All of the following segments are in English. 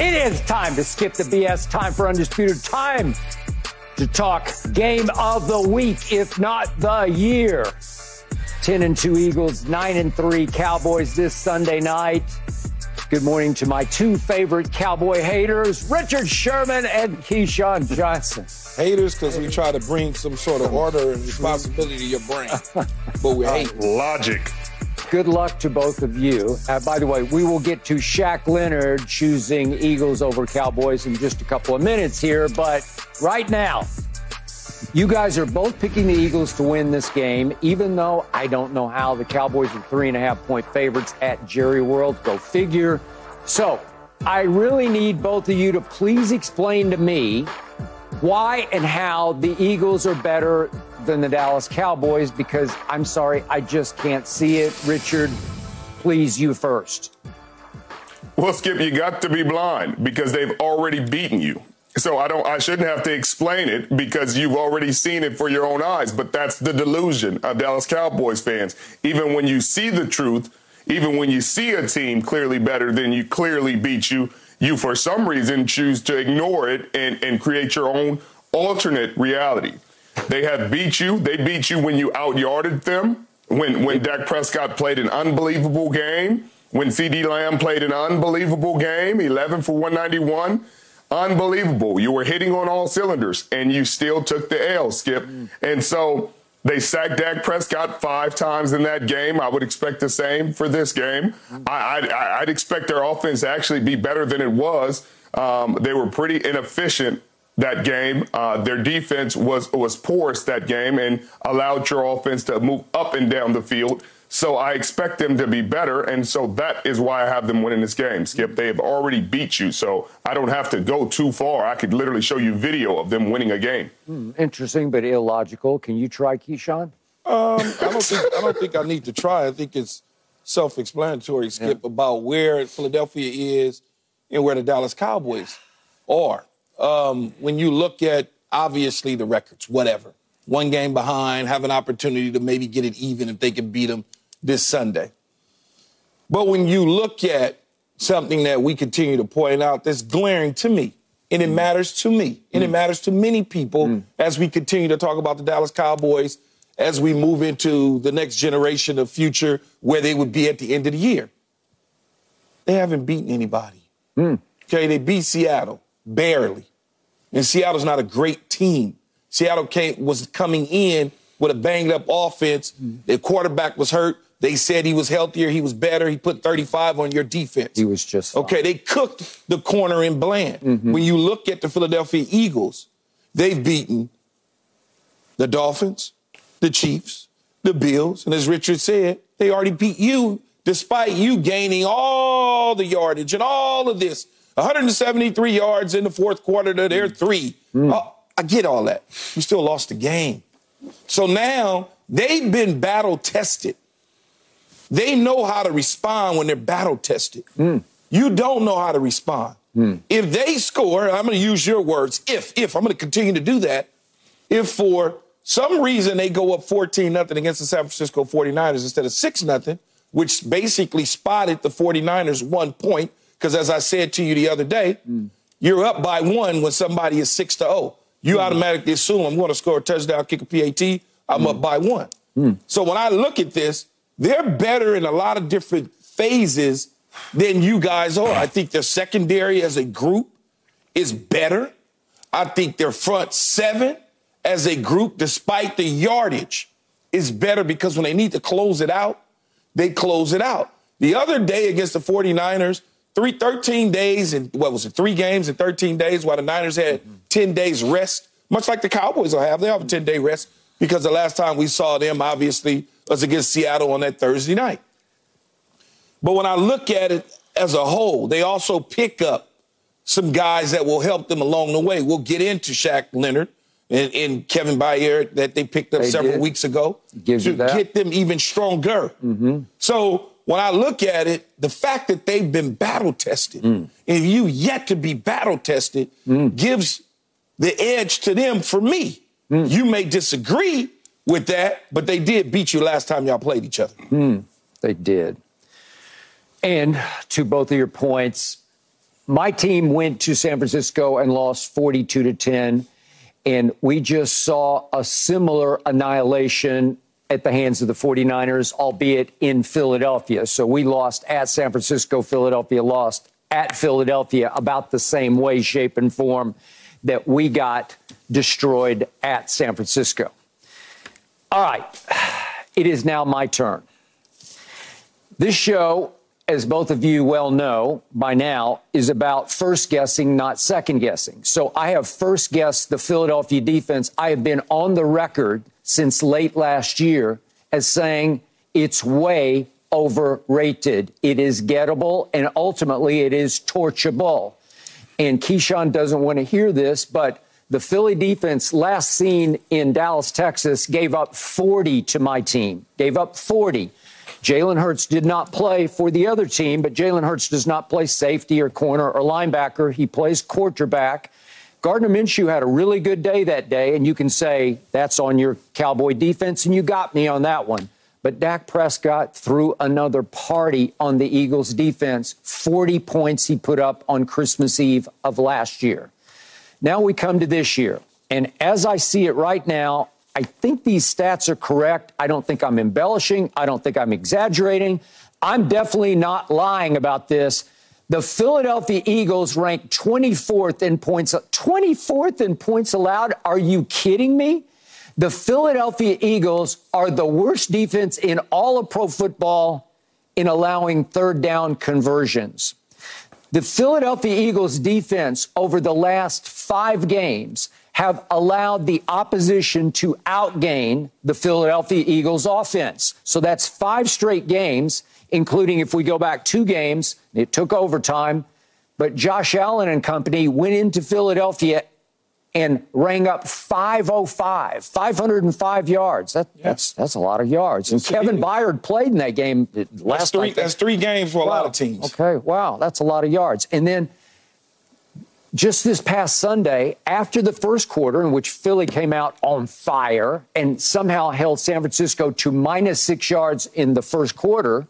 It is time to skip the BS. Time for Undisputed. Time to talk game of the week, if not the year. 10 and 2 Eagles, 9 and 3 Cowboys this Sunday night. Good morning to my two favorite Cowboy haters, Richard Sherman and Keyshawn Johnson. Haters because we try to bring some sort of order and responsibility to your brain. But we hate Logic. Good luck to both of you. Uh, by the way, we will get to Shaq Leonard choosing Eagles over Cowboys in just a couple of minutes here. But right now, you guys are both picking the Eagles to win this game, even though I don't know how the Cowboys are three and a half point favorites at Jerry World. Go figure. So I really need both of you to please explain to me why and how the Eagles are better than the Dallas Cowboys because I'm sorry, I just can't see it. Richard, please, you first. Well, Skip, you got to be blind because they've already beaten you. So I don't I shouldn't have to explain it because you've already seen it for your own eyes, but that's the delusion of Dallas Cowboys fans. Even when you see the truth, even when you see a team clearly better than you clearly beat you, you for some reason choose to ignore it and, and create your own alternate reality. They have beat you. They beat you when you outyarded them. When when Dak Prescott played an unbelievable game. When CeeDee Lamb played an unbelievable game, 11 for 191. Unbelievable. You were hitting on all cylinders and you still took the L, Skip. And so they sacked Dak Prescott five times in that game. I would expect the same for this game. I, I'd expect their offense to actually be better than it was. Um, they were pretty inefficient that game. Uh, their defense was was porous that game and allowed your offense to move up and down the field. So I expect them to be better, and so that is why I have them winning this game. Skip, they have already beat you, so I don't have to go too far. I could literally show you video of them winning a game. Interesting but illogical. Can you try Keyshawn? Um, I don't think I don't think I need to try. I think it's self-explanatory, Skip, about where Philadelphia is and where the Dallas Cowboys are. Um, when you look at obviously the records, whatever, one game behind, have an opportunity to maybe get it even if they can beat them this Sunday. But when you look at something that we continue to point out that's glaring to me, and it mm. matters to me, and it mm. matters to many people mm. as we continue to talk about the Dallas Cowboys as we move into the next generation of future where they would be at the end of the year. They haven't beaten anybody. Okay, they beat Seattle barely. And Seattle's not a great team. Seattle came, was coming in with a banged up offense. Mm. Their quarterback was hurt. They said he was healthier, he was better. He put 35 on your defense. He was just fine. Okay, they cooked the corner in Bland. Mm-hmm. When you look at the Philadelphia Eagles, they've beaten the Dolphins, the Chiefs, the Bills, and as Richard said, they already beat you despite you gaining all the yardage and all of this. 173 yards in the fourth quarter to their mm. three. Mm. Oh, I get all that. We still lost the game. So now they've been battle tested. They know how to respond when they're battle tested. Mm. You don't know how to respond. If they score, I'm going to use your words, if, if, I'm going to continue to do that. If for some reason they go up 14 nothing against the San Francisco 49ers instead of 6 nothing, which basically spotted the 49ers one point, because as I said to you the other day, you're up by one when somebody is 6 to 0. You mm. automatically assume I'm going to score a touchdown, kick a PAT, I'm up mm. by one. Mm. So when I look at this, they're better in a lot of different phases than you guys are. I think their secondary as a group is better. I think their front seven as a group, despite the yardage, is better because when they need to close it out, they close it out. The other day against the 49ers, three, 13 days and what was it, three games in 13 days while the Niners had 10 days rest, much like the Cowboys will have. They have a 10 day rest because the last time we saw them, obviously, was against Seattle on that Thursday night. But when I look at it as a whole, they also pick up some guys that will help them along the way. We'll get into Shaq Leonard and, and Kevin Byard that they picked up They several did. weeks ago Gives to you that. get them even stronger. Mm-hmm. So when I look at it, the fact that they've been battle tested, Mm. and you yet to be battle tested, gives the edge to them for me. Mm. You may disagree with that, but they did beat you last time y'all played each other. They did. And to both of your points, my team went to San Francisco and lost 42 to 10. And we just saw a similar annihilation at the hands of the 49ers, albeit in Philadelphia. So we lost at San Francisco, Philadelphia lost at Philadelphia about the same way, shape, and form that we got destroyed at San Francisco. All right, it is now my turn. This show, as both of you well know by now, is about first guessing, not second guessing. So I have first guessed the Philadelphia defense. I have been on the record since late last year as saying it's way overrated. It is gettable, and ultimately it is torchable. And Keyshawn doesn't want to hear this, but the Philly defense last seen in Dallas, Texas, gave up 40 to my team, gave up 40. Jalen Hurts did not play for the other team, but Jalen Hurts does not play safety or corner or linebacker. He plays quarterback. Gardner Minshew had a really good day that day, and you can say that's on your Cowboy defense, and you got me on that one. But Dak Prescott threw another party on the Eagles defense. 40 points he put up on Christmas Eve of last year. Now we come to this year. And as I see it right now, I think these stats are correct. I don't think I'm embellishing. I don't think I'm exaggerating. I'm definitely not lying about this. The Philadelphia Eagles rank 24th in points 24th in points allowed. Are you kidding me? The Philadelphia Eagles are the worst defense in all of pro football in allowing third down conversions. The Philadelphia Eagles defense over the last five games have allowed the opposition to outgain the Philadelphia Eagles offense. So that's five straight games, including if we go back two games, it took overtime. But Josh Allen and company went into Philadelphia and rang up 505, 505 yards. That, That's that's a lot of yards. And Kevin Byard played in that game That's last three, night. that's three games for a lot of teams. Okay, wow, that's a lot of yards. And then just this past Sunday, after the first quarter, in which Philly came out on fire and somehow held San Francisco to minus six yards in the first quarter,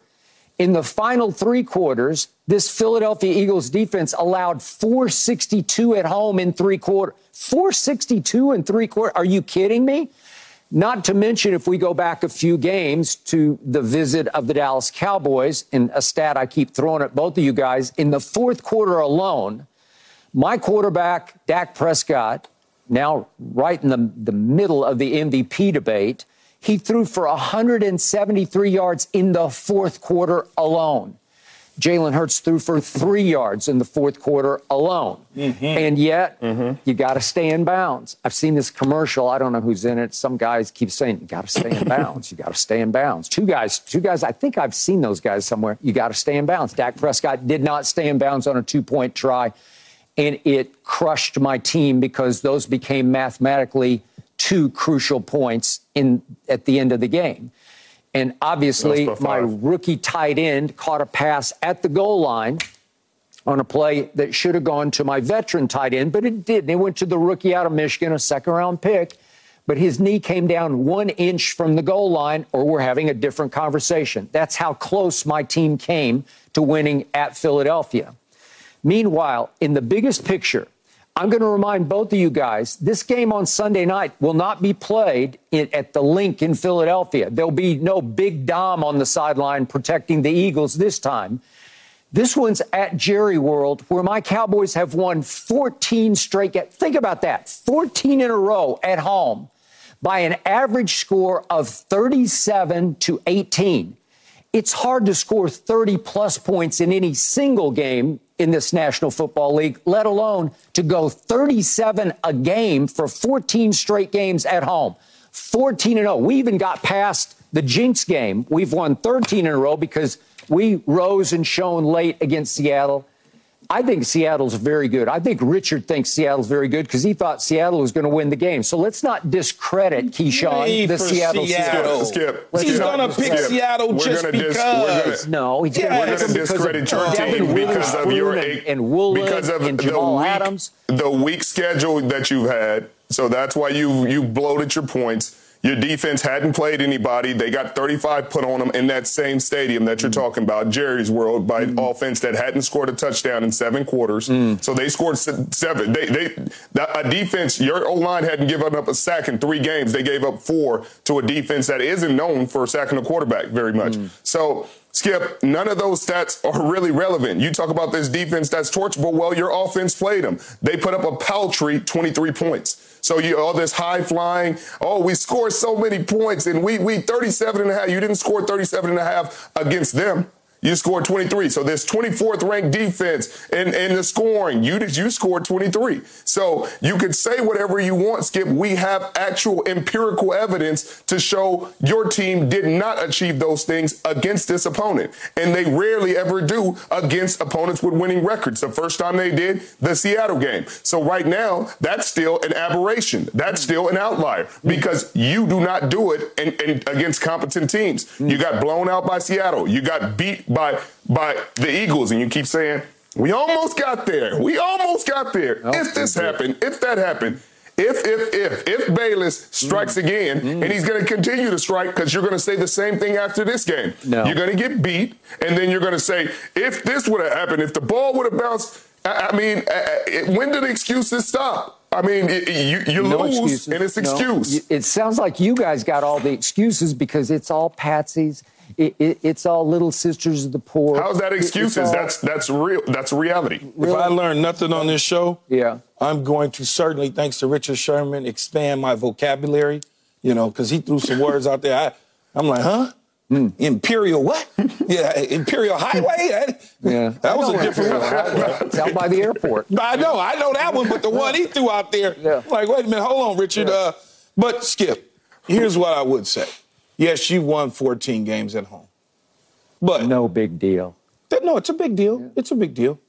in the final three quarters, this Philadelphia Eagles defense allowed 462 at home in three quarters. 462 in three quarters. Are you kidding me? Not to mention, if we go back a few games to the visit of the Dallas Cowboys, and a stat I keep throwing at both of you guys, in the fourth quarter alone, my quarterback, Dak Prescott, now right in the, the middle of the MVP debate, he threw for 173 yards in the fourth quarter alone. Jalen Hurts threw for three yards in the fourth quarter alone. Mm-hmm. And yet, mm-hmm. you got to stay in bounds. I've seen this commercial. I don't know who's in it. Some guys keep saying, you got to stay in bounds. You got to stay in bounds. Two guys, two guys, I think I've seen those guys somewhere. You got to stay in bounds. Dak Prescott did not stay in bounds on a two point try. And it crushed my team because those became mathematically two crucial points in at the end of the game. And obviously, my rookie tight end caught a pass at the goal line on a play that should have gone to my veteran tight end, but it didn't. It went to the rookie out of Michigan, a second round pick. But his knee came down one inch from the goal line, or we're having a different conversation. That's how close my team came to winning at Philadelphia. Meanwhile, in the biggest picture, I'm going to remind both of you guys this game on Sunday night will not be played in, at the Linc in Philadelphia. There'll be no big Dom on the sideline protecting the Eagles this time. This one's at Jerry World, where my Cowboys have won 14 straight. Think about that 14 in a row at home by an average score of 37 to 18. It's hard to score 30 plus points in any single game in this National Football League, let alone to go 37 a game for 14 straight games at home. 14 and 0. We even got past the Jinx game. We've won 13 in a row because we rose and shone late against Seattle. I think Seattle's very good. I think Richard thinks Seattle's very good because he thought Seattle was going to win the game. So let's not discredit Keyshawn, the Seattle Seattle. Skip, skip. He's going to pick Seattle we're just because. Dis- gonna, no, he's yeah, going to discredit your team because of your and, and Woolen because of and the Jamal weak, Adams. the weak schedule that you've had. So that's why you you bloated your points. Your defense hadn't played anybody. They got 35 put on them in that same stadium that you're mm. talking about, Jerry's World, by mm. offense that hadn't scored a touchdown in seven quarters. Mm. So they scored seven. They, they, a defense, your O line hadn't given up a sack in three games. They gave up four to a defense that isn't known for sacking a quarterback very much. Mm. So Skip, none of those stats are really relevant. You talk about this defense that's torchable. Well, your offense played them. They put up a paltry 23 points. So you all this high flying, oh, we scored so many points and we we 37 and a half. You didn't score 37 and a half against them. You scored 23. So this 24th ranked defense in, in the scoring, you did you scored 23. So you could say whatever you want, Skip. We have actual empirical evidence to show your team did not achieve those things against this opponent. And they rarely ever do against opponents with winning records. The first time they did, the Seattle game. So right now, that's still an aberration. That's still an outlier because you do not do it in, in, against competent teams. You got blown out by Seattle. You got beat by by the Eagles, and you keep saying we almost got there. We almost got there. If this happened, if that happened, if if if if Balis strikes mm. again, mm. and he's going to continue to strike because you're going to say the same thing after this game. No. You're going to get beat, and then you're going to say if this would have happened, if the ball would have bounced. I, I mean, uh, when did the excuses stop? I mean, it, you, you no lose, excuses. and it's excuse. No. It sounds like you guys got all the excuses because it's all patsies it, it, it's all little sisters of the poor. How's that excuses? All, that's that's real. That's reality. Really? If I learn nothing on this show, yeah, I'm going to certainly, thanks to Richard Sherman, expand my vocabulary. You know, because he threw some words out there. I, I'm like, huh? Mm. Imperial what? yeah, Imperial Highway. yeah, that was a different one. It's out by the airport. I know, I know that one, but the one he threw out there, yeah. like, wait a minute, hold on, Richard. Yeah. Uh, but Skip, here's what I would say. Yes, you won 14 games at home. But no big deal. no, it's a big deal. Yeah. It's a big deal.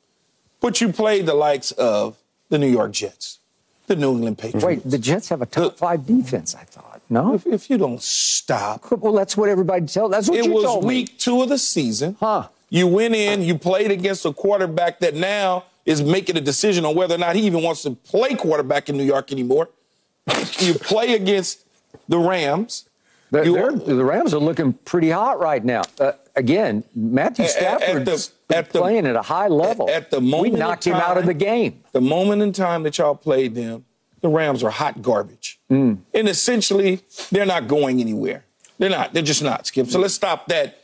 But you played the likes of the New York Jets, the New England Patriots. Wait, the Jets have a top five defense, I thought. No? If, if you don't stop. Well, that's what everybody tells. That's what it you told me. It was week two of the season. Huh. You went in, you played against a quarterback that now is making a decision on whether or not he even wants to play quarterback in New York anymore. you play against the Rams. They're, the Rams are looking pretty hot right now. Uh, again, Matthew Stafford at playing at a high level. At, the moment, we knocked time, him out of the game. The moment in time that y'all played them, the Rams are hot garbage, mm. and essentially they're not going anywhere. They're not. They're just not. Skip. So let's stop that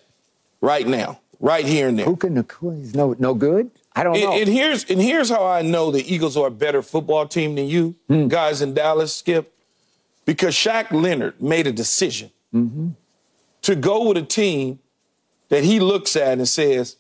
right now, right here and there. Who can is no no good? I don't and, know. And here's and here's how I know the Eagles are a better football team than you mm. guys in Dallas. Skip, because Shaq Leonard made a decision mm-hmm. to go with a team that he looks at and says,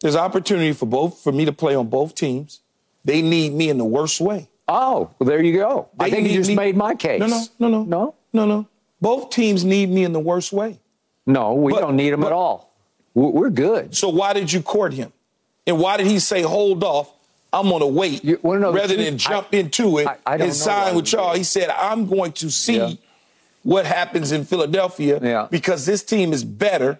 there's opportunity for both for me to play on both teams. They need me in the worst way. Oh, well, there you go. They I think you just me. made my case. No, no, no, no, no, no, no. Both teams need me in the worst way. No, we but, don't need him but, at all. We're good. So why did you court him? And why did he say hold off? I'm going to wait rather than jump I, into it I, I and sign with y'all. He said, I'm going to see yeah what happens in Philadelphia yeah. because this team is better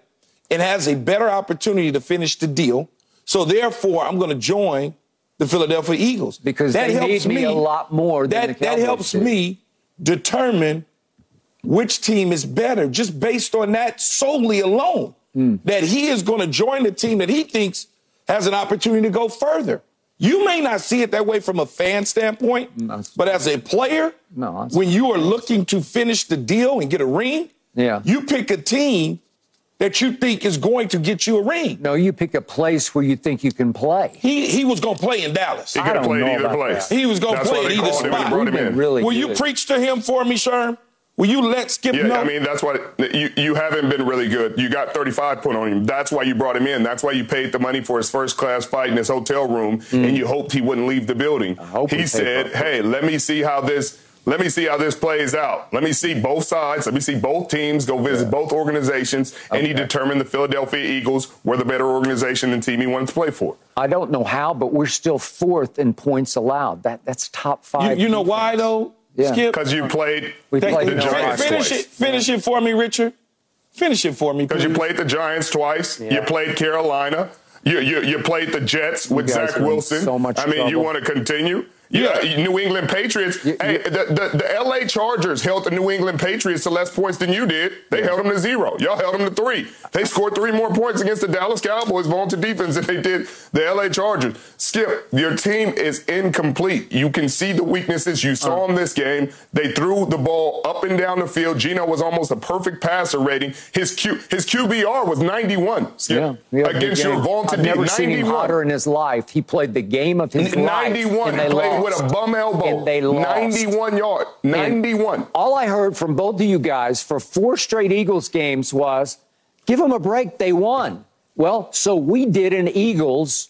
and has a better opportunity to finish the deal. So therefore, I'm going to join the Philadelphia Eagles because that helps me, a lot more. that that helps did. me determine which team is better, just based on that solely alone. Mm. That he is going to join the team that he thinks has an opportunity to go further. You may not see it that way from a fan standpoint, no, but as a player, no, when you are looking to finish the deal and get a ring, yeah. you pick a team that you think is going to get you a ring. No, you pick a place where you think you can play. He he was going to play in Dallas. He I could have don't played know either about place. that. He was gonna That's play why they either called him and spot. brought We've him in. really Will you good. preach to him for me, Sherm? Will you let Skip Yeah, know? I mean that's why you you haven't been really good. You got 35 put on him. That's why you brought him in. That's why you paid the money for his first class fight in his hotel room, and mm-hmm. you hoped he wouldn't leave the building. hope he He said, "Hey, let me see how this." Let me see how this plays out. Let me see both sides. Let me see both teams go visit both organizations, and he determined the Philadelphia Eagles were the better organization and team he wanted to play for. I don't know how, but we're still fourth in points allowed. That that's top you, five. you know defense. why though, Yeah. Skip? Because you played We played the no Giants finish twice. it. Finish it for me, Richard. Finish it for me, Because you played the Giants twice. Yeah. You played Carolina. You, you, you played the Jets with guys Zach Wilson. so much I mean, you want to continue? Yeah, New England Patriots. You- hey, you- the, the, the LA Chargers held the New England Patriots to less points than you did. They held them to zero. Y'all held them to three. They scored three more points against the Dallas Cowboys vaunted defense than they did the LA Chargers. Skip, your team is incomplete. You can see the weaknesses. You saw uh. in this game. They threw the ball up and down the field. Geno was almost a perfect passer rating. His Q, his QBR was 91. Skip, Yeah, yeah, against your vaunted I've never defense. seen him hotter in his life. He played the game of his life. 91. And with a bum elbow. And they lost. 91 yard. 91. All I heard from both of you guys for four straight Eagles games was, "Give them a break. They won." Well, so we did an Eagles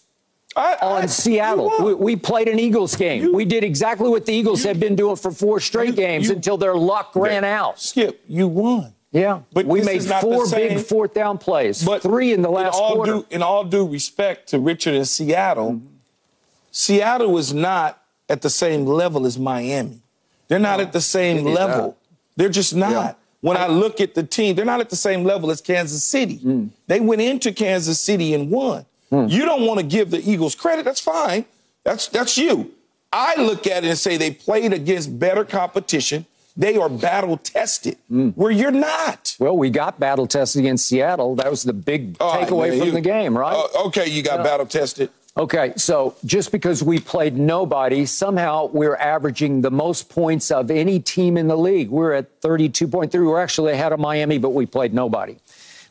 I- I- on Seattle. We, we played an Eagles game. You- we did exactly what the Eagles you- had been doing for four straight you- games until their luck ran out. Skip, you won. Yeah, But we made four big fourth down plays, But three in the last all quarter. Due, in all due respect to Richard and Seattle, Seattle was not at the same level as Miami. They're not at the same level. not. They're just not. Yeah. When I look at the team, they're not at the same level as Kansas City. Mm. They went into Kansas City and won. You don't want to give the Eagles credit. That's fine. That's that's you. I look at it and say they played against better competition. They are battle tested, Mm. where you're not. well, we got battle tested against Seattle. That was the big All right, takeaway man, from you- the game, right? Uh, okay, you got battle tested. Okay, so just because we played nobody, somehow we're averaging the most points of any team in the league. We're at 32.3. We're actually ahead of Miami, but we played nobody.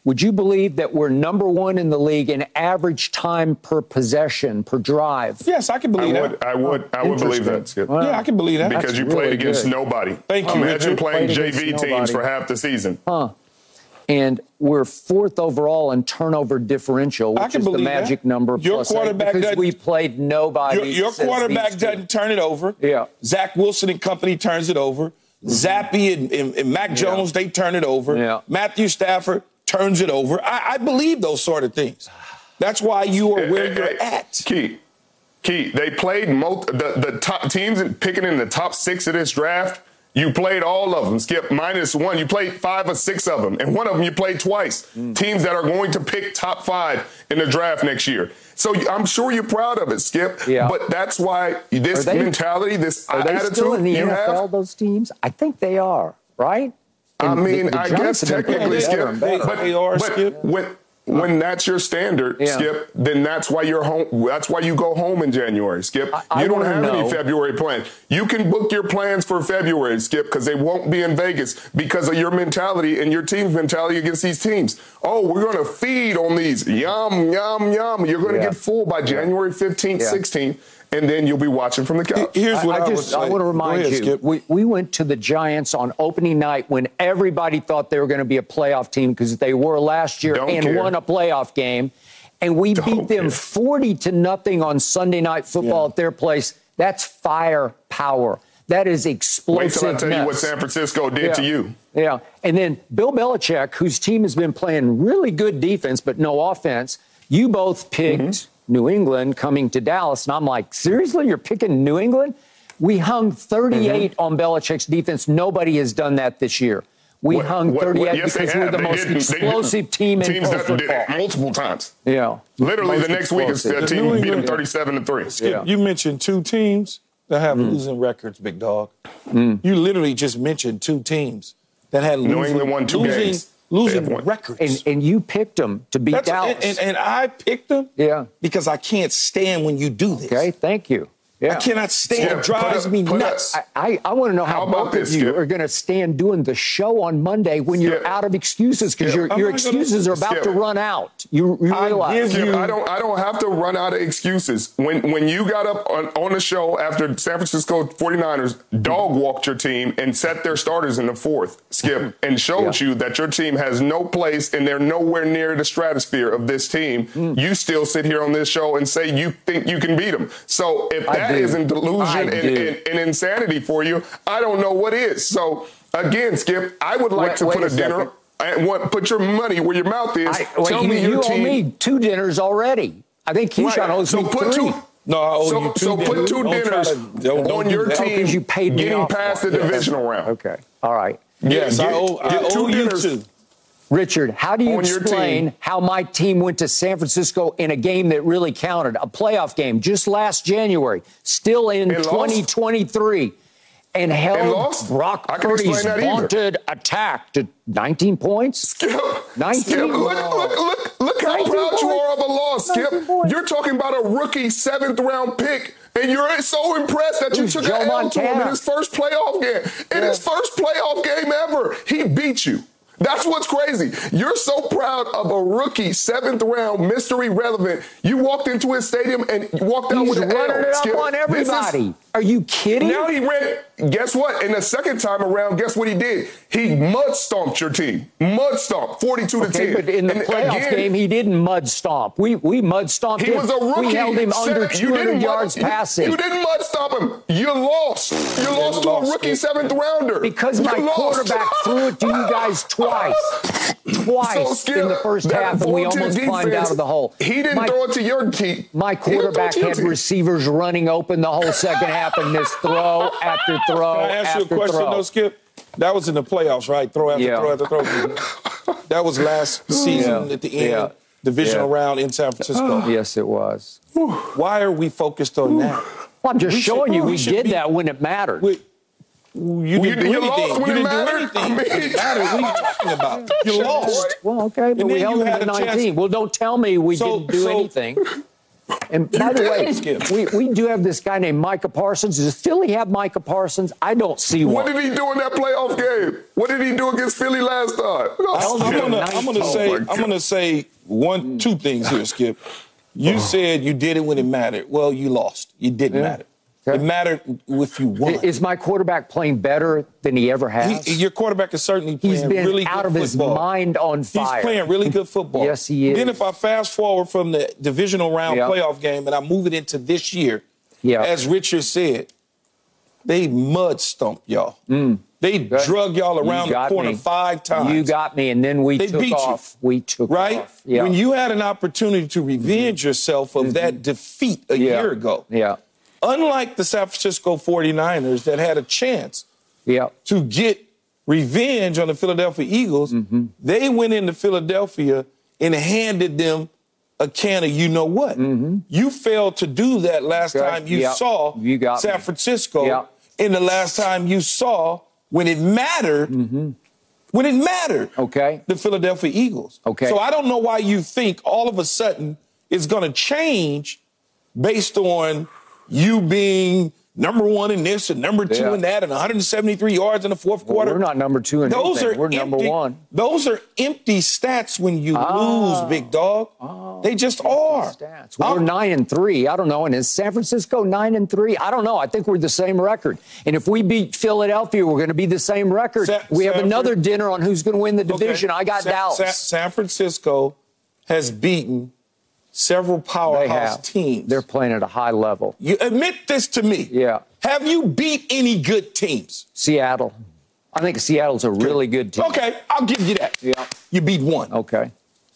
Would you believe that we're number one in the league in average time per possession, per drive? Yes, I can I believe would, that. I would, I would believe that. Skip. Well, yeah, I can believe that. because that's you really played against good. nobody. Thank you, Imagine Richard. playing Played JV teams nobody. for half the season. And we're fourth overall in turnover differential, which is the believe that. magic number Your plus eight, quarterback because doesn't- we played nobody. Your, your quarterback these two. doesn't turn it over. Yeah. Zach Wilson and company turns it over. Mm-hmm. Zappe and, and, and Mac Jones, they turn it over. Yeah. Matthew Stafford turns it over. I, I believe those sort of things. That's why you are where Hey, you're hey, at. Key, key. They played most the the top teams picking in the top six of this draft. You played all of them. Skip minus one. You played five or six of them, and one of them you played twice. Mm. Teams that are going to pick top five in the draft next year. So I'm sure you're proud of it, Skip. Yeah. But that's why this Are they- mentality, this Are they attitude still in the you NFL, have. those teams? I think they are, right? I And the- mean, the I guess technically, Skip, but, They are, but Skip. when when that's your standard, Yeah. Skip, then that's why you're home. That's why you go home in January, Skip. I- I you don't have know- any February plans. You can book your plans for February, Skip, because they won't be in Vegas because of your mentality and your team's mentality against these teams. Oh, we're going to feed on these. Yum, yum, yum. You're going to Yeah. get full by January 15th, Yeah. 16th, and then you'll be watching from the couch. Here's what I, I would just. I want to remind ahead, you, Skip. we, we went to the Giants on opening night when everybody thought they were going to be a playoff team because they were last year Don't and care. won a playoff game, and we Don't beat them care. forty to nothing on Sunday night football Yeah. at their place. That's firepower. That is explosive. Wait explosiveness. till I tell you what San Francisco did to you. Yeah. And then Bill Belichick, whose team has been playing really good defense, but no offense, you both picked Mm-hmm. New England coming to Dallas. And I'm like, seriously? You're picking New England? We hung 38 Mm-hmm. on Belichick's defense. Nobody has done that this year. We What- hung 38 what- yes, because we're the They most didn't- explosive team in Teams pro that did football. it multiple times. Yeah. Literally, Most the next week, is explosive. that team New beat them England- 37 to 3. Skip, Yeah. you mentioned two teams that have Mm. losing records, big dog. You literally just mentioned two teams that had losing, New England won two losing, games. Losing records. And, and you picked them to beat That's- Dallas. and, and, and I picked them Yeah. because I can't stand when you do this. okay, thank you. Yeah. I cannot stand Yeah, it. drives put a- me put a- nuts. I, I, I want to know how, How both this, of you Skip? are going to stand doing the show on Monday when you're out of excuses because your, your not gonna- excuses are about Skip. to run out. You, you I realize. give Skip, you- I don't I don't have to run out of excuses. When when you got up on, on the show after San Francisco 49ers dog walked your team and set their starters in the fourth, Skip, and showed Yeah. you that your team has no place and they're nowhere near the stratosphere of this team, Hmm. you still sit here on this show and say you think you can beat them. So if I that do. isn't delusion and, and, and insanity for you, I don't know what is. So again, Skip, I would like Wait- to wait put a a dinner second. and what put your money where your mouth is. I, wait, Tell you, me your you owe team. me two dinners already. I think Keyshawn Right. owes so me put three. Two, No, I owe so, you two so put two dinners to- don't- don't on your that. Oh, you paid me getting off past for the it. divisional round. Okay. All right. Yes, Get- I owe, I get two you dinners. two. Richard, how do you explain how my team went to San Francisco in a game that really counted, a playoff game just last January, still in And lost? 2023, and held And lost? Brock Purdy's vaunted attack to 19 points? Skip, 19? Skip, look, look, look, look how 19 proud you are of a loss, Skip. You're talking about a rookie seventh round pick. And you're so impressed that you took Joe an L to him in his first playoff game. In his first playoff game ever, he beat you. That's what's crazy. You're so proud of a rookie seventh round mystery relevant. You walked into his stadium and walked out He's with an running L. it up Skip. on everybody. Are you kidding? now he ran. Guess what? In the second time around, guess what he did? He mud stomped your team. Mud stomped, forty-two to ten. but in the And playoff again, game, he didn't mud stomp. We we mud stomped He him. was a rookie. We held him under Seven- you 200 yards passing. You didn't mud stomp him. You lost. You lost to a lost. rookie seventh rounder. Because You my lost. quarterback threw it to you guys twice. Twice So, Skip, in the first half, and we almost climbed out of the hole. He didn't my, throw it to your team. My He didn't throw it quarterback had receivers running open the whole second half and missed throw after throw Can I ask you a question, throw. though, Skip? That was in the playoffs, right? Throw after Yeah. throw after throw. that was last season Yeah. at the end, Yeah. divisional Yeah. round in San Francisco. Yes, it was. Why are we focused on that? Well, I'm just We should- showing you we we did be- that when it mattered. We, you didn't do you anything. lost when you didn't mattered. do anything. I mean- It didn't matter. What are you talking about? You lost. well, okay, but And we held you them had to a chance- 19. Well, don't tell me we So- didn't do so- anything. And by the way, Skip. we, we do have this guy named Micah Parsons. Does Philly have Micah Parsons? I don't see why. What did he do in that playoff game? What did he do against Philly last time? I'm gonna, I'm gonna oh say, Oh, I'm gonna say one, two things here, Skip. You said you did it when it mattered. Well, you lost. You didn't Yeah. matter. Okay. It mattered if you won. Is my quarterback playing better than he ever has? He- your quarterback is certainly playing He's been really out of his mind on fire. He's playing really good football. Yes, he is. Then if I fast forward from the divisional round Yeah. playoff game and I move it into this year, Yeah. as Richard said, they mud stumped y'all. They drug y'all Mm. Around the corner me. five times. You got me, and then we They took beat you. off. We took right? off. Yeah. When you had an opportunity to revenge yourself of that defeat a Mm-hmm. year ago, Yeah. Unlike the San Francisco 49ers that had a chance Yeah. to get revenge on the Philadelphia Eagles, Mm-hmm. they went into Philadelphia and handed them a can of you know what. You failed to do that last Mm-hmm. Okay. time you Yep. saw You San me. Francisco, Yep. and the last time you saw when it mattered. When it mattered, Mm-hmm. Okay. the Philadelphia Eagles. Okay. So I don't know why you think all of a sudden it's going to change based on you being number one in this and number two Yeah. in that and 173 yards in the fourth quarter. We're not number two in Those anything. are We're number one. Those are empty stats when you ah. lose, big dog. Oh, they just are. Stats. We're nine and three. I don't know. And is San Francisco nine and three? I don't know. I think we're the same record. And if we beat Philadelphia, we're going to be the same record. Sa- we have another dinner on who's going to win the Okay. division. I got Sa- Dallas. Sa- San Francisco has beaten several powerhouse teams. They're playing at a high level. you admit this to me. Yeah. Have you beat any good teams? Seattle. I think Seattle's a really good team. Okay, I'll give you that. Yeah. You beat one. Okay.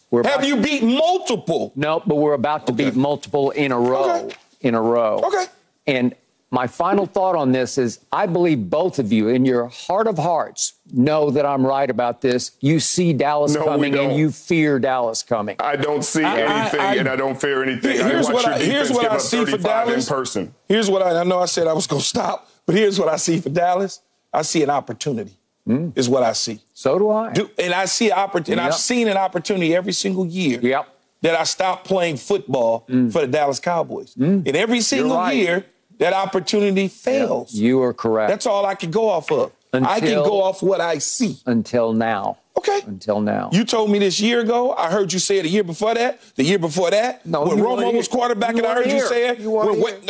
We're Have you beat multiple? No, but we're about to beat multiple in a row. Okay. In a row. Okay. And my final thought on this is I believe both of you, in your heart of hearts, know that I'm right about this. You see Dallas No, coming and you fear Dallas coming. I don't see I- I- anything, I- and I don't fear anything. Here's I what I, here's what I see for Dallas. in person. Here's what I, I know I said I was going to stop, but here's what I see for Dallas. I see an opportunity, mm. is what I see. So do I. Do, and I see an opportunity, and I've seen an opportunity every single year Yep. that I stopped playing football mm. for the Dallas Cowboys. Mm. And every single right. year, that opportunity fails. You are correct. That's all I can go off of. I can go off what I see. until now. Okay. Until now. You told me this year ago. I heard you say it a year before that. The year before that. No, when Romo was quarterback, and I heard you say it. You When- when-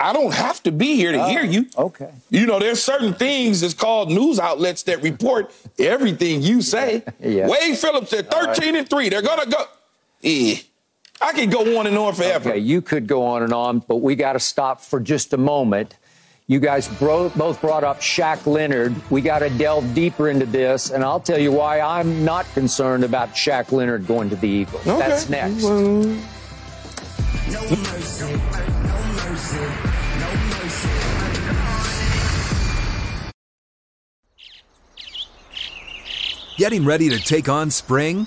I don't have to be here to Oh, hear you. okay. You know, there's certain things that's called news outlets that report everything you say. Yeah. Wade Phillips said 13 and three. They're gonna go. Eh. I can go on and on forever. Okay, you could go on and on, but we got to stop for just a moment. You guys bro- both brought up Shaq Leonard. We got to delve deeper into this, and I'll tell you why I'm not concerned about Shaq Leonard going to the Eagles. Okay. That's next. Getting ready to take on spring?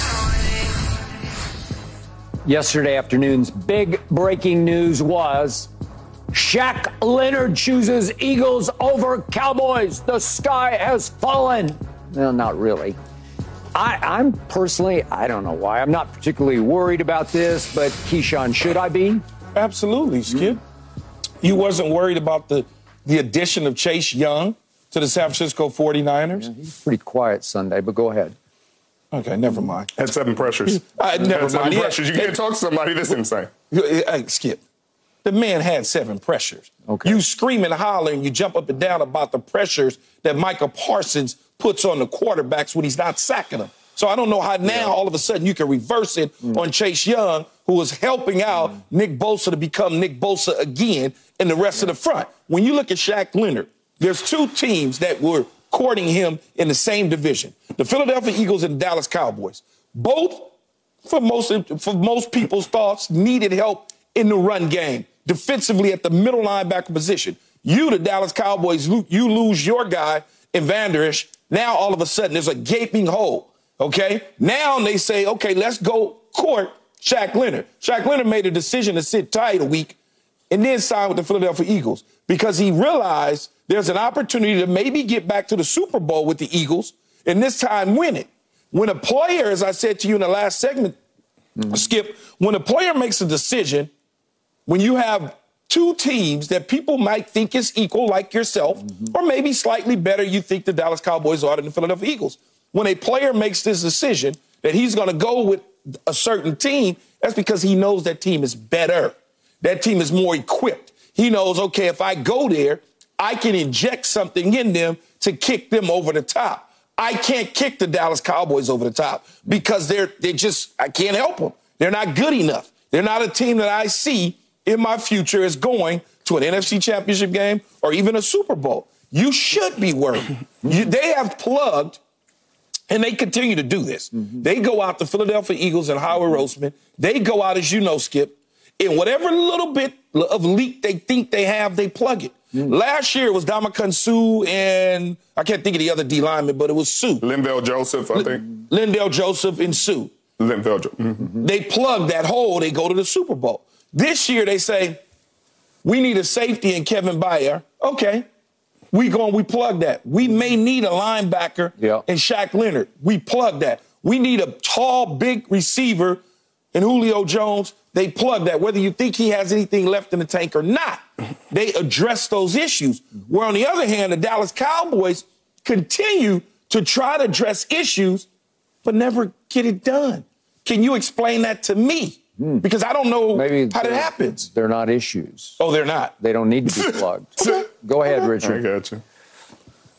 Yesterday afternoon's big breaking news was Shaq Leonard chooses Eagles over Cowboys. The sky has fallen. Well, not really. I, I'm personally, I don't know why. I'm not particularly worried about this, but Keyshawn, should I be? Absolutely, Skip. You wasn't worried about the, the addition of Chase Young to the San Francisco 49ers? He's pretty quiet Sunday, but go ahead. Okay, never mind. Had seven pressures. Uh, never Had seven mind. Yeah. pressures. You can't talk to somebody this insane. Hey, Skip. The man had seven pressures. Okay. You scream and holler and you jump up and down about the pressures that Michael Parsons puts on the quarterbacks when he's not sacking them. So I don't know how now all of a sudden you can reverse it on Chase Young, who was helping out Nick Bosa to become Nick Bosa again in the rest of the front. When you look at Shaq Leonard, there's two teams that were courting him in the same division: the Philadelphia Eagles and Dallas Cowboys. Both for most for most people's thoughts, needed help in the run game, defensively at the middle linebacker position. You, the Dallas Cowboys, you lose your guy in Vander Esch. Now all of a sudden there's a gaping hole. Okay, now they say, okay, let's go court Shaq Leonard. Shaq Leonard made a decision to sit tight a week and then sign with the Philadelphia Eagles because he realized there's an opportunity to maybe get back to the Super Bowl with the Eagles and this time win it. When a player, as I said to you in the last segment, mm-hmm. Skip, when a player makes a decision, when you have two teams that people might think is equal, like yourself, mm-hmm. or maybe slightly better, you think the Dallas Cowboys are than the Philadelphia Eagles. When a player makes this decision that he's going to go with a certain team, that's because he knows that team is better. That team is more equipped. He knows, okay, if I go there, I can inject something in them to kick them over the top. I can't kick the Dallas Cowboys over the top because they're they just I can't help them. They're not good enough. They're not a team that I see in my future is going to an NFC Championship game or even a Super Bowl. You should be worried. You, they have plugged, and they continue to do this. Mm-hmm. They go out the Philadelphia Eagles and Howard mm-hmm. Roseman. They go out, as you know, Skip, in whatever little bit of leak they think they have, they plug it. Mm. Last year it was Ndamukong Suh and I can't think of the other D lineman, but it was Suh. Linval Joseph, I think. Lindell Joseph and Suh. Linval Joseph. Mhm. Mm-hmm. They plug that hole, they go to the Super Bowl. This year they say, we need a safety in Kevin Byard. Okay. We going, we plug that. We mm-hmm. may need a linebacker Yeah. in Shaq Leonard. We plug that. We need a tall, big receiver in Julio Jones. They plug that. Whether you think he has anything left in the tank or not, they address those issues. Where on the other hand, the Dallas Cowboys continue to try to address issues, but never get it done. Can you explain that to me? Because I don't know Hmm. Maybe how that they're- happens. They're not issues. Oh, they're not. They don't need to be plugged. Go ahead, Richard. I Richard. got you.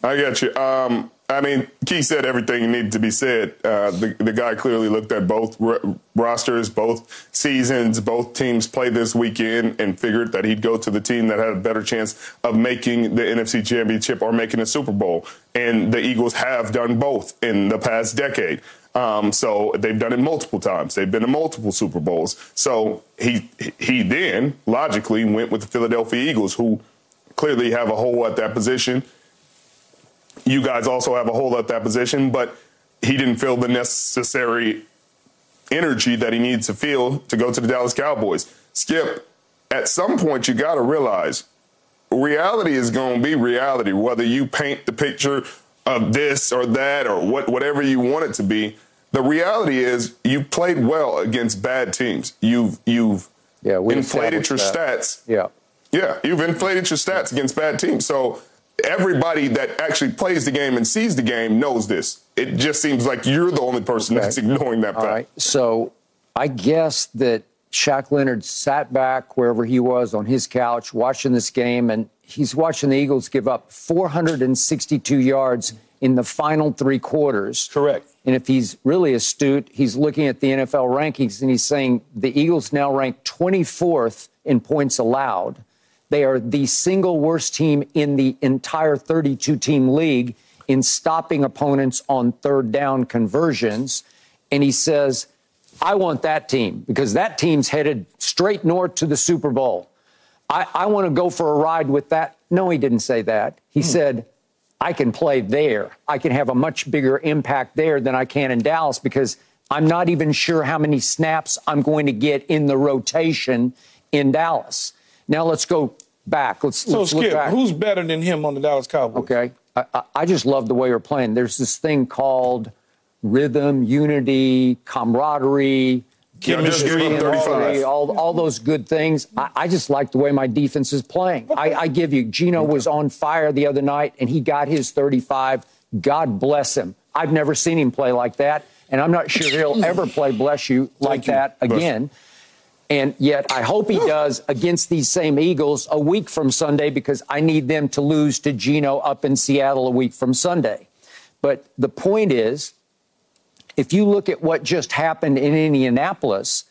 I got you. Um, I mean, Key said everything needed to be said. Uh, the, the guy clearly looked at both ro- rosters, both seasons, both teams play this weekend, and figured that he'd go to the team that had a better chance of making the NFC Championship or making a Super Bowl. And the Eagles have done both in the past decade. Um, so they've done it multiple times. They've been to multiple Super Bowls. So he he then logically went with the Philadelphia Eagles, who clearly have a hole at that position. You guys also have a hole at that position, but he didn't feel the necessary energy that he needs to feel to go to the Dallas Cowboys. Skip, at some point, you got to realize reality is going to be reality, whether you paint the picture of this or that or what, whatever you want it to be. The reality is you played well against bad teams. You've you've yeah, inflated your that. stats. Yeah. Yeah, you've inflated your stats against bad teams. So everybody that actually plays the game and sees the game knows this. It just seems like you're the only person okay. that's ignoring that fact. All right. So I guess that Shaq Leonard sat back wherever he was on his couch watching this game, and he's watching the Eagles give up 462 yards in the final three quarters. Correct. And if he's really astute, he's looking at the NFL rankings and he's saying the Eagles now rank 24th in points allowed. They are the single worst team in the entire 32 team league in stopping opponents on third down conversions. And he says, I want that team because that team's headed straight north to the Super Bowl. I, I want to go for a ride with that. No, he didn't say that. He hmm. said, I can play there. I can have a much bigger impact there than I can in Dallas because I'm not even sure how many snaps I'm going to get in the rotation in Dallas. Now let's go back. Let's, so let's Skip, back. who's better than him on the Dallas Cowboys? Okay, I, I just love the way you're playing. There's this thing called rhythm, unity, camaraderie. Chemistry, all, all, all those good things. I, I, just like the way my defense is playing. I, I give you, Geno was on fire the other night, and he got his 35. God bless him. I've never seen him play like that, and I'm not sure he'll ever play bless you like you. that again. Bless. And yet, I hope he does against these same Eagles a week from Sunday because I need them to lose to Geno up in Seattle a week from Sunday. But the point is, if you look at what just happened in Indianapolis,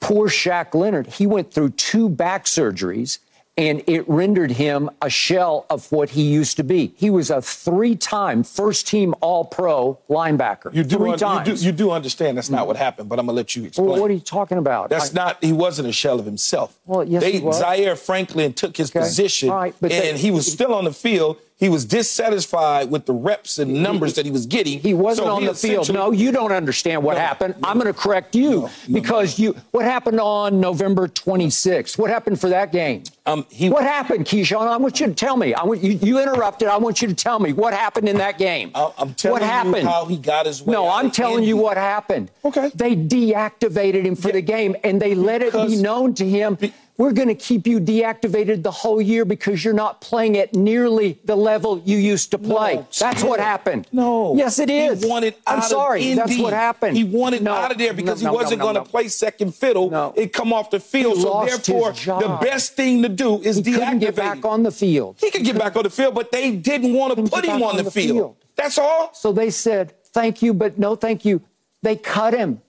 poor Shaq Leonard, he went through two back surgeries and it rendered him a shell of what he used to be. He was a three-time first-team All-Pro linebacker. You do, three un- times. You do, you do understand that's not what happened, but I'm gonna let you explain. Well, what are you talking about? That's I, not. He wasn't a shell of himself. Well, yes, they, he was. Zaire Franklin took his okay. position, right, and they, he was still on the field. He was dissatisfied with the reps and numbers that he was getting. He wasn't so on he the field. No, you don't understand what no, happened. No, I'm going to correct you no, because you. What happened on November 26th? What happened for that game? Um, he, what happened, Keyshawn? I want you to tell me. I want you, you interrupted. I want you to tell me what happened in that game. I, am telling what happened? you how he got his way. No, I'm telling you what happened. Okay. They deactivated him for yeah, the game, and they let it be known to him. Be, we're going to keep you deactivated the whole year because you're not playing at nearly the level you used to play. No, that's what happened. No. Yes, it is. He wanted I'm sorry. That's what happened. He wanted no, out of there because no, he wasn't going to play second fiddle no. and come off the field. He so therefore, the best thing to do is he deactivate. Get back on the field. He could get back on the field, but they didn't want to put him on, on the, the field. field. That's all. So they said, "Thank you, but no, thank you." They cut him.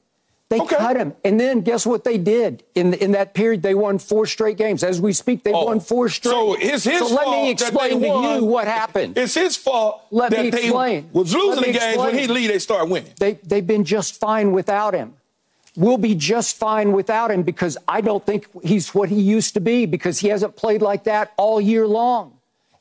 They okay. cut him. And then guess what they did? In in that period, they won four straight games. As we speak, they oh. won four straight. So it's his so fault. let me explain to won. you what happened. It's his fault let that me explain. they was losing the games when he lead, they start winning. They they've been just fine without him. We'll be just fine without him because I don't think he's what he used to be because he hasn't played like that all year long.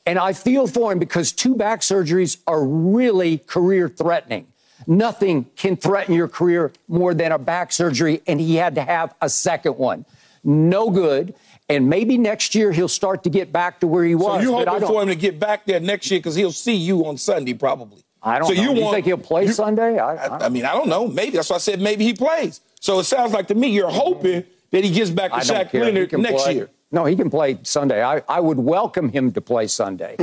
And I feel for him because two back surgeries are really career threatening. Nothing can threaten your career more than a back surgery, and he had to have a second one. No good. And maybe next year he'll start to get back to where he was. So you hoping for him to get back there next year because he'll see you on Sunday probably. I don't so know. You, you want, think he'll play you, Sunday? I, I, I, mean, I don't know. Maybe that's why I said maybe he plays. So it sounds like to me you're hoping that he gets back to Shaq Leonard next play. year. No, he can play Sunday. I, I would welcome him to play Sunday.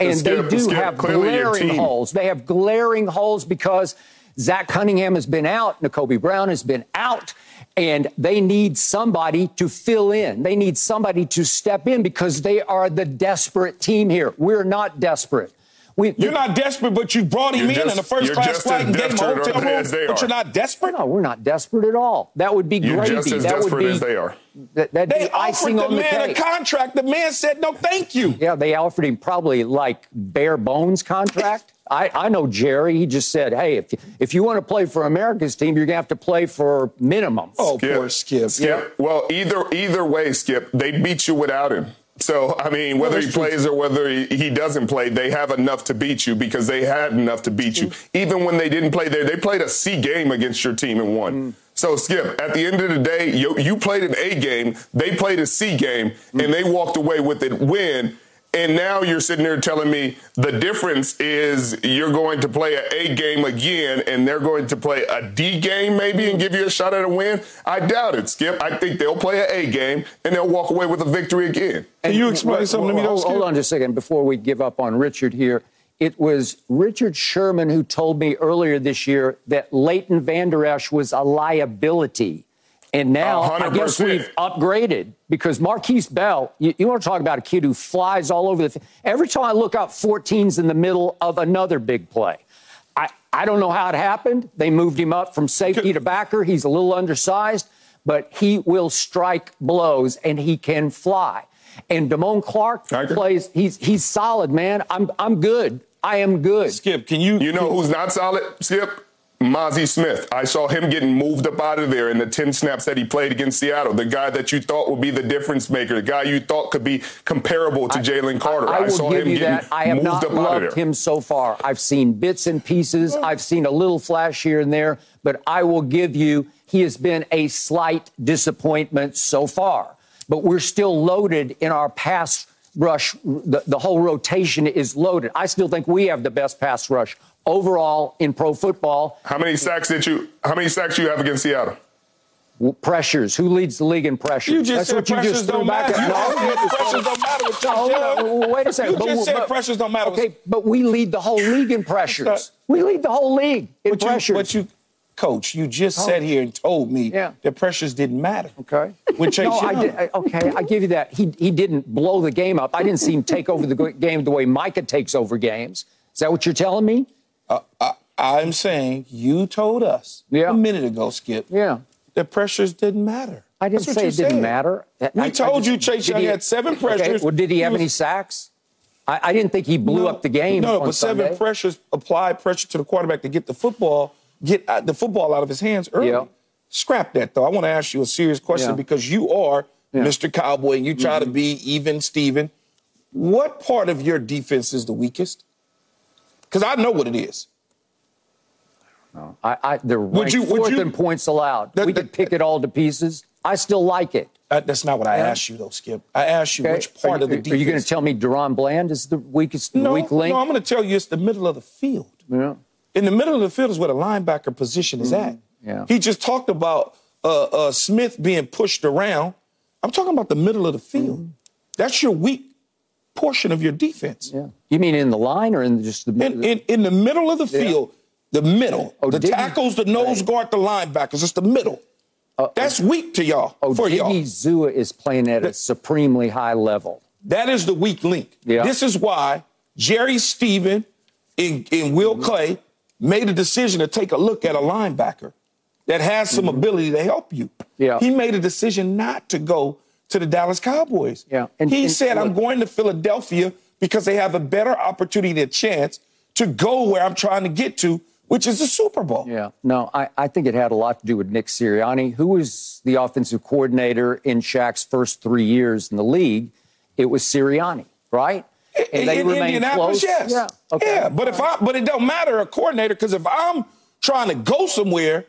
And they do have glaring holes. They have glaring holes because Zach Cunningham has been out, Nakobe Brown has been out, and they need somebody to fill in. They need somebody to step in because they are the desperate team here. We're not desperate. We, you're not desperate, but you brought him in in in a first class flight and gave him a hotel room. But you're not desperate. No, we're not desperate at all. That would be you're gravy. Just as that desperate would be, as they are. That, that'd they be icing offered on the man cake. a contract. The man said no, thank you. Yeah, they offered him probably like bare bones contract. I, I know Jerry. He just said, "Hey, if if you want to play for America's team, you're gonna have to play for minimum." Oh, Skip. poor Skip. Skip. Yeah. Well, either either way, Skip, they beat you without him. So, I mean, whether he plays or whether he, doesn't play, they have enough to beat you because they had enough to beat you. Even when they didn't play there, they played a C game against your team and won. Mm. So, Skip, at the end of the day, you, you, played an A game, they played a C game, mm. and they walked away with it win. And now you're sitting there telling me the difference is you're going to play an A game again and they're going to play a D game maybe and give you a shot at a win. I doubt it, Skip. I think they'll play an A game and they'll walk away with a victory again. Can you explain something well, to me, though, Hold on just a second before we give up on Richard here. It was Richard Sherman who told me earlier this year that Leighton Vander Esch was a liability and now 100%. I guess we've upgraded because Markquese Bell, you, you, want to talk about a kid who flies all over the. Th- Every time I look up, 14's in the middle of another big play. I, I don't know how it happened. They moved him up from safety to backer. He's a little undersized, but he will strike blows and he can fly. And Damone Clark plays. He's he's solid, man. I'm I'm good. I am good. Skip, can you? You know who's not solid? Skip. Mazi Smith. I saw him getting moved up out of there in the 10 snaps that he played against Seattle. The guy that you thought would be the difference maker, the guy you thought could be comparable to Jalen Carter. I, I, I saw him getting that. I have not loved him so far. I've seen bits and pieces. Mm. I've seen a little flash here and there, but I will give you he has been a slight disappointment so far. But we're still loaded in our pass rush. The, the whole rotation is loaded. I still think we have the best pass rush overall in pro football. How many sacks did you? How many sacks you have against Seattle? Pressures. Who leads the league in pressures? You just That's said what you just threw back at. No, pressures don't matter with no, Wait a second. You just said but, pressures don't matter. Okay, but we lead the whole league in pressures. We lead the whole league in but pressures. You, but you, coach, you just oh. sat here and told me yeah. that pressures didn't matter. Okay. With Chase no, I did, okay, I give you that. He he didn't blow the game up. I didn't see him take over the game the way Micah takes over games. Is that what you're telling me? Uh, I, am saying you told us yeah. a minute ago, Skip. Yeah. That pressures didn't matter. I didn't say it said. didn't matter. We I, told I just, you Chase Young he, had seven pressures. Okay. Well, did he have any sacks? I, I, didn't think he blew no, up the game. No, but Sunday. seven pressures applied pressure to the quarterback to get the football, get the football out of his hands early. Yeah. Scrap that though. I want to ask you a serious question yeah. because you are. Mr. Cowboy and you try mm-hmm. to be even Steven. What part of your defense is the weakest? Because I know what it is. No. I, I, they're would you, fourth would you, in points allowed. That, we could pick it all to pieces. I still like it. that's not what I yeah. asked you, though, Skip. I asked you okay. which part you, of the defense. Are you going to tell me DaRon Bland is the weakest, no, weak link? No, I'm going to tell you it's the middle of the field. Yeah. In the middle of the field is where the linebacker position is mm-hmm. at. Yeah. He just talked about uh, uh, Smith being pushed around. I'm talking about the middle of the field. Mm-hmm. That's your weak portion of your defense. Yeah. You mean in the line or in just the in, in, in the middle of the field? The middle. Oh, the tackles, the nose guard, the linebackers. It's the middle. Uh, That's weak to y'all. Oh, for y'all. Zua is playing at a supremely high level. That is the weak link. Yeah. This is why Jerry Stephen and, and Will mm-hmm. Clay made a decision to take a look at a linebacker that has some mm-hmm. ability to help you. Yeah. He made a decision not to go to the Dallas Cowboys. Yeah. And, he and, said, look, I'm going to Philadelphia because they have a better opportunity, a chance to go where I'm trying to get to, which is the Super Bowl. Yeah. No, I, I think it had a lot to do with Nick Sirianni, who was the offensive coordinator in Shaq's first three years in the league. It was Sirianni, right? And they in Indianapolis, close. yes. Yeah. Okay. Yeah, but if I but it don't matter a coordinator because if I'm trying to go somewhere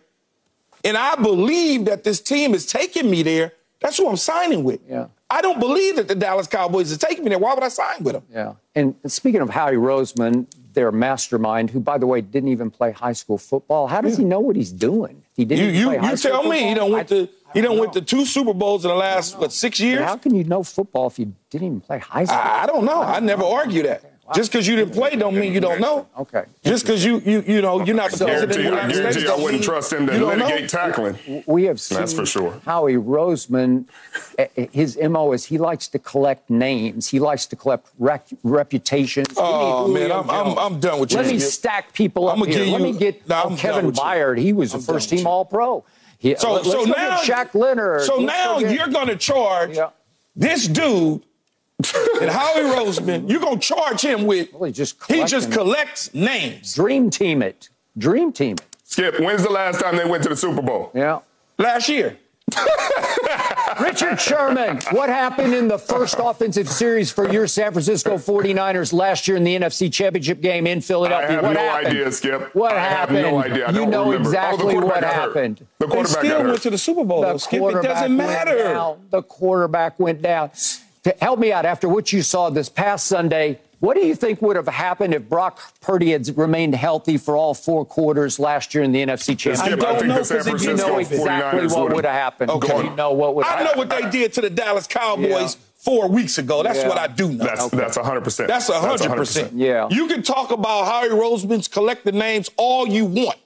and I believe that this team is taking me there, that's who I'm signing with. Yeah. I don't believe that the Dallas Cowboys are taking me there. Why would I sign with them? Yeah. And speaking of Howie Roseman, their mastermind, who, by the way, didn't even play high school football. How does yeah. he know what he's doing? He didn't. You, you, you tell me. He don't went to he don't, don't went to two Super Bowls in the last what six years. How can you know football if you didn't even play high school? I, I don't know. I never argue that. Just because you didn't play don't mean you don't know. Okay. Just because you you you know you're not the president. I guarantee, I wouldn't trust him to litigate tackling. We have seen that's for sure. Howie Roseman, eh, eh, his mo is he likes to collect names. He likes to collect rec- reputations. Oh man, I'm, I'm, I'm done with you. Let me stack people up I'm here. You, Let me get nah, Kevin Byard. He was a first team All Pro. He, so so now Shaq Leonard. So now you're going to charge yeah. this dude and Howie Roseman, you're gonna charge him with well, he just he just collects names. Dream team it. Dream team it. Skip, when's the last time they went to the Super Bowl? Yeah. Last year. Richard Sherman, what happened in the first offensive series for your San Francisco 49ers last year in the NFC Championship game in Philadelphia? I have what no happened? idea, Skip. What I happened? have no idea. I you don't know remember. Oh, exactly oh, what happened. Hurt. The They quarterback still got hurt. went to the Super Bowl. The though, Skip. It doesn't went matter. down. The quarterback went down. To help me out after what you saw this past Sunday. What do you think would have happened if Brock Purdy had remained healthy for all four quarters last year in the NFC Championship? I don't I know the San 'cause if you know exactly what would would have happened. Okay. You know what would I know what they did to the Dallas Cowboys Yeah. four weeks ago. That's Yeah. what I do know. That's that's 100%. That's a hundred percent. Yeah. You can talk about Harry Roseman's collected names all you want.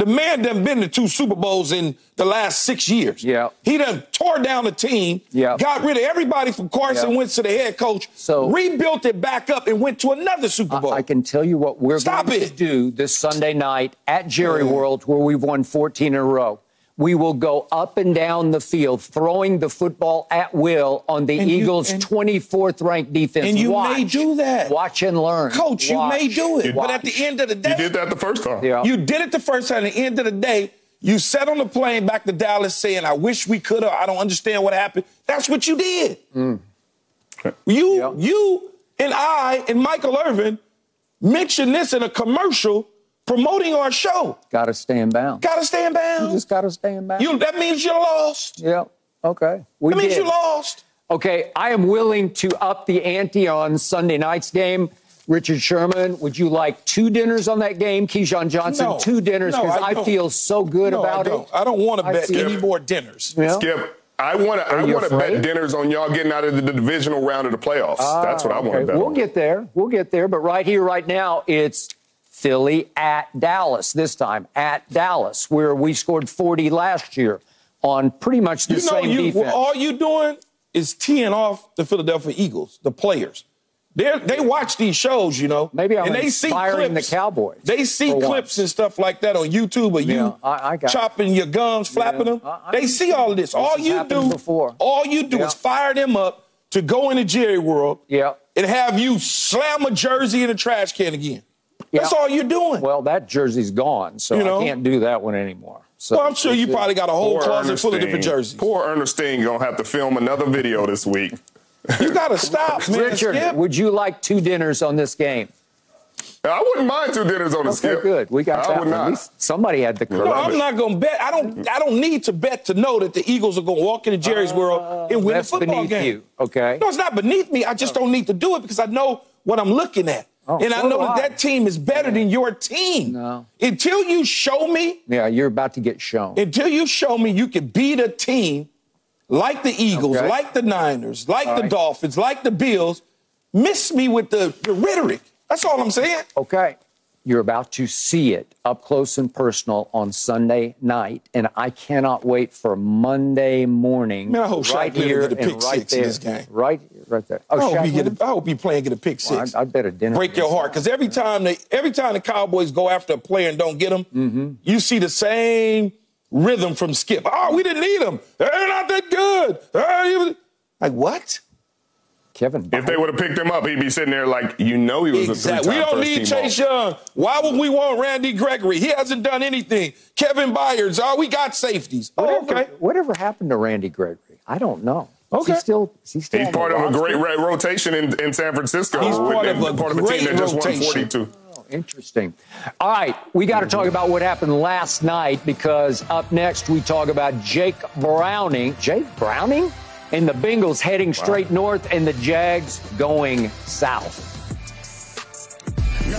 The man done been to two Super Bowls in the last six years. Yeah. He done tore down the team. Yeah. Got rid of everybody from Carson Yeah. Wentz to the head coach. So- rebuilt it back up and went to another Super Bowl. I can tell you what we're Stop going to do this Sunday night at Jerry mm. World, where we've won 14 in a row. We will go up and down the field, throwing the football at will on the And you- Eagles' and- 24th ranked defense. And you Watch. may do that. Watch and learn. Coach, you may do it. But at the end of the day, You did that the first time. Yeah. You did it the first time. At the end of the day, you sat on the plane back to Dallas saying, I wish we could have. I don't understand what happened. That's what you did. Mm. You, Yeah. you and I and Michael Irvin mentioned this in a commercial promoting our show. Got to stay in bounds. Gotta stand You just got to stay in bounds. You, that means you're lost. yeah. Okay. We That means did. you lost. Okay, I am willing to up the ante on Sunday night's game. Richard Sherman, would you like two dinners on that game? Keyshawn Johnson, No. two dinners No, because I I, feel so good No, about don't. it. I don't want to bet feel- any more dinners. Yeah. Skip, I want to I want to bet dinners on y'all getting out of the divisional round of the playoffs. That's what I ah, want to Okay, bet. We'll on. get there. We'll get there. But right here, right now, it's Philly at Dallas. This time at Dallas, where we scored 40 last year on pretty much the You know, same you defense. all you doing is teeing off the Philadelphia Eagles, the players. They they watch these shows, you know. Maybe I'm and they see clips. the Cowboys They see clips and stuff like that on YouTube of Yeah, you I- I got it. chopping your gums, flapping them. I- they see all of this. all you do, before. all you do Yeah. is fire them up to go into Jerry World. Yeah. And have you slam a jersey in a trash can again. That's all you're doing. Well, that jersey's gone, so You know? I can't do that one anymore. So Well, I'm sure you probably got a whole Poor closet full of different jerseys. Poor Ernestine gonna have to film another video this week. You gotta stop, man. Richard, Skip. would you like two dinners on this game? I wouldn't mind two dinners on the Okay, skip. good. We got I that would one. At not. least somebody had the courage. No. I'm not gonna bet. I don't. I don't need to bet to know that the Eagles are gonna walk into Jerry's uh, world and win a That's football beneath game. you, okay? No, it's not beneath me. I just don't need to do it because I know what I'm looking at, Oh, and I know that I. that team is better than your team. No. Until you show me, Yeah, you're about to get shown. until you show me you can beat a team like the Eagles, Okay. like the Niners, like the right. Dolphins, like the Bills, miss me with the, the rhetoric. That's all I'm saying. Okay. You're about to see it up close and personal on Sunday night, and I cannot wait for Monday morning. Man, I hope right Leonard here and pick right six in there, this game. Right, right there. I Oh, hope, you get a, I hope you play and get a pick Well, six. I, I bet a dinner. break your heart because every time they every time the Cowboys go after a player and don't get him, Mm-hmm. you see the same rhythm from Skip. Oh, we didn't need him. They're not that good. Like what? Kevin. If they would have picked him up, he'd be sitting there like, you know, he was Exactly. a We three-time We don't first need team Chase All. Young. Why would we want Randy Gregory? He hasn't done anything. Kevin Byards. Oh, we got safeties. Oh, okay. whatever happened to Randy Gregory? I don't know. Is Okay. he still? Is he still He's part of a great ro- rotation in, in San Francisco. He's part and- of a and part of a team that just rotation. won 42. Oh, Interesting. All right, we got to talk about what happened last night because up next we talk about Jake Browning. Jake Browning? And the Bengals heading straight north and the Jags going south. No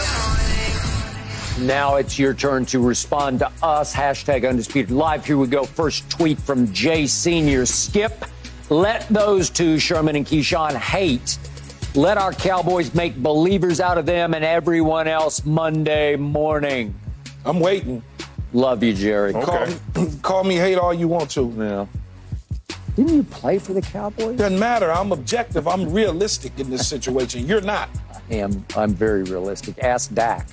Won't back down. Now it's your turn to respond to us. Hashtag undisputed live. Here we go. First tweet from Jay Senior. Skip. Let those two, Sherman and Keyshawn, hate Let our Cowboys make believers out of them and everyone else Monday morning. I'm waiting. Love you, Jerry. Okay. Call, me, call me hate all you want to. Yeah. Didn't you play for the Cowboys? Doesn't matter. I'm objective. I'm realistic in this situation. You're not. I am. I'm very realistic. Ask Dak.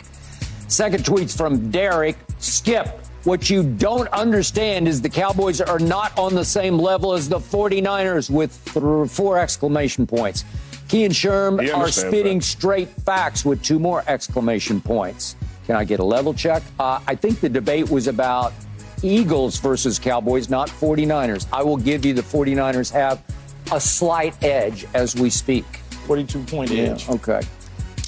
Second tweet's from Derek. Skip. What you don't understand is the Cowboys are not on the same level as the 49ers with th- four exclamation points. Key and Sherm are spitting that. straight facts with two more exclamation points. Can I get a level check? Uh, I think the debate was about Eagles versus Cowboys, not 49ers. I will give you the 49ers have a slight edge as we speak. 42 point edge. Okay.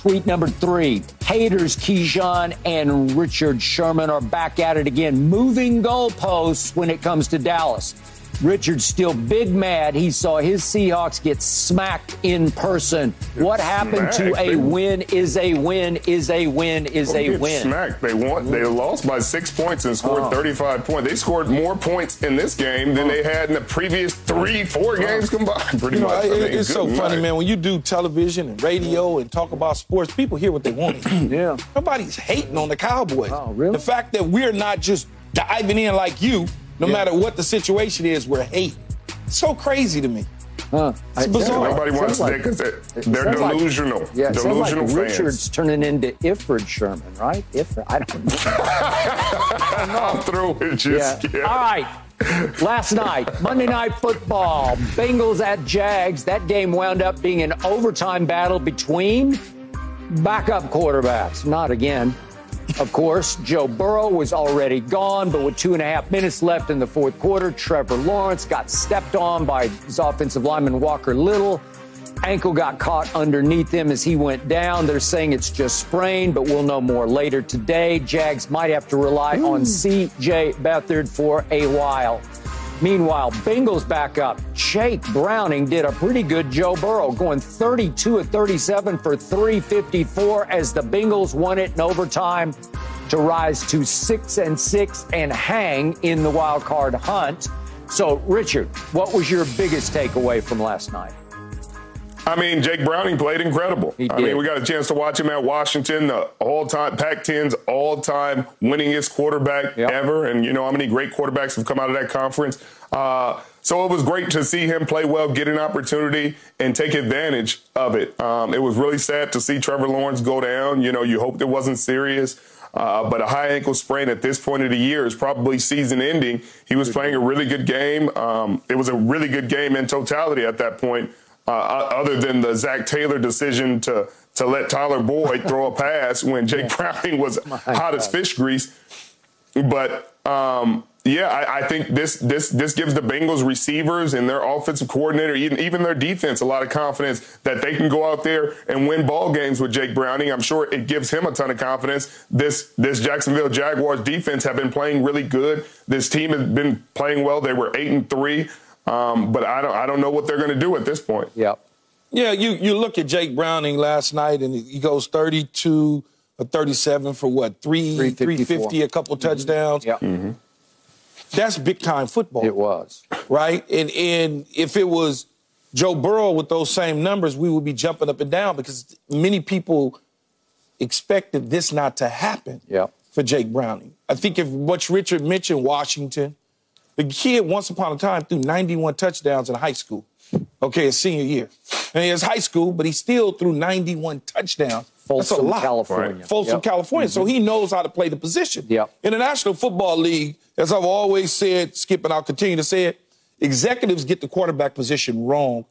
Tweet number three. Haters Keyshawn and Richard Sherman are back at it again, moving goalposts when it comes to Dallas. Richard's still big mad. He saw his Seahawks get smacked in person. What happened to Smacked. a win is a win is a win is a win. Smacked. They won. They mm-hmm. lost by six points and scored Oh. 35 points. They scored more points in this game than oh. they had in the previous three, four oh. games combined. Pretty You know, much. I it- mean, it's so good funny, man. When you do television and radio and talk about sports, people hear what they want. Yeah. Nobody's hating on the Cowboys. Oh, really? The fact that we're not just diving in like you, no Yeah. matter what the situation is, we're hate. It's so crazy to me. Huh. It's bizarre. Nobody wants Sounds like- that because they're, it they're like- delusional. yeah, delusional like fans. Richard's turning into Iford Sherman, right? Iford, I don't know. I'm through with just Yeah. All right. Last night, Monday Night Football, Bengals at Jags. That game wound up being an overtime battle between backup quarterbacks. Not again. Of course, Joe Burrow was already gone, but with two and a half minutes left in the fourth quarter, Trevor Lawrence got stepped on by his offensive lineman Walker Little. Ankle got caught underneath him as he went down. They're saying it's just sprained, but we'll know more later today. Jags might have to rely on C.J. Beathard for a while. Meanwhile, Bengals back up. Jake Browning did a pretty good Joe Burrow, going 32 of 37 for 354 as the Bengals won it in overtime to rise to six and six and hang in the wild card hunt. So, Richard, what was your biggest takeaway from last night? I mean, Jake Browning played incredible. I mean, we got a chance to watch him at Washington, the all-time Pac-10's all-time winningest quarterback Yep. ever, and you know how many great quarterbacks have come out of that conference. Uh, so it was great to see him play well, get an opportunity, and take advantage of it. Um, it was really sad to see Trevor Lawrence go down. You know, you hoped it wasn't serious. Uh, but a high ankle sprain at this point of the year is probably season ending. He was playing a really good game. Um, it was a really good game in totality at that point uh, other than the Zac Taylor decision to to let Tyler Boyd throw a pass when Jake Browning was hot as fish grease. But um, yeah, I, I think this this this gives the Bengals receivers and their offensive coordinator, even even their defense, a lot of confidence that they can go out there and win ball games with Jake Browning. I'm sure it gives him a ton of confidence. This this Jacksonville Jaguars defense have been playing really good. This team has been playing well. They were eight and three, um, but I don't I don't know what they're going to do at this point. Yep. Yeah, you, you look at Jake Browning last night, and he goes 32 or 37 for what, three, 354. 350, a couple touchdowns. Yep. That's big time football. It was. right? And and if it was Joe Burrow with those same numbers, we would be jumping up and down because many people expected this not to happen Yep. for Jake Browning. I think if what Richard mentioned, Washington, the kid once upon a time threw 91 touchdowns in high school. Okay, his senior year. And he was high school, but he still threw 91 touchdowns. That's a Folsom, lot. California. Folsom, Yep. California. So mm-hmm. he knows how to play the position. Yep. In the National Football League, as I've always said, Skip, and I'll continue to say it, executives get the quarterback position wrong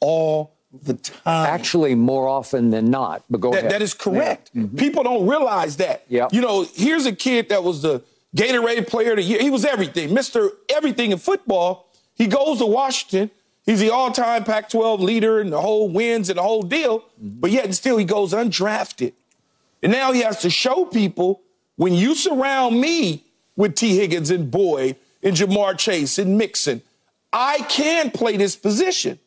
all the time. Actually, more often than not. But go That, ahead. that is correct. Mm-hmm. People don't realize that. Yep. You know, here's a kid that was the Gatorade player of the year. He was everything, Mr. Everything in football. He goes to Washington. He's the all-time Pac-12 leader and the whole wins and the whole deal. Mm-hmm. But yet and still he goes undrafted. And now he has to show people when you surround me with Tee Higgins and Boyd and Ja'Marr Chase and Mixon, I can play this position.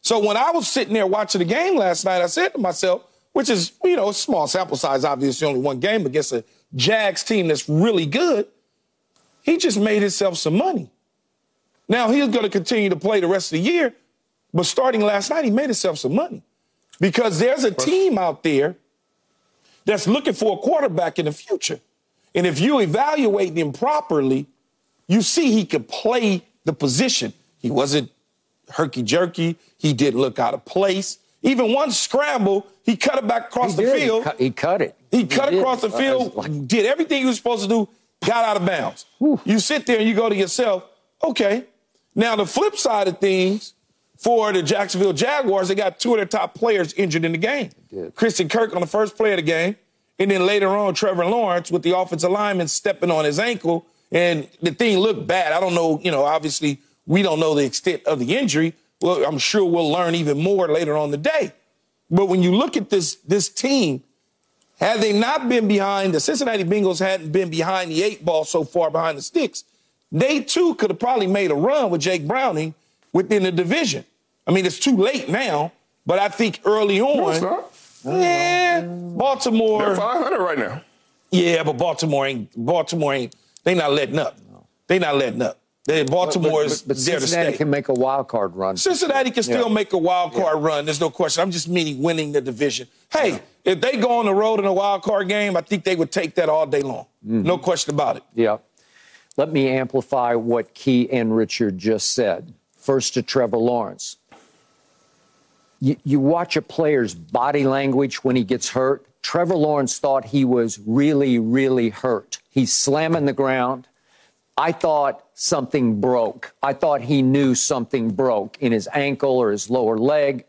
So when I was sitting there watching the game last night, I said to myself, which is, you know, a small sample size, obviously only one game against a Jags team that's really good, he just made himself some money. Now he's going to continue to play the rest of the year, but starting last night, he made himself some money. because there's a team out there that's looking for a quarterback in the future. And if you evaluate him properly, you see he could play the position. He wasn't herky jerky. He didn't look out of place. Even one scramble, he cut it back across He the did. He field. cut- he cut it. He, He cut did. across the Uh, field, like- did everything he was supposed to do, got out of bounds. You sit there and you go to yourself, okay. Now the flip side of things for the Jacksonville Jaguars, they got two of their top players injured in the game. Christian Kirk on the first play of the game, and then later on Trevor Lawrence with the offensive lineman stepping on his ankle, and the thing looked bad. I don't know, you know, obviously we don't know the extent of the injury. Well, I'm sure we'll learn even more later on the day. But when you look at this this team, had they not been behind, the Cincinnati Bengals hadn't been behind the eight ball so far behind the sticks, they too could have probably made a run with Jake Browning within the division. I mean, it's too late now, but I think early on, No, yeah, Baltimore. They're 500 right now. Yeah, but Baltimore ain't. Baltimore ain't. They not letting up. They not letting up. They, Baltimore is but, but there to Cincinnati stay. can make a wild card run. Cincinnati can still Yeah. make a wild card run. There's no question. I'm just meaning winning the division. Hey, if they go on the road in a wild card game, I think they would take that all day long. Mm-hmm. No question about it. Yeah. Let me amplify what Key and Richard just said. First to Trevor Lawrence. You, you watch a player's body language when he gets hurt. Trevor Lawrence thought he was really, really hurt. He's slamming the ground. I thought something broke. I thought he knew something broke in his ankle or his lower leg.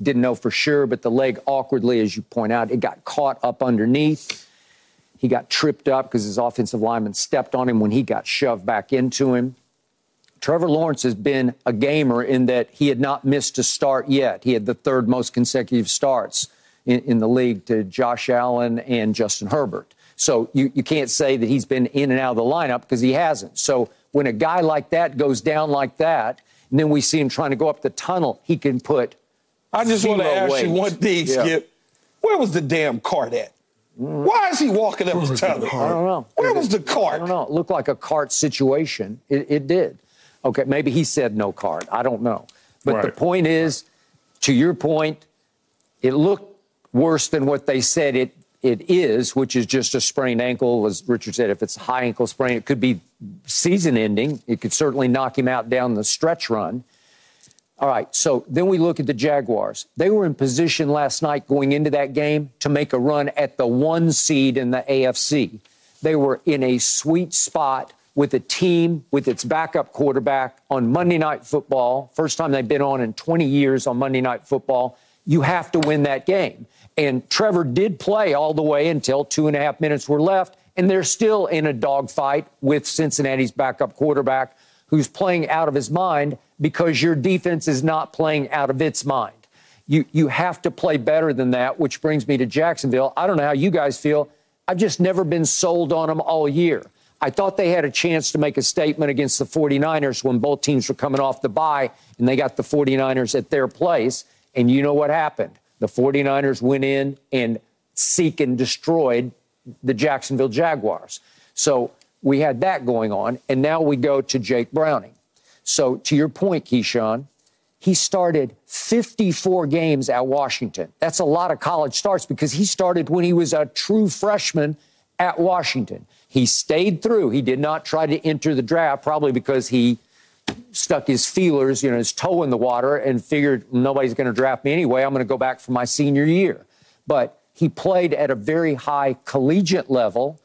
Didn't know for sure, but the leg awkwardly, as you point out, it got caught up underneath. He got tripped up because his offensive lineman stepped on him when he got shoved back into him. Trevor Lawrence has been a gamer in that he had not missed a start yet. He had the third most consecutive starts in, in the league to Josh Allen and Justin Herbert. So you, you can't say that he's been in and out of the lineup because he hasn't. So when a guy like that goes down like that, and then we see him trying to go up the tunnel, he can put I just want to Zero ask you one thing, Yeah. Skip. Where was the damn cart at? Mm. Why is he walking up the tunnel? I don't know. Where was the cart? I don't know. It looked like a cart situation. It, it did. Okay, maybe he said no cart. I don't know. But the point is, to your point, it looked worse than what they said it it is, which is just a sprained ankle. As Richard said, if it's a high ankle sprain, it could be season ending. It could certainly knock him out down the stretch run. All right, so then we look at the Jaguars. They were in position last night going into that game to make a run at the one seed in the AFC. They were in a sweet spot with a team with its backup quarterback on Monday Night Football. First time they've been on in 20 years on Monday Night Football. You have to win that game. And Trevor did play all the way until two and a half minutes were left, and they're still in a dogfight with Cincinnati's backup quarterback who's playing out of his mind because your defense is not playing out of its mind. You, you have to play better than that, which brings me to Jacksonville. I don't know how you guys feel. I've just never been sold on them all year. I thought they had a chance to make a statement against the 49ers when both teams were coming off the bye and they got the 49ers at their place. And you know what happened? The 49ers went in and seek and destroyed the Jacksonville Jaguars. So we had that going on. And now we go to Jake Browning. So to your point, Keyshawn, he started 54 games at Washington. That's a lot of college starts because he started when he was a true freshman at Washington. He stayed through. He did not try to enter the draft, probably because he stuck his feelers, you know, his toe in the water and figured nobody's going to draft me anyway. I'm going to go back for my senior year. But he played at a very high collegiate level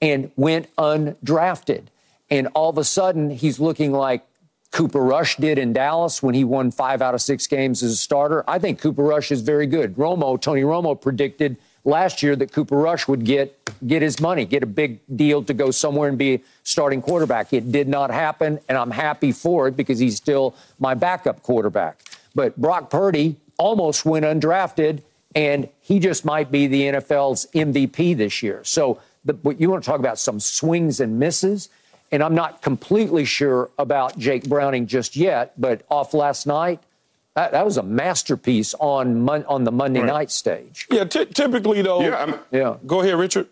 and went undrafted. And all of a sudden, he's looking like Cooper Rush did in Dallas when he won five out of six games as a starter. I think Cooper Rush is very good. Romo, Tony Romo predicted last year that Cooper Rush would get get his money, get a big deal to go somewhere and be starting quarterback. It did not happen, and I'm happy for it because he's still my backup quarterback. But Brock Purdy almost went undrafted, and he just might be the NFL's MVP this year. So, the, but you want to talk about some swings and misses, and I'm not completely sure about Jake Browning just yet. But off last night, that, that was a masterpiece on mon, on the Monday Right. night stage. Yeah, ty- typically though. Yeah, I'm- Yeah. Go ahead, Richard.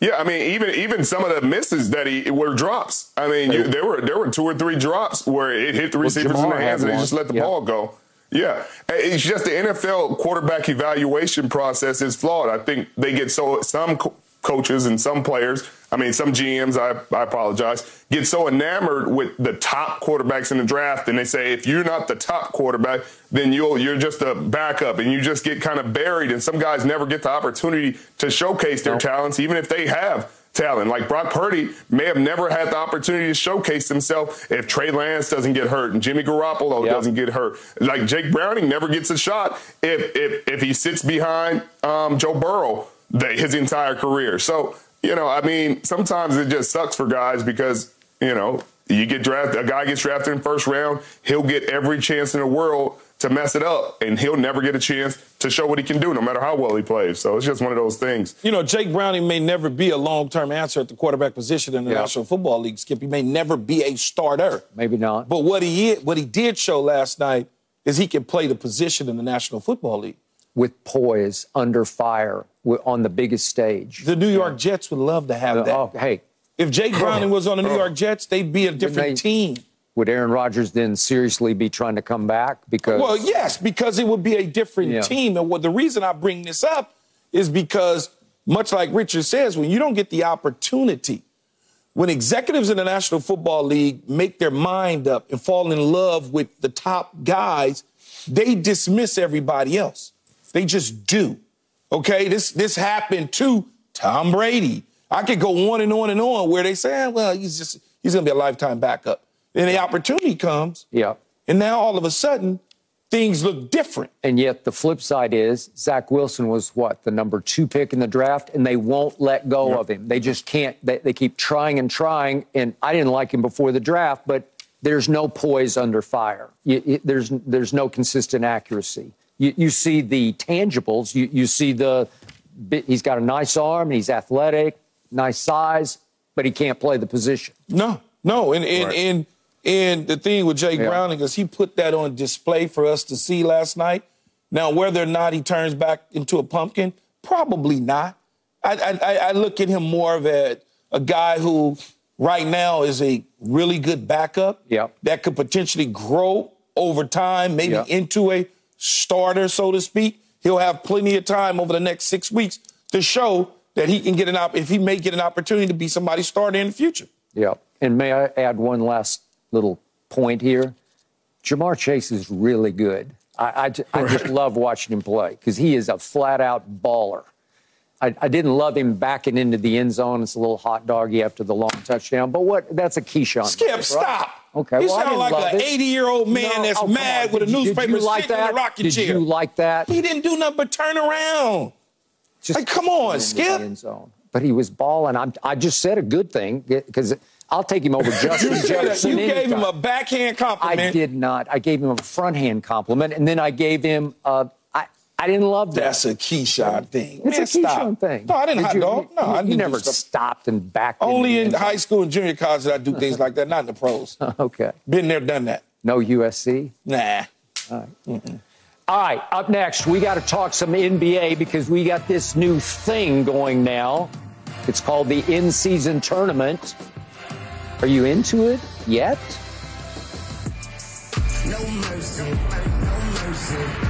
Yeah, I mean, even even some of the misses that he were drops. I mean, you, there were there were two or three drops where it hit the receivers in Ja'Marr the hands and they just let the Yeah. ball go. Yeah, it's just the NFL quarterback evaluation process is flawed. I think they get so some co- coaches and some players, I mean some GMs, I, I apologize, get so enamored with the top quarterbacks in the draft, and they say if you're not the top quarterback, then you'll you're just a backup, and you just get kind of buried. And some guys never get the opportunity to showcase their talents, even if they have talent. Like Brock Purdy may have never had the opportunity to showcase himself if Trey Lance doesn't get hurt and Jimmy Garoppolo Yep. doesn't get hurt. Like Jake Browning never gets a shot if if if he sits behind um, Joe Burrow the, his entire career. So you know, I mean, sometimes it just sucks for guys because you know you get drafted. A guy gets drafted in first round, he'll get every chance in the world to mess it up, and he'll never get a chance to show what he can do, no matter how well he plays. So it's just one of those things. You know, Jake Browning may never be a long-term answer at the quarterback position in the Yeah. National Football League. Skip, he may never be a starter. Maybe not. But what he what he did show last night is he can play the position in the National Football League. with poise, under fire, wi- on the biggest stage. The New York Jets would love to have that. Oh, hey, If Jake Browning was on the New York Jets, they'd be a different they- team. would Aaron Rodgers then seriously be trying to come back? Because Well, yes, because it would be a different Yeah. team. And what the reason I bring this up is because, much like Richard says, when you don't get the opportunity, when executives in the National Football League make their mind up and fall in love with the top guys, they dismiss everybody else. They just do. Okay, this this happened to Tom Brady. I could go on and on and on where they say, "Ah, well, he's just he's gonna be a lifetime backup. Then the opportunity comes, yeah. and now all of a sudden, things look different. And yet the flip side is Zach Wilson was what the number two pick in the draft, and they won't let go of him. They just can't. They, they keep trying and trying. And I didn't like him before the draft, but there's no poise under fire. You, you- there's there's no consistent accuracy. You, you see the tangibles. You you see the he's got a nice arm and he's athletic, nice size, but he can't play the position. No, no, and and Right. and and the thing with Jake Yeah. Browning is he put that on display for us to see last night. Now, whether or not he turns back into a pumpkin, probably not. I I, I- I look at him more of a a guy who right now is a really good backup. Yeah. that could potentially grow over time, maybe Yeah. into a starter, so to speak. He'll have plenty of time over the next six weeks to show that he can get an op- if he may get an opportunity to be somebody's starter in the future. Yeah. And may I add one last little point here? Ja'Marr Chase is really good. I, I, I just love watching him play because he is a flat out baller. I, I didn't love him backing into the end zone. It's a little hot doggy after the long touchdown. But what? That's a Keyshawn. Skip, right? stop. Okay, You well, sound like an 80 year old man No, that's oh, mad with a newspaper like sitting in a rocking Did chair. you like that? He didn't do nothing but turn around. Just Like, come on, Skip. But he was balling. I'm, I just said a good thing because I'll take him over Justin You, Jefferson. you gave him a backhand compliment. I did not. I gave him a front hand compliment, and then I gave him. Uh, I I didn't love that. That's a Keyshawn thing. it's Man, a stop. Keyshawn thing. No, I didn't Did hot you- dog. No, you, I didn't never do stopped and backed. Only into in high school and junior college did I do things like that, not in the pros. Okay. Been there, done that. No USC. Nah. All right. All right. Up next, we got to talk some NBA because we got this new thing going now. It's called the in-season tournament. Are you into it yet? No mercy, no mercy.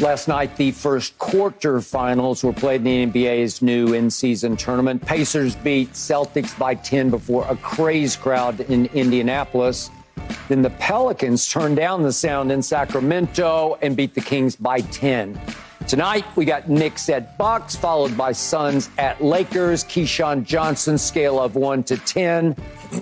Last night, the first quarterfinals were played in the NBA's new in-season tournament. Pacers beat Celtics by 10 before a crazed crowd in Indianapolis. Then the Pelicans turned down the sound in Sacramento and beat the Kings by 10. Tonight, we got Knicks at Bucks, followed by Suns at Lakers. Keyshawn Johnson, scale of 1 to 10.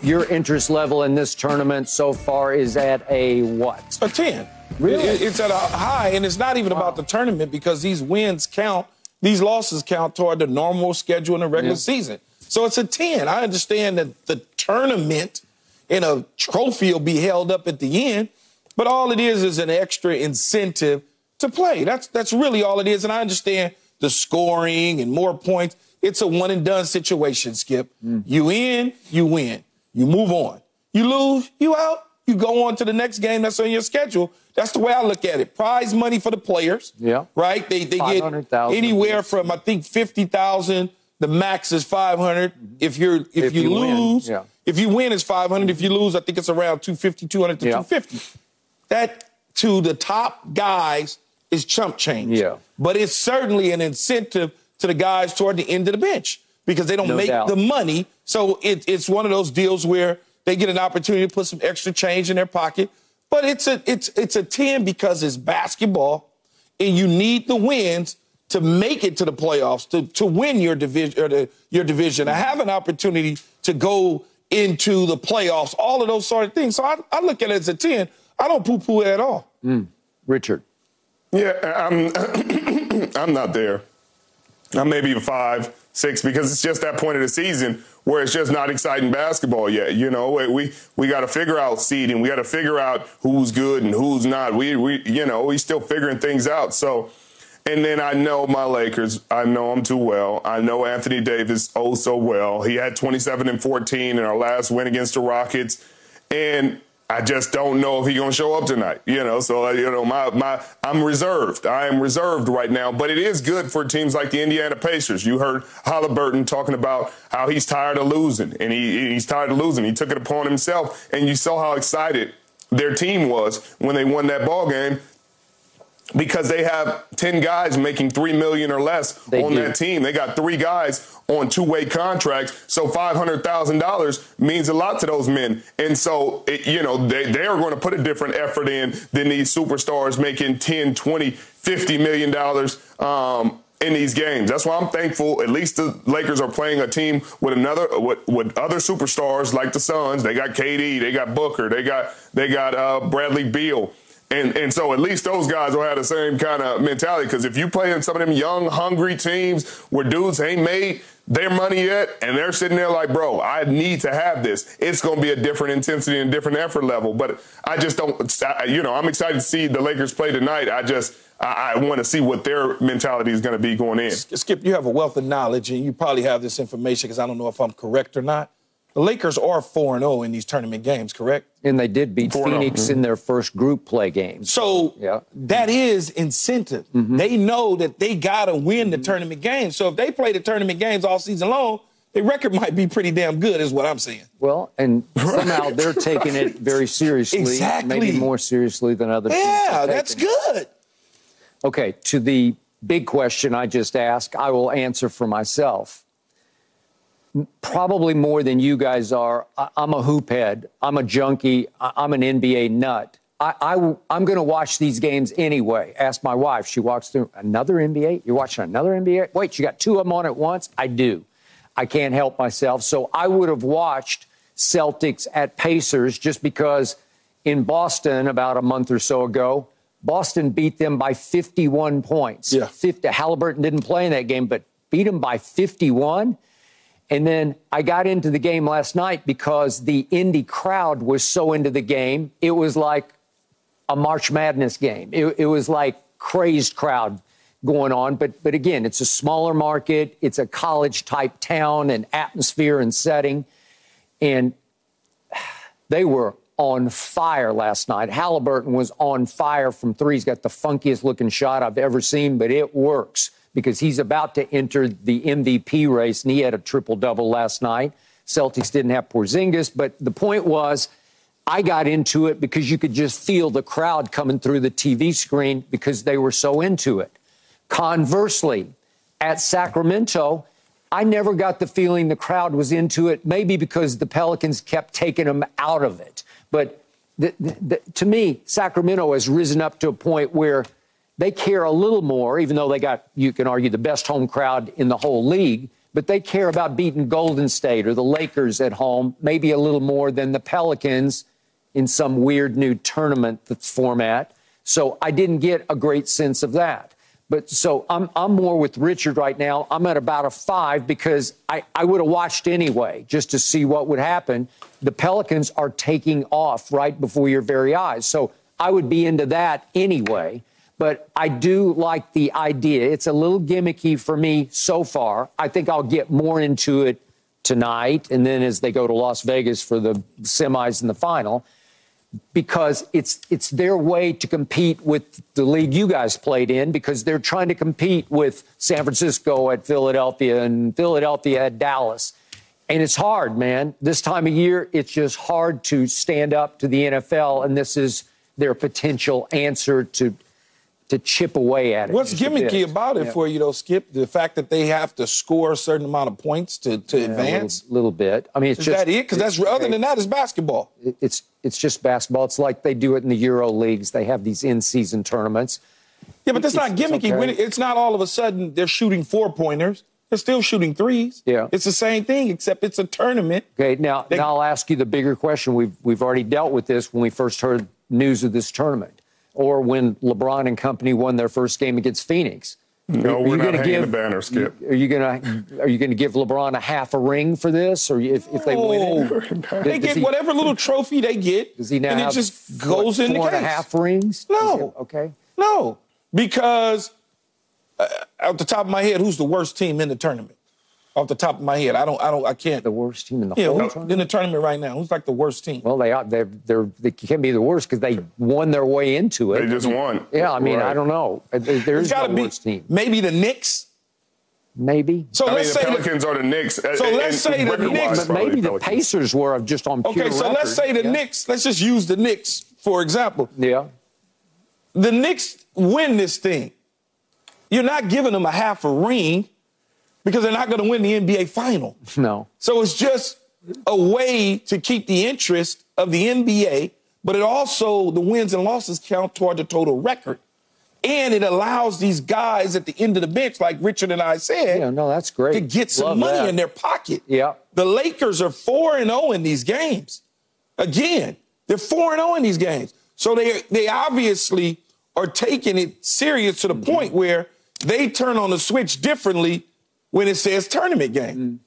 Your interest level in this tournament so far is at a what? A 10. Really? It- it's at a high, and it's not even about the tournament because these wins count, these losses count toward the normal schedule in the regular Yeah. season. So it's a 10. I understand that the tournament and a trophy will be held up at the end. But all it is is an extra incentive to play. That's that's really all it is. And I understand the scoring and more points. It's a one and done situation, Skip. Mm. You in, you win. You move on. You lose, you out. You go on to the next game that's on your schedule. That's the way I look at it. Prize money for the players. Yeah. Right? They they get anywhere from I think fifty thousand. The max is five hundred. Mm-hmm. If you're if, if you, you, lose, yeah. if you win, it's five hundred. If you lose, I think it's around 250, 200 to yeah. 250. That to the top guys is chump change. Yeah. But it's certainly an incentive to the guys toward the end of the bench because they don't no make doubt. the money. So it, it's one of those deals where they get an opportunity to put some extra change in their pocket. But it's a it's it's a 10 because it's basketball and you need the wins to make it to the playoffs, to, to win your division or the, your division. to have an opportunity to go into the playoffs, all of those sort of things. So I, I look at it as a 10. I don't poo-poo it at all. Mm. Richard. Yeah, I'm I'm not there. I'm maybe a five, six, because it's just that point of the season where it's just not exciting basketball yet. You know, we we got to figure out seeding. We got to figure out who's good and who's not. We we you know we still figuring things out. So, and then I know my Lakers. I know them too well. I know Anthony Davis oh so well. He had 27 and 14 in our last win against the Rockets, and I just don't know if he's gonna show up tonight. You know, so uh, you know, my my I'm reserved. I am reserved right now, but it is good for teams like the Indiana Pacers. You heard Halliburton talking about how he's tired of losing, and he he's tired of losing. He took it upon himself, and you saw how excited their team was when they won that ball game because they have 10 guys making 3 million or less they on do. that team. They got 3 guys on two-way contracts. So $500,000 means a lot to those men. And so, it, you know, they, they are going to put a different effort in than these superstars making 10, 20, 50 million dollars um, in these games. That's why I'm thankful. At least the Lakers are playing a team with another with, with other superstars like the Suns. They got KD, they got Booker, they got they got uh, Bradley Beal. And and so at least those guys will have the same kind of mentality. Because if you play in some of them young, hungry teams where dudes ain't made their money yet, and they're sitting there like, bro, I need to have this. It's going to be a different intensity and different effort level. But I just don't, you know, I'm excited to see the Lakers play tonight. I just, I, I want to see what their mentality is going to be going in. Skip, you have a wealth of knowledge, and you probably have this information because I don't know if I'm correct or not. The Lakers are 4 0 in these tournament games, correct? And they did beat Phoenix mm-hmm. in their first group play game. So yeah. that is incentive. Mm-hmm. They know that they got to win the tournament games. So if they play the tournament games all season long, their record might be pretty damn good, is what I'm saying. Well, and somehow they're taking it very seriously. Exactly. Maybe more seriously than other teams. Yeah, that's good. Okay, to the big question I just asked, I will answer for myself probably more than you guys are. I, am a hoop head. I'm a junkie. I, am an NBA nut. I, I, am going to watch these games anyway. Ask my wife. She walks through another NBA. You're watching another NBA? Wait, you got two of them on at once? I do. I can't help myself. So I would have watched Celtics at Pacers just because in Boston about a month or so ago, Boston beat them by 51 points. Yeah. 50, Halliburton didn't play in that game, but beat them by 51. And then I got into the game last night because the Indy crowd was so into the game. It was like a March Madness game. It, it, was like crazed crowd going on. But but again, it's a smaller market. It's a college type town and atmosphere and setting, and they were on fire last night. Halliburton was on fire from three. He's got the funkiest looking shot I've ever seen, but it works because he's about to enter the MVP race, and he had a triple double last night. Celtics didn't have Porzingis, but the point was, I got into it because you could just feel the crowd coming through the TV screen because they were so into it. Conversely, at Sacramento, I never got the feeling the crowd was into it, maybe because the Pelicans kept taking them out of it. But the, the, to me, Sacramento has risen up to a point where they care a little more, even though they got, you can argue, the best home crowd in the whole league, but they care about beating Golden State or the Lakers at home, maybe a little more than the Pelicans in some weird new tournament format. So I didn't get a great sense of that. But so I'm, I'm more with Richard right now. I'm at about a five because I, I would have watched anyway just to see what would happen. The Pelicans are taking off right before your very eyes. So I would be into that anyway. But I do like the idea. It's a little gimmicky for me so far. I think I'll get more into it tonight and then as they go to Las Vegas for the semis and the final because it's it's their way to compete with the league you guys played in because they're trying to compete with San Francisco at Philadelphia and Philadelphia at Dallas. And it's hard, man. This time of year, it's just hard to stand up to the NFL, and this is their potential answer to to chip away at it. What's gimmicky about it Yeah. for you, though, Skip? The fact that they have to score a certain amount of points to, to Yeah, a little, little bit. I mean, it's Is just that it? Because that's other than that, it's basketball. it's it's just basketball. It's like they do it in the Euro leagues. They have these in-season tournaments. Yeah, but that's It's- not it's gimmicky. okay. When it- It's not all of a sudden they're shooting four pointers. They're still shooting threes. Yeah. It's the same thing, except it's a tournament. Okay, now, They- now I'll ask you the bigger question. We've we've already dealt with this when we first heard news of this tournament, or when LeBron and company won their first game against Phoenix. No, Are we're you not gonna hanging give- the banner, Skip. Are you gonna are you gonna give LeBron a half a ring for this, or if, if they win it? Oh, They Does get he- whatever little trophy they get, Does he now and have it just four- goes in the four and a half rings? No. He- Okay. No, because uh, off the top of my head, who's the worst team in the tournament? Off the top of my head, I don't, I don't, I can't. The worst team in the yeah, whole who- tournament. in the tournament right now, who's like the worst team? Well, they are. They're, they're, they can't be the worst because they won their way into it. They just won. Yeah, I mean, Right. I don't know. There- There's It's got to no be worst team. maybe the Knicks. Maybe. So I let's the say the- Pelicans are the Knicks. Uh, so let's say the Knicks- But maybe the Pacers were just on pure Okay, so let's say the record. Yeah. Knicks. Let's just use the Knicks for example. Yeah. The Knicks win this thing. You're not giving them a half a ring because they're not going to win the NBA final. No. So it's just a way to keep the interest of the NBA, but it also the wins and losses count toward the total record. And it allows these guys at the end of the bench, like Richard and I said, Yeah, no, that's great. to get some Love money that. in their pocket. Yeah. The Lakers are 4 and 0 in these games. Again, they're 4 and 0 in these games. So they they obviously are taking it serious to the Mm-hmm. point where they turn on the switch differently when it says tournament game.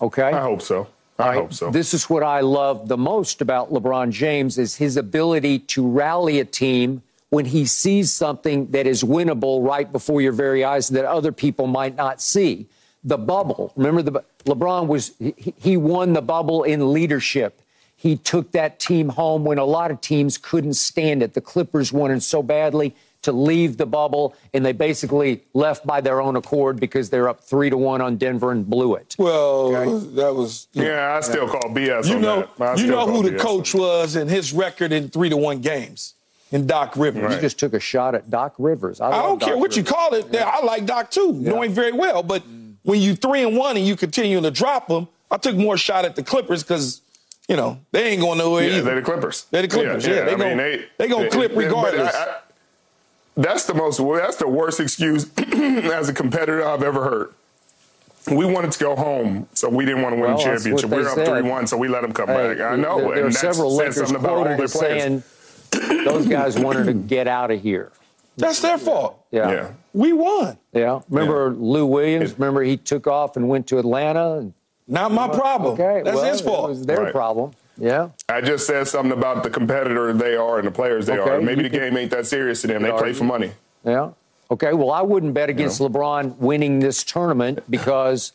Mm. Okay. I hope so. I hope so. This is what I love the most about LeBron James is his ability to rally a team when he sees something that is winnable right before your very eyes that other people might not see. The bubble. Remember the LeBron was he, he won the bubble in leadership. He took that team home when a lot of teams couldn't stand it. The Clippers wanted so badly to leave the bubble, and they basically left by their own accord because they're up three to one on Denver and blew it. Well, that was you know, yeah, I still call BS you on know that. You know call who the BS. coach was and his record in three to one games in Doc Rivers. You just took a shot at Doc Rivers. I love don't care Doc what you call it. I like Doc too, knowing very well. But when you three and one and you continue to drop them, I took more shot at the Clippers because you know they ain't going nowhere Yeah, either. they're the Clippers. They're the Clippers, yeah. They I mean, they they gonna clip but regardless. I- I- that's the most. That's the worst excuse as a competitor I've ever heard. We wanted to go home, so we didn't want to win Well, a that's championship. We they were up three one, so we let them come Hey, back. I know, There, there and are that several says Lakers something about all quoted their players. saying those guys wanted to get out of here. That's their fault. Yeah. yeah. We won. Yeah. Remember Lou Williams? Remember he took off and went to Atlanta? And, Not my problem. okay. That's well, his fault. It was their Right. problem. Yeah. I just said something about the competitor they are and the players they Okay, are. Maybe you the can- game ain't that serious to them. They play for money. Yeah. Okay. Well, I wouldn't bet against LeBron winning this tournament because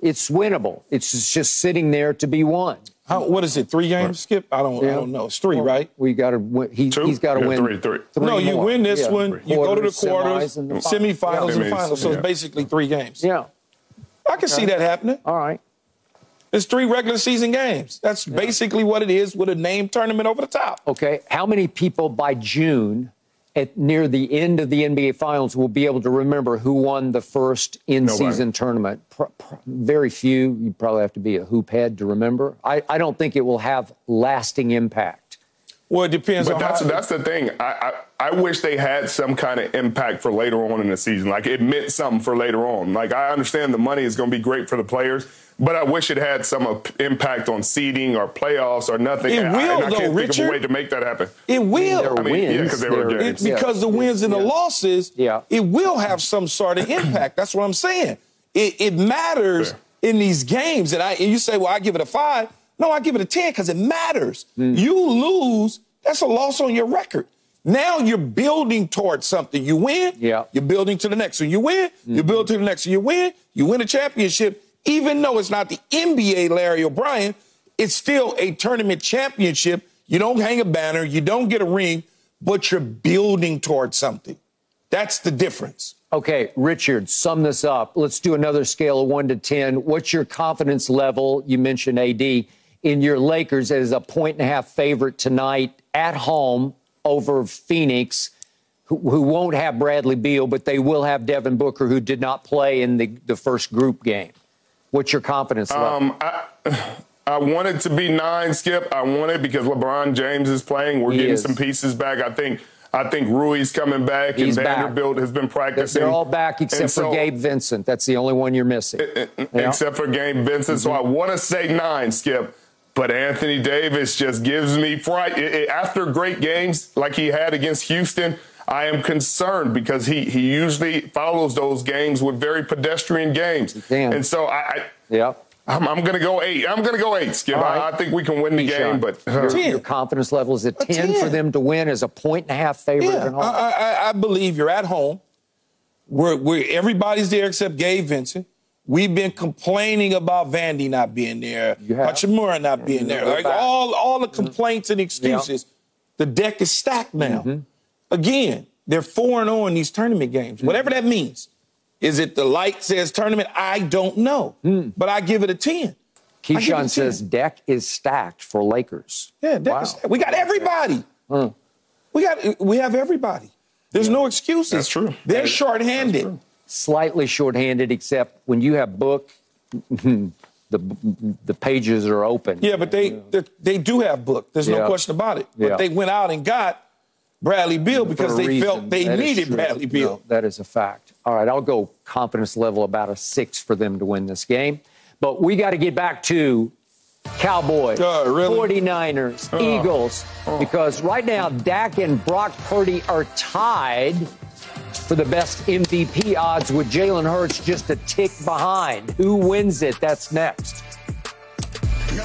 it's winnable. It's just- just sitting there to be won. How, what is it? Three games, Skip? I don't. I don't know. It's three, right? We got to win. He, he's got to Yeah, win. three, three. no, you more. win this Yeah. one. You go to the quarters, semis, and the semifinals, and finals. So yeah. it's basically three games. Yeah. I can see that happening. All right. It's three regular season games. That's basically what it is with a name tournament over the top. Okay, how many people by June, at near the end of the NBA Finals, will be able to remember who won the first in-season tournament? Pr- pr- very few. You probably have to be a hoop head to remember. I, I don't think it will have lasting impact. Well, it depends But on that's that's the thing. I, I I wish they had some kind of impact for later on in the season. Like it meant something for later on. Like I understand the money is going to be great for the players, but I wish it had some impact on seeding or playoffs or nothing. It And I, will, and I though, can't think of Richard. a way to make that happen. it will. Their I mean, yeah, wins, 'cause they were games. It- because the wins and the losses, Yeah. it will have some sort of impact. That's what I'm saying. It, it matters Fair. in these games. And, I, and you say, well, I give it a five. No, I give it a 10 because it matters. Hmm. You lose, that's a loss on your record. Now you're building towards something. You win, Yeah. you're building to the next one. You win, you build to the next one. You win, you win a championship. Even though it's not the NBA Larry O'Brien, it's still a tournament championship. You don't hang a banner, you don't get a ring, but you're building towards something. That's the difference. Okay, Richard, sum this up. Let's do another scale of one to 10. What's your confidence level? You mentioned AD in your Lakers as a point and a half favorite tonight at home over Phoenix, who, who won't have Bradley Beal, but they will have Devin Booker, who did not play in the, the first group game. What's your confidence level? Um, I, I want it to be nine, Skip. I want it because LeBron James is playing. We're He getting is. some pieces back. I think I think Rui's coming back He's and back. Vanderbilt has been practicing. They're all back except And for Gabe Vincent. That's the only one you're missing. Except for Gabe Vincent. So I Mm-hmm. want to say nine, Skip. But Anthony Davis just gives me fright. I- I- After great games like he had against Houston, I am concerned because he, he usually follows those games with very pedestrian games. can. And so I, I Yeah. I'm, I'm going to go eight. I'm going to go eight, Skip. All right. I, I think we can win the Keyshawn, game, but your, your confidence level is a 10, 10. for them to win as a point and a half favorite Yeah, at home. I, I, I believe you're at home. We're, we're, everybody's there except Gabe Vincent. We've been complaining about Vandy not being there, You have. Hachimura not being there. Like all, all the complaints and excuses. The deck is stacked now. Mm-hmm. Again, they're 4 and 0 in these tournament games, whatever that means. Is it the light says tournament? I don't know. Hmm. But I give it a 10. I give a Keyshawn 10. says deck is stacked for Lakers. Yeah, deck Wow. is stacked. we got everybody. Hmm. We got we have everybody. There's no excuses. That's true. They're shorthanded. Slightly shorthanded, except when you have book, the the pages are open. Yeah, but they they, they do have book. There's Yeah. no question about it. Yeah. But they went out and got Bradley Beal because they reason. felt they That is needed. Bradley Beal. No, that is a fact. All right, I'll go confidence level about a six for them to win this game. But we got to get back to Cowboys, Uh, really? 49ers, Eagles, because right now Dak and Brock Purdy are tied for the best MVP odds with Jalen Hurts just a tick behind. Who wins it? That's next. No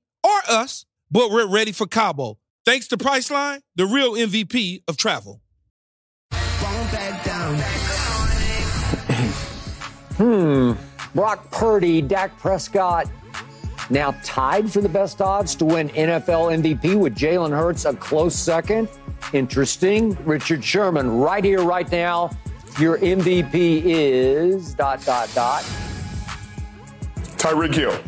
or us, but we're ready for Cabo. Thanks to Priceline, the real MVP of travel. Won't back down. Brock Purdy, Dak Prescott, now tied for the best odds to win NFL MVP with Jalen Hurts a close second. Interesting. Richard Sherman, right here, right now. Your MVP is dot dot dot. Tyreek Hill.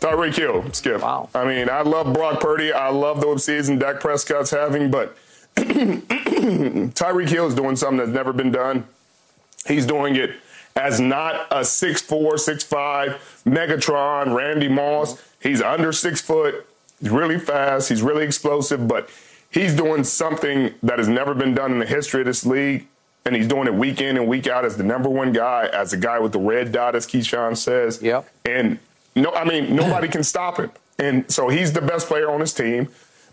Tyreek Hill, Skip. Wow. I mean, I love Brock Purdy. I love the season Dak Prescott's having, but Tyreek Hill is doing something that's never been done. He's doing it as not a 6'4, 6'5 Megatron, Randy Moss. He's under six foot. He's really fast. He's really explosive, but he's doing something that has never been done in the history of this league. And he's doing it week in and week out as the number one guy, as the guy with the red dot, as Keyshawn says. Yep. And no, I mean, nobody can stop him. And so he's the best player on his team.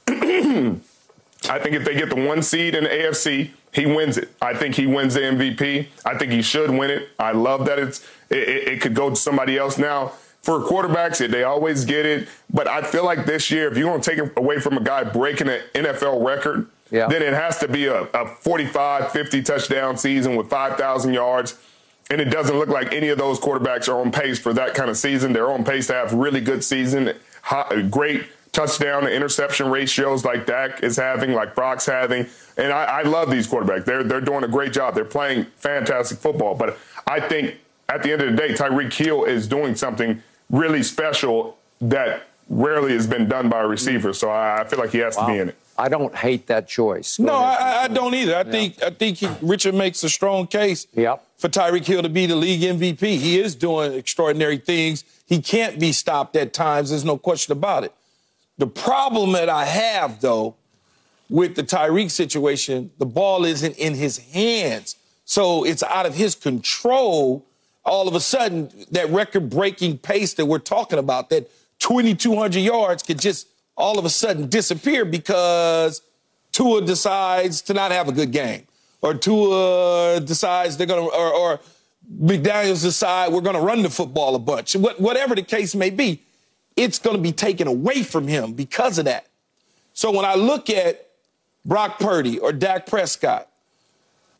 I think if they get the one seed in the AFC, he wins it. I think he wins the MVP. I think he should win it. I love that it's it, it could go to somebody else now. For quarterbacks, they always get it. But I feel like this year, if you're going to take it away from a guy breaking an NFL record, Yeah. then it has to be a, a 45, 50 touchdown season with 5,000 yards. And it doesn't look like any of those quarterbacks are on pace for that kind of season. They're on pace to have really good season, great touchdown to interception ratios like Dak is having, like Brock's having. And I, I love these quarterbacks. They're they're doing a great job. They're playing fantastic football. But I think at the end of the day, Tyreek Hill is doing something really special that rarely has been done by a receiver. So I, I feel like he has to be in it. I don't hate that choice. Go No. I, I- I don't either. I think I think he, Richard makes a strong case Yep. for Tyreek Hill to be the league MVP. He is doing extraordinary things. He can't be stopped at times. There's no question about it. The problem that I have though with the Tyreek situation, the ball isn't in his hands, so it's out of his control. All of a sudden, that record-breaking pace that we're talking about, that 2,200 yards, could just all of a sudden disappear because Tua decides to not have a good game, or Tua decides they're gonna, or, or McDaniel's decide we're gonna run the football a bunch. What, whatever the case may be, it's gonna be taken away from him because of that. So when I look at Brock Purdy or Dak Prescott,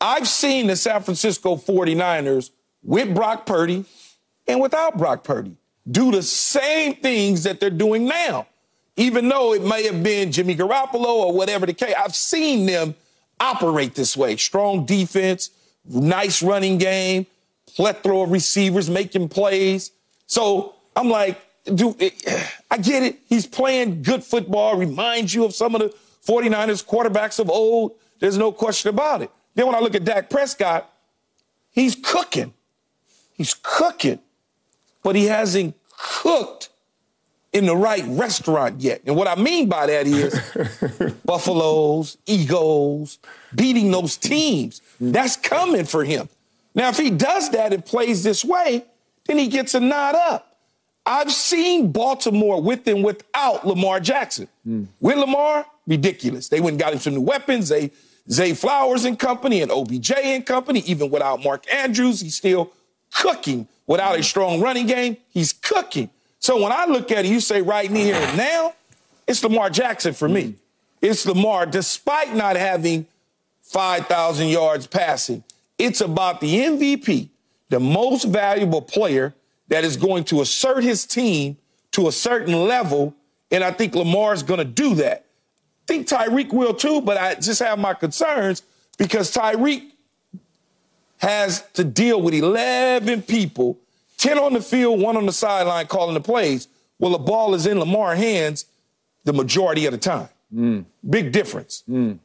I've seen the San Francisco 49ers with Brock Purdy and without Brock Purdy do the same things that they're doing now. Even though it may have been Jimmy Garoppolo or whatever the case, I've seen them operate this way. Strong defense, nice running game, plethora of receivers making plays. So I'm like, dude, I get it. He's playing good football, reminds you of some of the 49ers quarterbacks of old. There's no question about it. Then when I look at Dak Prescott, he's cooking. He's cooking, but he hasn't cooked in the right restaurant yet. And what I mean by that is Buffaloes, Eagles, beating those teams. That's coming for him. Now, if he does that and plays this way, then he gets a nod up. I've seen Baltimore with and without Lamar Jackson. Hmm. With Lamar, ridiculous. They went and got him some new weapons. They Zay Flowers and company and OBJ and company. Even without Mark Andrews, he's still cooking. Without a strong running game, he's cooking. So when I look at it, you say right here and now, it's Lamar Jackson for me. It's Lamar, despite not having 5,000 yards passing. It's about the MVP, the most valuable player that is going to assert his team to a certain level. And I think Lamar is going to do that. I think Tyreek will too, but I just have my concerns because Tyreek has to deal with 11 people, 10 on the field, one on the sideline calling the plays. Well, the ball is in Lamar's hands the majority of the time. Mm. Big difference. Mm.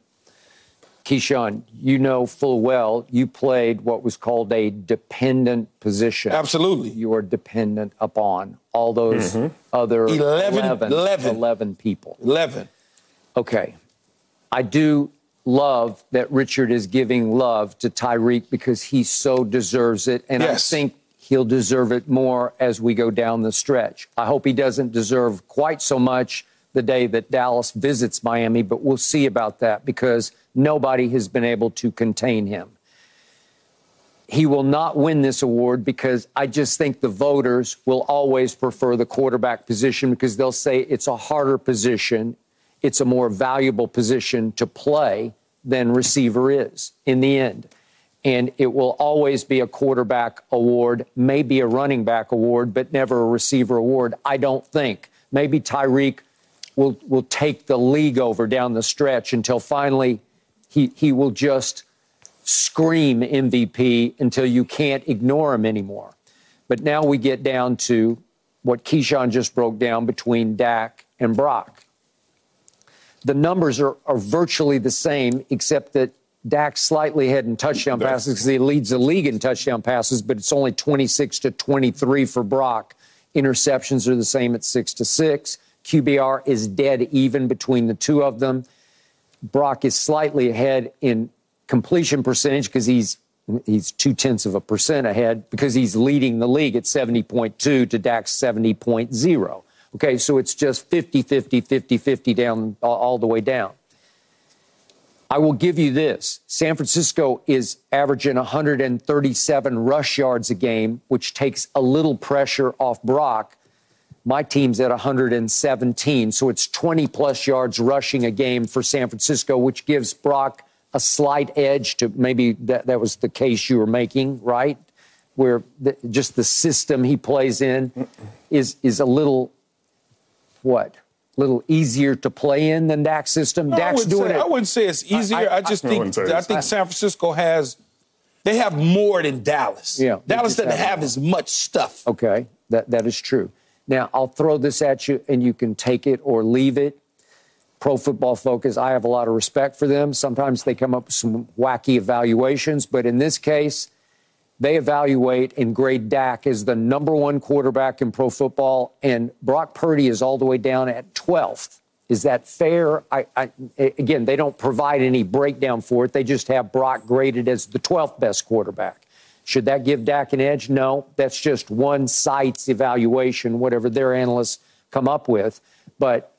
Keyshawn, you know full well you played what was called a dependent position. Absolutely. You are dependent upon all those mm-hmm. other 11 11, 11. 11 people. 11. Okay. I do love that Richard is giving love to Tyreek because he so deserves it. And Yes. I think he'll deserve it more as we go down the stretch. I hope he doesn't deserve quite so much the day that Dallas visits Miami, but we'll see about that because nobody has been able to contain him. He will not win this award because I just think the voters will always prefer the quarterback position because they'll say it's a harder position, it's a more valuable position to play than receiver is in the end. And it will always be a quarterback award, maybe a running back award, but never a receiver award. I don't think. Maybe Tyreek will will take the league over down the stretch until finally he he will just scream MVP until you can't ignore him anymore. But now we get down to what Keyshawn just broke down between Dak and Brock. The numbers are, are virtually the same, except that Dak's slightly ahead in touchdown passes because he leads the league in touchdown passes, but it's only 26 to 23 for Brock. Interceptions are the same at six to six. QBR is dead even between the two of them. Brock is slightly ahead in completion percentage because he's he's two tenths of a percent ahead because he's leading the league at 70.2 to Dak's 70.0. Okay, so it's just 50 50, 50 50 down all, the way down. I will give you this San Francisco is averaging 137 rush yards a game, which takes a little pressure off Brock. My team's at 117, so it's 20 plus yards rushing a game for San Francisco, which gives Brock a slight edge to maybe that, that was the case you were making, right? Where the, just the system he plays in is is a little what? little easier to play in than Dak's system. No, Dak's I doing say, it. I wouldn't say it's easier. I, I- I, just I think wouldn't I think San Francisco has they have more than Dallas. Yeah, Dallas doesn't have have as much stuff. Okay, that, that is true. Now, I'll throw this at you and you can take it or leave it. Pro Football Focus, I have a lot of respect for them. Sometimes they come up with some wacky evaluations, but in this case, they evaluate and grade Dak as the number one quarterback in pro football, and Brock Purdy is all the way down at 12th. Is that fair? I, I, again, they don't provide any breakdown for it. They just have Brock graded as the 12th best quarterback. Should that give Dak an edge? No, that's just one site's evaluation, whatever their analysts come up with. But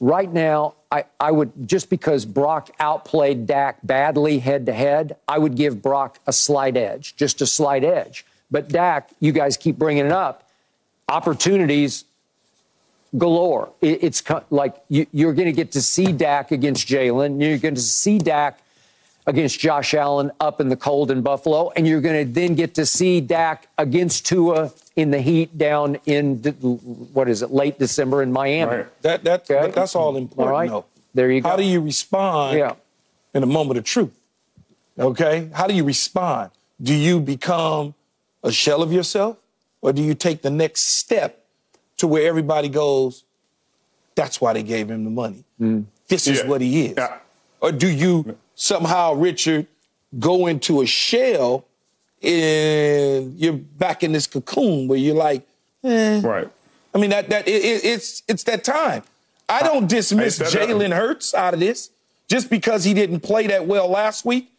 right now, I, I would just because Brock outplayed Dak badly head to head, I would give Brock a slight edge, just a slight edge. But Dak, you guys keep bringing it up, opportunities galore. It, it's co- like you, you're going to get to see Dak against Jalen. You're going to see Dak against Josh Allen up in the cold in Buffalo, and you're going to then get to see Dak against Tua in the heat down in what is it, late December in Miami. Right. That that Okay. but that's all important. All right. though. There you go. How do you respond Yeah. in a moment of truth? Okay? How do you respond? Do you become a shell of yourself? Or do you take the next step to where everybody goes, that's why they gave him the money. Mm. This is Yeah. what he is. Yeah. Or do you somehow, Richard, go into a shell and you're back in this cocoon where you're like, eh, Right. I mean that that it, it, it's it's that time. I don't dismiss Hey, Jalen Hurts out of this just because he didn't play that well last week.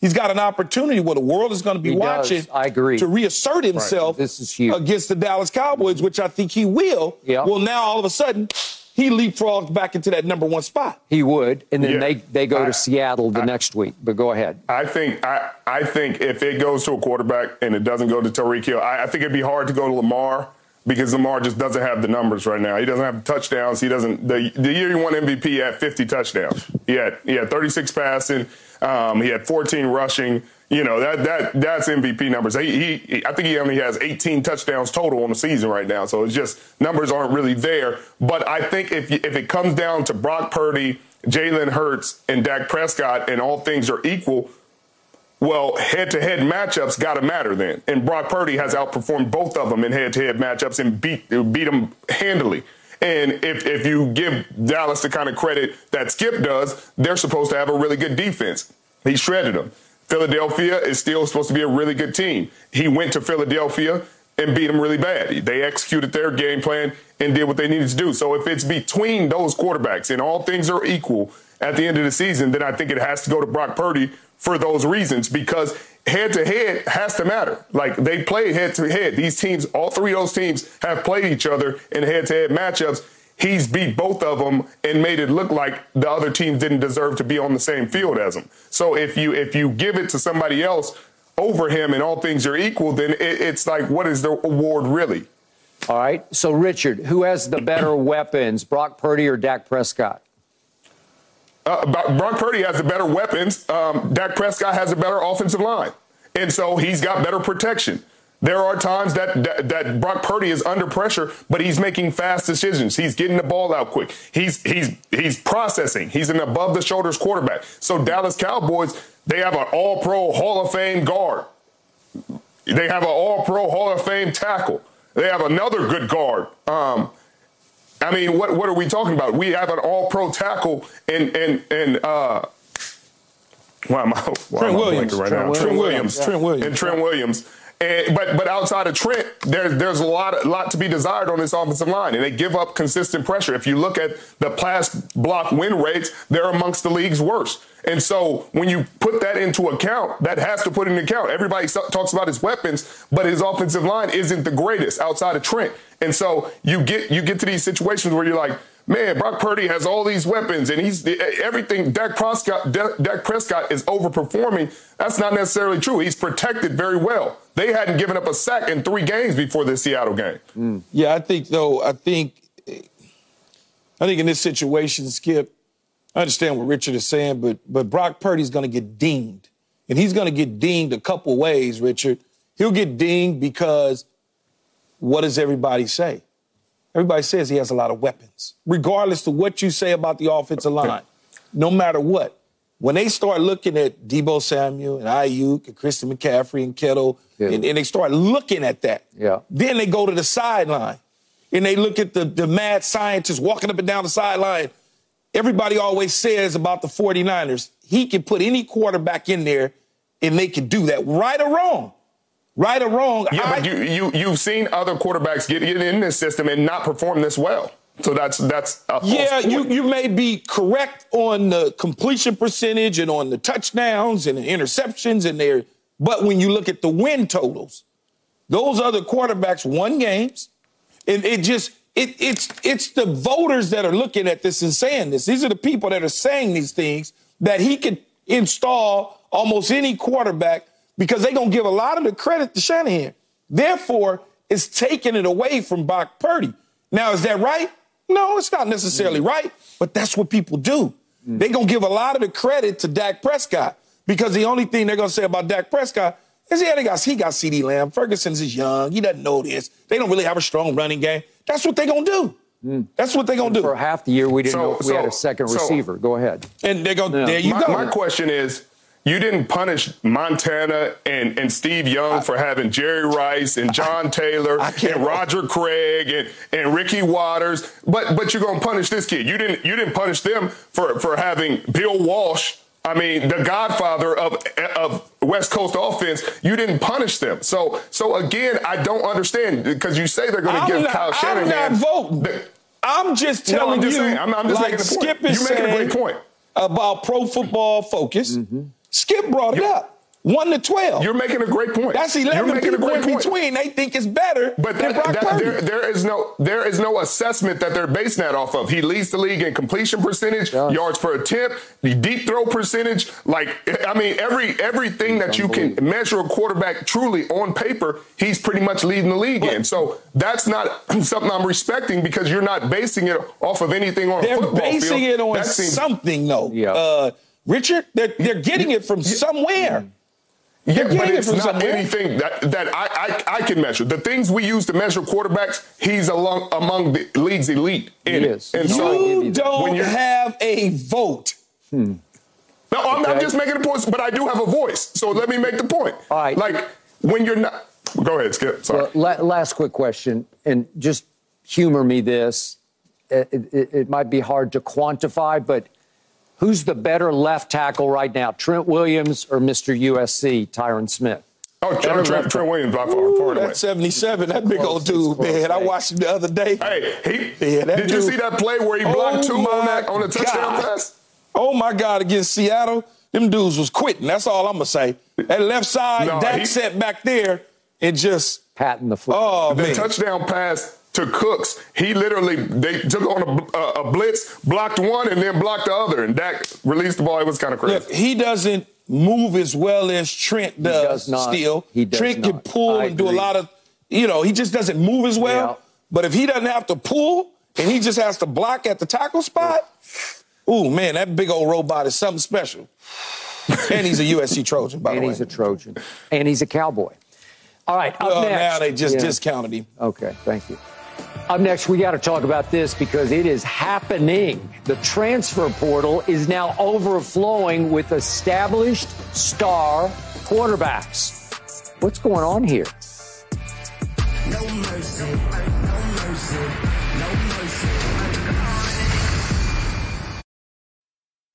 He's got an opportunity where the world is going to be He does. watching. I agree. to reassert himself. This is huge. against the Dallas Cowboys, which I think he will. Yeah. Well, now all of a sudden he leapfrogs back into that number one spot. He would, and then Yeah. they, they go I- to Seattle the next week. But go ahead. I think I, I think if it goes to a quarterback and it doesn't go to Tyreek Hill, I, I think it'd be hard to go to Lamar because Lamar just doesn't have the numbers right now. He doesn't have the touchdowns. He doesn't. The, the year he won MVP, he had 50 touchdowns. He had he had 36 passing. Um, he had 14 rushing. You know that that that's MVP numbers. He, he I think he only has 18 touchdowns total on the season right now. So it's just numbers aren't really there. But I think if if it comes down to Brock Purdy, Jalen Hurts, and Dak Prescott, and all things are equal, well, head-to-head matchups got to matter then. And Brock Purdy has outperformed both of them in head-to-head matchups and beat beat them handily. And if, if you give Dallas the kind of credit that Skip does, they're supposed to have a really good defense. He shredded them. Philadelphia is still supposed to be a really good team. He went to Philadelphia and beat them really bad. They executed their game plan and did what they needed to do. So if it's between those quarterbacks and all things are equal at the end of the season, then I think it has to go to Brock Purdy for those reasons because head to head has to matter. Like they played head to head. These teams, all three of those teams have played each other in head to head matchups. He's beat both of them and made it look like the other teams didn't deserve to be on the same field as him. So if you if you give it to somebody else over him and all things are equal, then it, it's like what is the award really? All right. So, Richard, who has the better weapons, Brock Purdy or Dak Prescott? Uh, Brock Purdy has the better weapons. Um, Dak Prescott has a better offensive line, and so he's got better protection. There are times that, that that Brock Purdy is under pressure, but he's making fast decisions. He's getting the ball out quick. He's he's he's processing. He's an above the shoulders quarterback. So Dallas Cowboys, they have an All Pro Hall of Fame guard. They have an All Pro Hall of Fame tackle. They have another good guard. Um, I mean, what what are we talking about? We have an All Pro tackle and and and uh, why am I? Why Trent am I Williams. right Trent now? Williams. Trent Williams. Yeah. Trent Williams. And Trent Williams. And, but but outside of Trent, there's there's a lot lot to be desired on this offensive line, and they give up consistent pressure. If you look at the pass block win rates, they're amongst the league's worst. And so when you put that into account, that has to put into account. Everybody talks about his weapons, but his offensive line isn't the greatest outside of Trent. And so you get you get to these situations where you're like, man, Brock Purdy has all these weapons and he's everything. Dak Prescott, Dak Prescott is overperforming. That's not necessarily true. He's protected very well. They hadn't given up a sack in three games before this Seattle game. Mm. Yeah, I think though. I think, I think in this situation, Skip, I understand what Richard is saying, but but Brock Purdy's going to get dinged, and he's going to get dinged a couple ways. Richard, he'll get dinged because what does everybody say? Everybody says he has a lot of weapons, regardless of what you say about the offensive line. No matter what, when they start looking at Deebo Samuel and Aiyuk and Christian McCaffrey and Kittle, Yeah. and, and they start looking at that, Yeah. then they go to the sideline and they look at the, the mad scientists walking up and down the sideline. Everybody always says about the 49ers, he can put any quarterback in there and they can do that, right or wrong. Right or wrong. Yeah, I- but you you you've seen other quarterbacks get in this system and not perform this well. So that's that's uh, a Yeah, you, point. you may be correct on the completion percentage and on the touchdowns and the interceptions and there, but when you look at the win totals, those other quarterbacks won games. and it just it, it's it's the voters that are looking at this and saying this. These are the people that are saying these things that he could install almost any quarterback because they're gonna give a lot of the credit to Shanahan. Therefore, it's taking it away from Brock Purdy. Now, is that right? No, it's not necessarily mm-hmm. right, but that's what people do. Mm. They're gonna give a lot of the credit to Dak Prescott because the only thing they're gonna say about Dak Prescott is yeah, they got he got CeeDee Lamb. Ferguson's is young. He doesn't know this. They don't really have a strong running game. That's what they're gonna do. Mm. That's what they're gonna do. For half the year, we didn't So- know if we had a second so- receiver. Go ahead. And they're gonna Yeah. there you my, go. my question is, you didn't punish Montana and, and Steve Young for having Jerry Rice and John Taylor I and Roger Craig and, and Ricky Watters, but but you're gonna punish this kid. You didn't you didn't punish them for, for having Bill Walsh. I mean, the godfather of of West Coast offense. You didn't punish them. So so again, I don't understand because you say they're going to I'm give not, Kyle I'm not voting. the- I'm just No, telling I'm just you, saying. I'm- I'm just like making a point. Skip is You're making a great point. about Pro Football Focus. Mm-hmm. Skip brought it up. One to twelve. You're making a great point. That's You're eleven making a people great in point. between. They think it's better But than that, Brock that, Purdy. there, there is no there is no assessment that they're basing that off of. He leads the league in completion percentage, Yeah. yards per attempt, the deep throw percentage. Like I mean, every everything that you can measure a quarterback truly on paper, he's pretty much leading the league in. So that's not something I'm respecting because you're not basing it off of anything on a They're football basing field. it on That seems- something, though. Yeah. Uh, Richard, they're, they're getting it from somewhere. Mm. Yeah, They're but getting it it's from not somewhere. anything that, that I, I, I can measure. The things we use to measure quarterbacks, he's along, among the league's elite. In He it. is. And You so You you don't When you're- have a vote. Hmm. No, I'm, I'm just making a point, but I do have a voice. So let me make the point. All right. Like when you're not. Go ahead, Skip. Sorry. Well, la- last quick question, and just humor me this. It, it, it might be hard to quantify, but who's the better left tackle right now, Trent Williams or Mr. USC, Tyron Smith? oh, better Trent, Trent, Trent Williams by far. far Ooh, and away. that's 77. That big old dude, man. I watched him the other day. Hey, he, Yeah, that did you see that play where he oh blocked Oh two on my that on the touchdown God. pass? Oh my God, against Seattle, them dudes was quitting. That's all I'm gonna say. That left side, No, Dak he- sat back there and just Patting the football. oh The man. touchdown pass to Cooks, he literally they took on a, a, a blitz, blocked one, and then blocked the other, and Dak released the ball. It was kind of crazy. Look, he doesn't move as well as Trent does. does not. Still, He does Trent can pull I and do a lot of, you know, he just doesn't move as well. Yeah. But if he doesn't have to pull and he just has to block at the tackle spot, ooh man, that big old robot is something special. and he's a USC Trojan, by and the way. he's a Trojan. And he's a Cowboy. All right, up well, next. now they just Yeah. discounted him. Okay, thank you. Up next, we got to talk about this because it is happening. The transfer portal is now overflowing with established star quarterbacks. What's going on here? No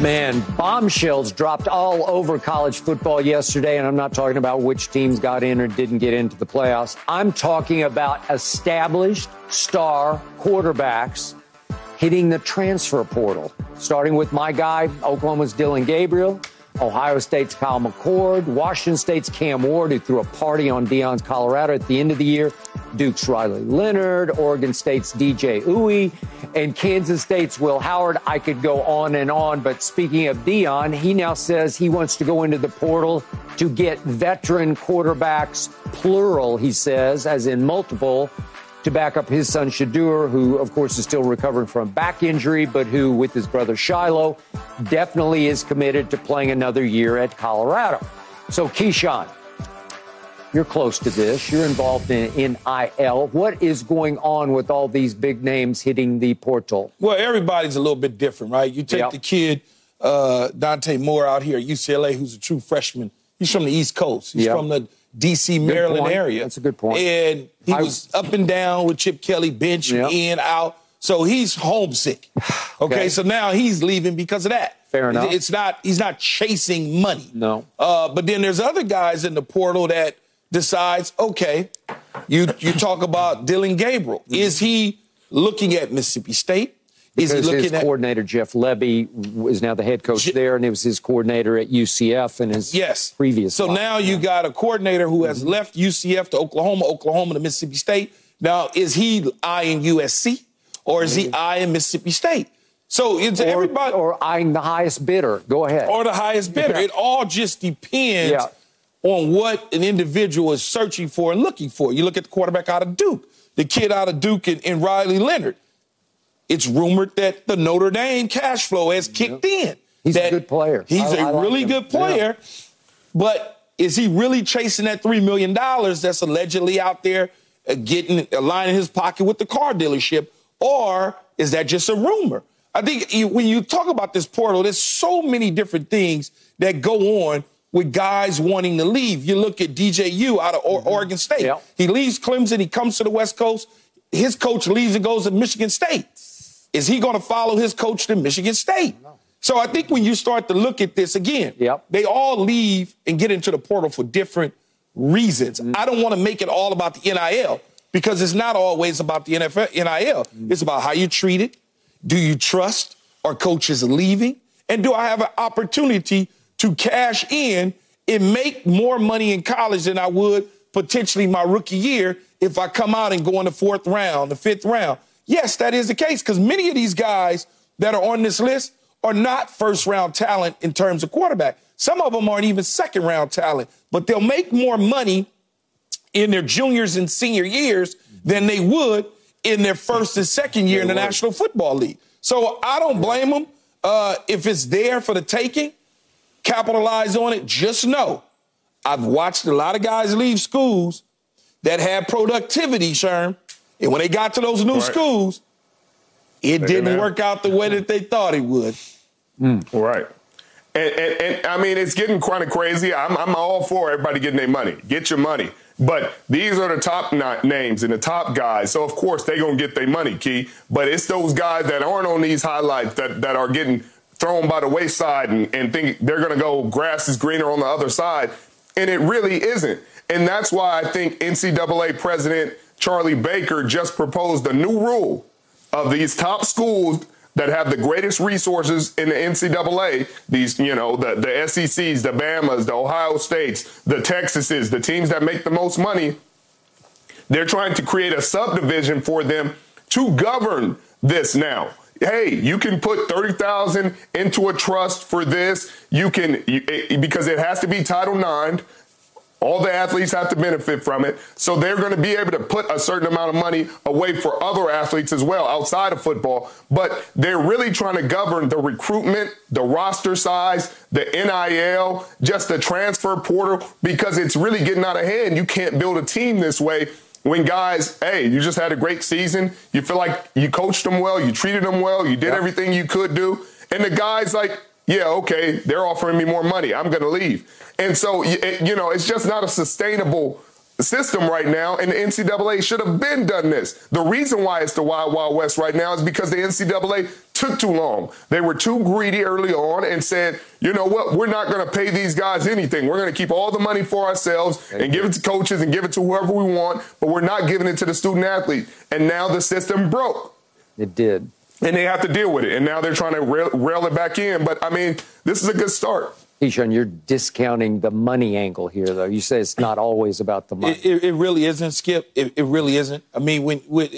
Man, bombshells dropped all over college football yesterday, and I'm not talking about which teams got in or didn't get into the playoffs. I'm talking about established star quarterbacks hitting the transfer portal, starting with my guy, Oklahoma's Dillon Gabriel. Ohio State's Kyle McCord, Washington State's Cam Ward, who threw a party on Deion's Colorado at the end of the year, Duke's Riley Leonard, Oregon State's DJ Uwe, and Kansas State's Will Howard. I could go on and on, but speaking of Deion, he now says he wants to go into the portal to get veteran quarterbacks, plural, he says, as in multiple, to back up his son Shedeur, who, of course, is still recovering from back injury, but who, with his brother Shiloh, definitely is committed to playing another year at Colorado. So, Keyshawn, you're close to this. You're involved in NIL. What is going on with all these big names hitting the portal? Well, everybody's a little bit different, right? You take Yep. the kid, uh, Dante Moore out here at UCLA, who's a true freshman. He's from the East Coast. He's Yep. from the D.C., Maryland area. That's a good point. And he I- was up and down with Chip Kelly, bench, Yep. in, out. So he's homesick. Okay, Okay. so now he's leaving because of that. Fair enough. It's not, he's not chasing money. No. Uh, but then there's other guys in the portal that decides, okay, you you talk about Dillon Gabriel. Is he looking at Mississippi State? Is Because he his looking at coordinator, Jeff Lebby, is now the head coach Je- there, and it was his coordinator at UCF and his Yes. previous. So spot. now you got a coordinator who Mm-hmm. has left UCF to Oklahoma, Oklahoma to Mississippi State. Now, is he eyeing USC or is he eyeing Mississippi State? So it's Mm-hmm. or, everybody or, or eyeing the highest bidder. Go ahead. Or the highest bidder. Yeah. It all just depends Yeah. On what an individual is searching for and looking for. You look at the quarterback out of Duke, the kid out of Duke and, and Riley Leonard. It's rumored that the Notre Dame cash flow has kicked in. He's a good player. He's I- a I like really him. good player. But is he really chasing that $3 million that's allegedly out there, uh, getting a line in his pocket with the car dealership? Or is that just a rumor? I think when you talk about this portal, there's so many different things that go on with guys wanting to leave. You look at DJU out of or- mm-hmm. Oregon State. Yep. He leaves Clemson, he comes to the West Coast. His coach leaves and goes to Michigan State. Is he going to follow his coach to Michigan State? So I think when you start to look at this again, Yep. they all leave and get into the portal for different reasons. Mm-hmm. I don't want to make it all about the NIL because it's not always about the NFL, NIL. Mm-hmm. It's about how you treat it. Do you trust? Are coaches leaving? And do I have an opportunity to cash in and make more money in college than I would potentially my rookie year if I come out and go in the fourth round, the fifth round? Yes, that is the case because many of these guys that are on this list are not first round talent in terms of quarterback. Some of them aren't even second round talent, but they'll make more money in their juniors and senior years than they would in their first and second year in the National Football League. So I don't blame them. Uh, if it's there for the taking, capitalize on it. Just know I've watched a lot of guys leave schools that had productivity, Sherm. And when they got to those new Right. schools, it They didn't work out the way that they thought it would. Mm. Right. And, and, and I mean, it's getting kind of crazy. I'm, I'm all for everybody getting their money. Get your money. But these are the top na- names and the top guys. So, of course, they're going to get their money, Key. But it's those guys that aren't on these highlights that, that are getting thrown by the wayside and, and think they're going to go grass is greener on the other side. And it really isn't. And that's why I think NCAA President Charlie Baker just proposed a new rule of these top schools that have the greatest resources in the NCAA, these, you know, the, the SECs, the Bamas, the Ohio States, the Texases, the teams that make the most money, they're trying to create a subdivision for them to govern this now. Hey, you can put 30,000 into a trust for this. You can, you, it- because it has to be Title IX All the athletes have to benefit from it. So they're going to be able to put a certain amount of money away for other athletes as well outside of football. But they're really trying to govern the recruitment, the roster size, the NIL, just the transfer portal, because it's really getting out of hand. You can't build a team this way when guys, hey, you just had a great season. You feel like you coached them well, you treated them well, you did everything you could do. And the guys like, yeah, okay, they're offering me more money. I'm going to leave. And so, you know, it's just not a sustainable system right now, and the NCAA should have been done this. The reason why it's the Wild Wild West right now is because the NCAA took too long. They were too greedy early on and said, you know what, we're not going to pay these guys anything. We're going to keep all the money for ourselves Thank and you. give it to coaches and give it to whoever we want, but we're not giving it to the student athlete. And now the system broke. It did. And they have to deal with it. And now they're trying to rail, rail it back in. But I mean, this is a good start. Keyshawn, you're discounting the money angle here, though. You say it's not always about the money. It, it, it really isn't, Skip. It, it, really isn't. I mean, when, when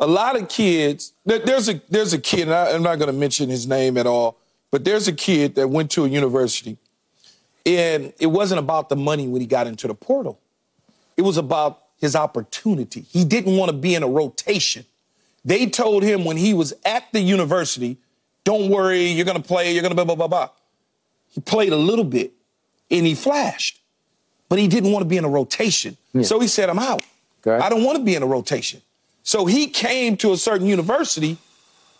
a lot of kids, there's a there's a kid, and I, I'm not going to mention his name at all, but there's a kid that went to a university, and it wasn't about the money when he got into the portal. It was about his opportunity. He didn't want to be in a rotation. They told him when he was at the university, don't worry, you're going to play, you're going to blah, blah, blah, blah. He played a little bit and he flashed, but he didn't want to be in a rotation. Yeah. So he said, I'm out. Okay. I don't want to be in a rotation. So he came to a certain university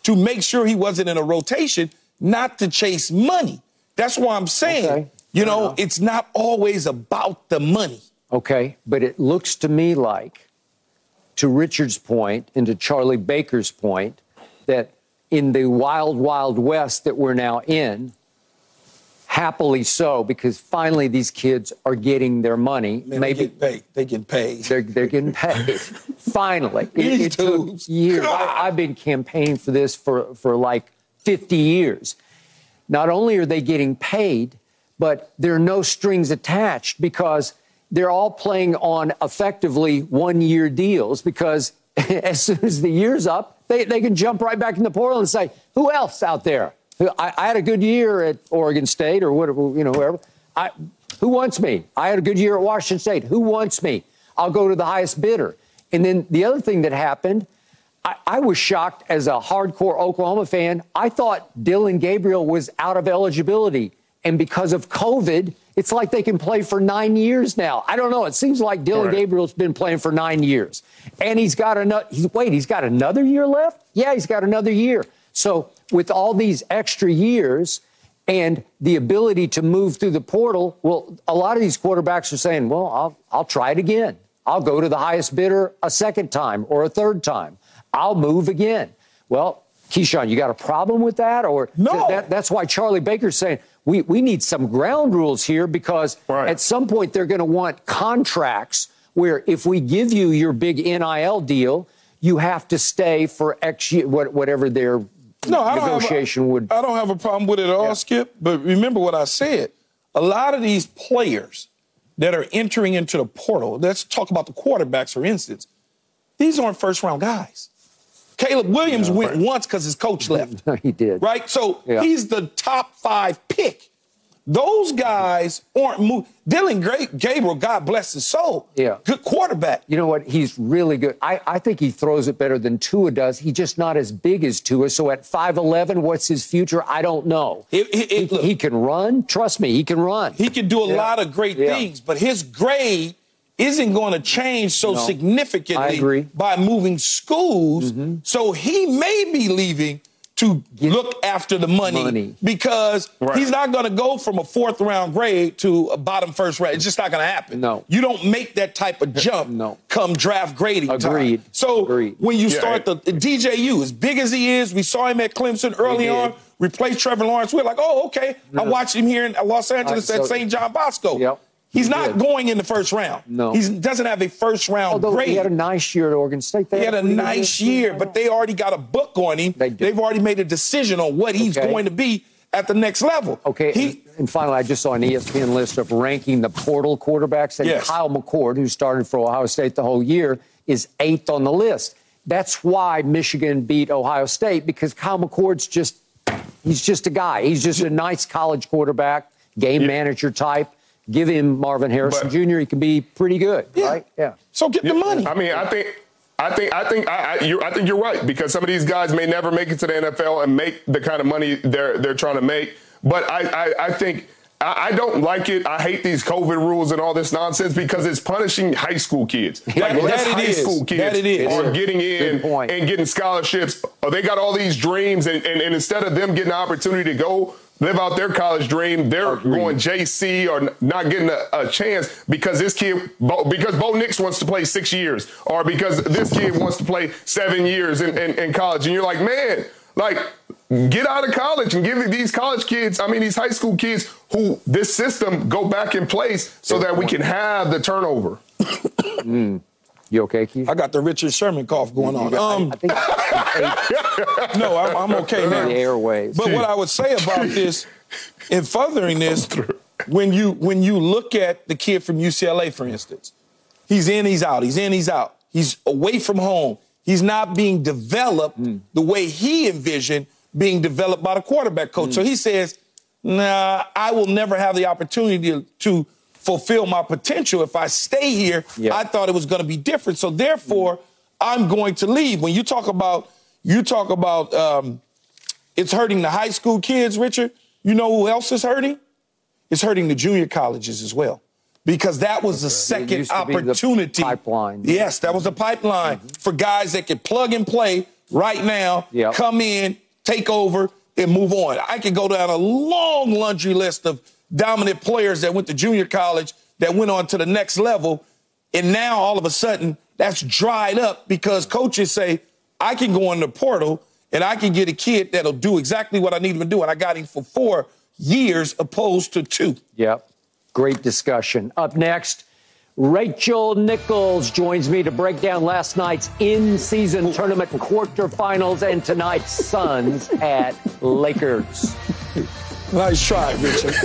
to make sure he wasn't in a rotation, not to chase money. That's why I'm saying, okay. you know, know, it's not always about the money. Okay, but it looks to me like, to Richard's point and to Charlie Baker's point, that in the wild, wild west that we're now in, happily so, because finally these kids are getting their money. Man, Maybe they get paid. They get paid. They're, they're getting paid. finally, it, it took years. I, I've been campaigning for this for, for like 50 years. Not only are they getting paid, but there are no strings attached because they're all playing on effectively one year deals because as soon as the year's up, they, they can jump right back in the portal and say, who else out there? I, I, had a good year at Oregon State or whatever, you know, whoever. I, who wants me? I had a good year at Washington State. Who wants me? I'll go to the highest bidder. And then the other thing that happened, I, I was shocked as a hardcore Oklahoma fan. I thought Dillon Gabriel was out of eligibility. And because of COVID, it's like they can play for nine years now. I don't know. It seems like Dillon right. Gabriel's been playing for nine years. And he's got another, he's, wait, he's got another year left? Yeah, he's got another year. So with all these extra years and the ability to move through the portal, well, a lot of these quarterbacks are saying, well, I'll, I'll try it again. I'll go to the highest bidder a second time or a third time. I'll move again. Well, Keyshawn, you got a problem with that? Or no. That, that's why Charlie Baker's saying we, we need some ground rules here because right. at some point they're going to want contracts where if we give you your big NIL deal, you have to stay for X year, whatever their no, I negotiation a, would. I don't have a problem with it at all, yeah. Skip. But remember what I said. A lot of these players that are entering into the portal, let's talk about the quarterbacks, for instance, these aren't first round guys. Caleb Williams no, went right. once because his coach left. he did. Right? So yeah. he's the top five pick. Those guys aren't moving. Dillon Gabriel, God bless his soul. Yeah. Good quarterback. You know what? He's really good. I, I think he throws it better than Tua does. He's just not as big as Tua. So at 5'11, what's his future? I don't know. It, it, it, he, look, he, can run. Trust me, he can run. He can do a yeah. lot of great yeah. things, but his grade isn't going to change so no. significantly by moving schools. Mm-hmm. So he may be leaving to Get look after the money, money. because right. he's not going to go from a fourth round grade to a bottom first round. It's just not going to happen. No, you don't make that type of jump. no, come draft grading Agreed. time. So Agreed. when you yeah. start the, the, DJU, as big as he is, we saw him at Clemson early on. Replace Trevor Lawrence. We're like, oh, okay. No. I watched him here in Los Angeles right, so, at St. John Bosco. Yep. He's not going in the first round. No. He doesn't have a first round Although grade. He had a nice year at Oregon State. They he had a nice year, but they already got a book on him. They They've already made a decision on what he's okay. going to be at the next level. Okay. He, and finally, I just saw an ESPN list of ranking the portal quarterbacks, and yes. Kyle McCord, who started for Ohio State the whole year, is eighth on the list. That's why Michigan beat Ohio State because Kyle McCord's just he's just a guy. He's just a nice college quarterback, game yeah. manager type give him Marvin Harrison But- Jr. He can be pretty good, right? Yeah. So get the money. I mean, I think. I think I think I, I, you I think you're right because some of these guys may never make it to the NFL and make the kind of money they're they're trying to make. But I I, I think I, I don't like it. I hate these COVID rules and all this nonsense because it's punishing high school kids. Like That- less that it high is. school That kids it is. are getting in and getting scholarships. Or they got all these dreams, and, and, and instead of them getting the opportunity to go live out their college dream, they're going JC or not getting a, a chance because this kid, Bo, because Bo Nix wants to play six years, or because this kid wants to play seven years in, in, in college, and you're like, man, like. Get out of college and give these college kids, I mean, these high school kids who this system go back in place so that we can have the turnover. You okay, Keith? I got the Richard Sherman cough going on. Um, I think no, I'm, I'm okay now. the airways. But what I would say about this, in furthering this, when you when you look at the kid from UCLA, for instance, he's in, he's out, he's in, he's out, he's away from home. He's not being developed the way he envisioned being developed by the quarterback coach. So he says, "Nah, I will never have the opportunity to fulfill my potential if I stay here. I thought it was going to be different. So therefore, I'm going to leave." When you talk about you talk about um, it's hurting the high school kids, Richard. You know who else is hurting? It's hurting the junior colleges as well. Because that was the second be the opportunity. pipeline. Yes, that was a pipeline for guys that could plug and play right now, Yep. come in, take over, and move on. I could go down a long laundry list of dominant players that went to junior college that went on to the next level. And now all of a sudden that's dried up because coaches say, I can go in the portal and I can get a kid that'll do exactly what I need him to do. And I got him for four years opposed to two. Yep. Great discussion. Up next, Rachel Nichols joins me to break down last night's in season tournament quarterfinals and tonight's Suns at Lakers. Nice try, Richard.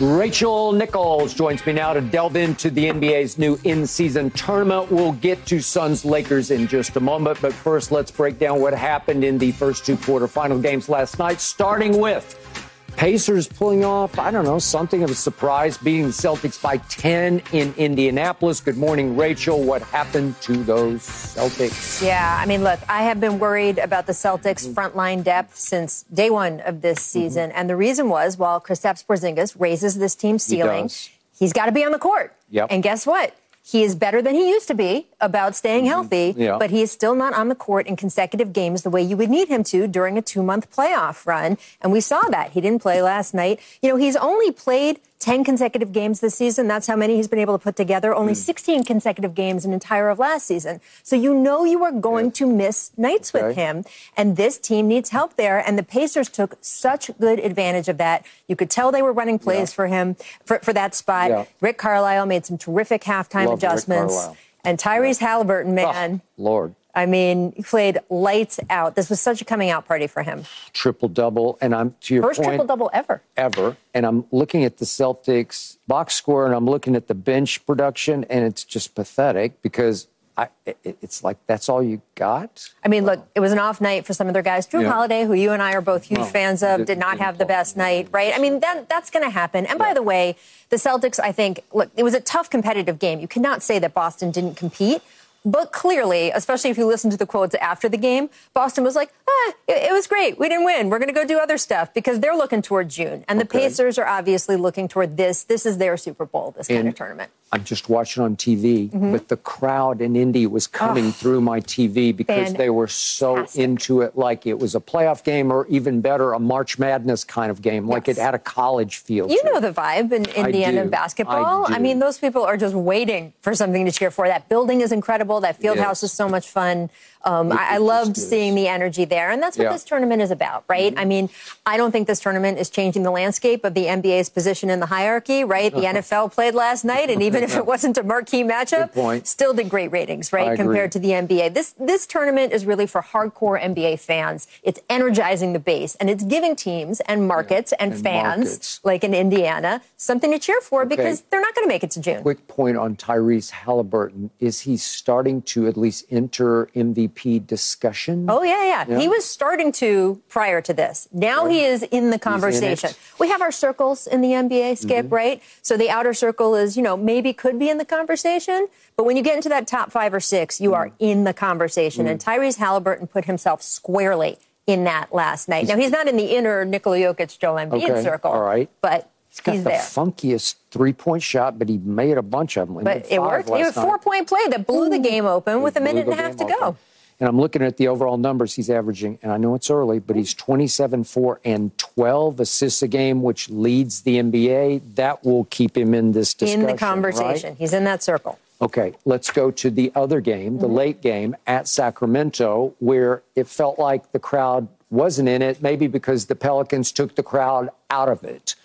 Rachel Nichols joins me now to delve into the NBA's new in season tournament. We'll get to Suns Lakers in just a moment, but first, let's break down what happened in the first two quarterfinal games last night, starting with Pacers pulling off, I don't know, something of a surprise, beating the Celtics by 10 in Indianapolis. Good morning, Rachel. What happened to those Celtics? Yeah, I mean, look, I have been worried about the Celtics' mm-hmm. frontline depth since day one of this mm-hmm. season. And the reason was, while Kristaps Porzingis raises this team's ceiling, does. he's got to be on the court. Yep. And guess what? He is better than he used to be about staying mm-hmm. healthy, Yeah. but he is still not on the court in consecutive games the way you would need him to during a two month playoff run. And we saw that. He didn't play last night. You know, he's only played 10 consecutive games this season. That's how many he's been able to put together. Only hmm. 16 consecutive games an entire of last season. So you know you are going to miss nights with him. And this team needs help there. And the Pacers took such good advantage of that. You could tell they were running plays for him for, for that spot. Yeah. Rick Carlisle made some terrific halftime Love adjustments. And Tyrese Halliburton, oh, man. Oh, Lord. I mean, he played lights out. This was such a coming out party for him. Triple double. And I'm to your First triple double ever. ever. And I'm looking at the Celtics box score and I'm looking at the bench production, and it's just pathetic because I, it, it's like that's all you got. I mean, look, it was an off night for some of their guys. Jrue Yeah. Holiday, who you and I are both huge fans of, did- did not have the best night, right? I mean, that, that's going to happen. And by the way, the Celtics, I think, look, it was a tough competitive game. You cannot say that Boston didn't compete. But clearly, especially if you listen to the quotes after the game, Boston was like, ah, it, it was great. We didn't win. We're going to go do other stuff because they're looking toward June. And the Pacers are obviously looking toward this. This is their Super Bowl, this kind of tournament. I'm just watching on TV, Mm-hmm. but the crowd in Indy was coming through my TV because they were so into it, like it was a playoff game or even better, a March Madness kind of game, like it had a college feel. You to it. know the vibe in Indiana basketball. I do. mean, those people are just waiting for something to cheer for. That building is incredible. That field Yes. house is so much fun. Um, I, I loved seeing the energy there, and that's what Yeah. Mm-hmm. this tournament is about, right? I mean, I don't think this tournament is changing the landscape of the NBA's position in the hierarchy, right? The NFL played last night, and even if it wasn't a marquee matchup, still did great ratings, right? I agree. Compared to the NBA. This this tournament is really for hardcore NBA fans. It's energizing the base and it's giving teams and markets and, and fans markets. like in Indiana something to cheer for Okay. because they're not going to make it to June. Quick point on Tyrese Halliburton. Is he starting to at least enter MVP discussion? Oh yeah, yeah, Yeah. He was starting to prior to this. Now he is in the conversation. it. we have our circles in the NBA, Skip, Mm-hmm. right? So the outer circle is, you know, maybe could be in the conversation, but when you get into that top five or six, you Mm. are in the conversation. And Tyrese Halliburton put himself squarely in that last night. Now he's not in the inner Nikola Jokic, Joel Embiid Okay, circle, all right. but He's got he's the there. funkiest three-point shot, but he made a bunch of them. He but it worked. It was a four-point play that blew the game open with a minute and a half to game go. And I'm looking at the overall numbers he's averaging, and I know it's early, but he's 27, 4, and 12 assists a game, which leads the NBA. That will keep him in this discussion. In the right? conversation. He's in that circle. Okay, let's go to the other game, the mm-hmm. late game at Sacramento, where it felt like the crowd wasn't in it, maybe because the Pelicans took the crowd out of it.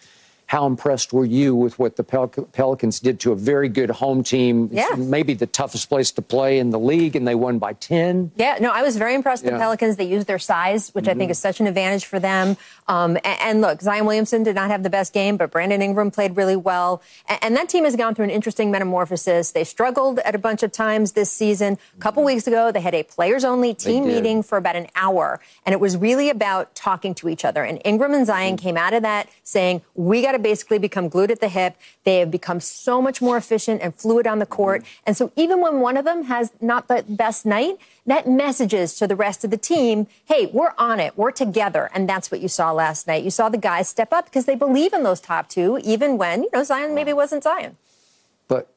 How impressed were you with what the Pel- Pelicans did to a very good home team? It's Yeah. maybe the toughest place to play in the league, and they won by 10. Yeah, no, I was very impressed with the Yeah. Mm-hmm. Pelicans. They used their size, which I think is such an advantage for them. Um, and, and look, Zion Williamson did not have the best game, but Brandon Ingram played really well. And, and that team has gone through an interesting metamorphosis. They struggled at a bunch of times this season. A couple weeks ago, they had a players only team meeting for about an hour, and it was really about talking to each other. And Ingram and Zion Mm-hmm. came out of that saying, we got to basically become glued at the hip. They have become so much more efficient and fluid on the court. Mm-hmm. And so even when one of them has not the best night, that messages to the rest of the team, hey, we're on it. We're together. And that's what you saw last night. You saw the guys step up because they believe in those top two, even when, you know, Zion maybe wasn't Zion. But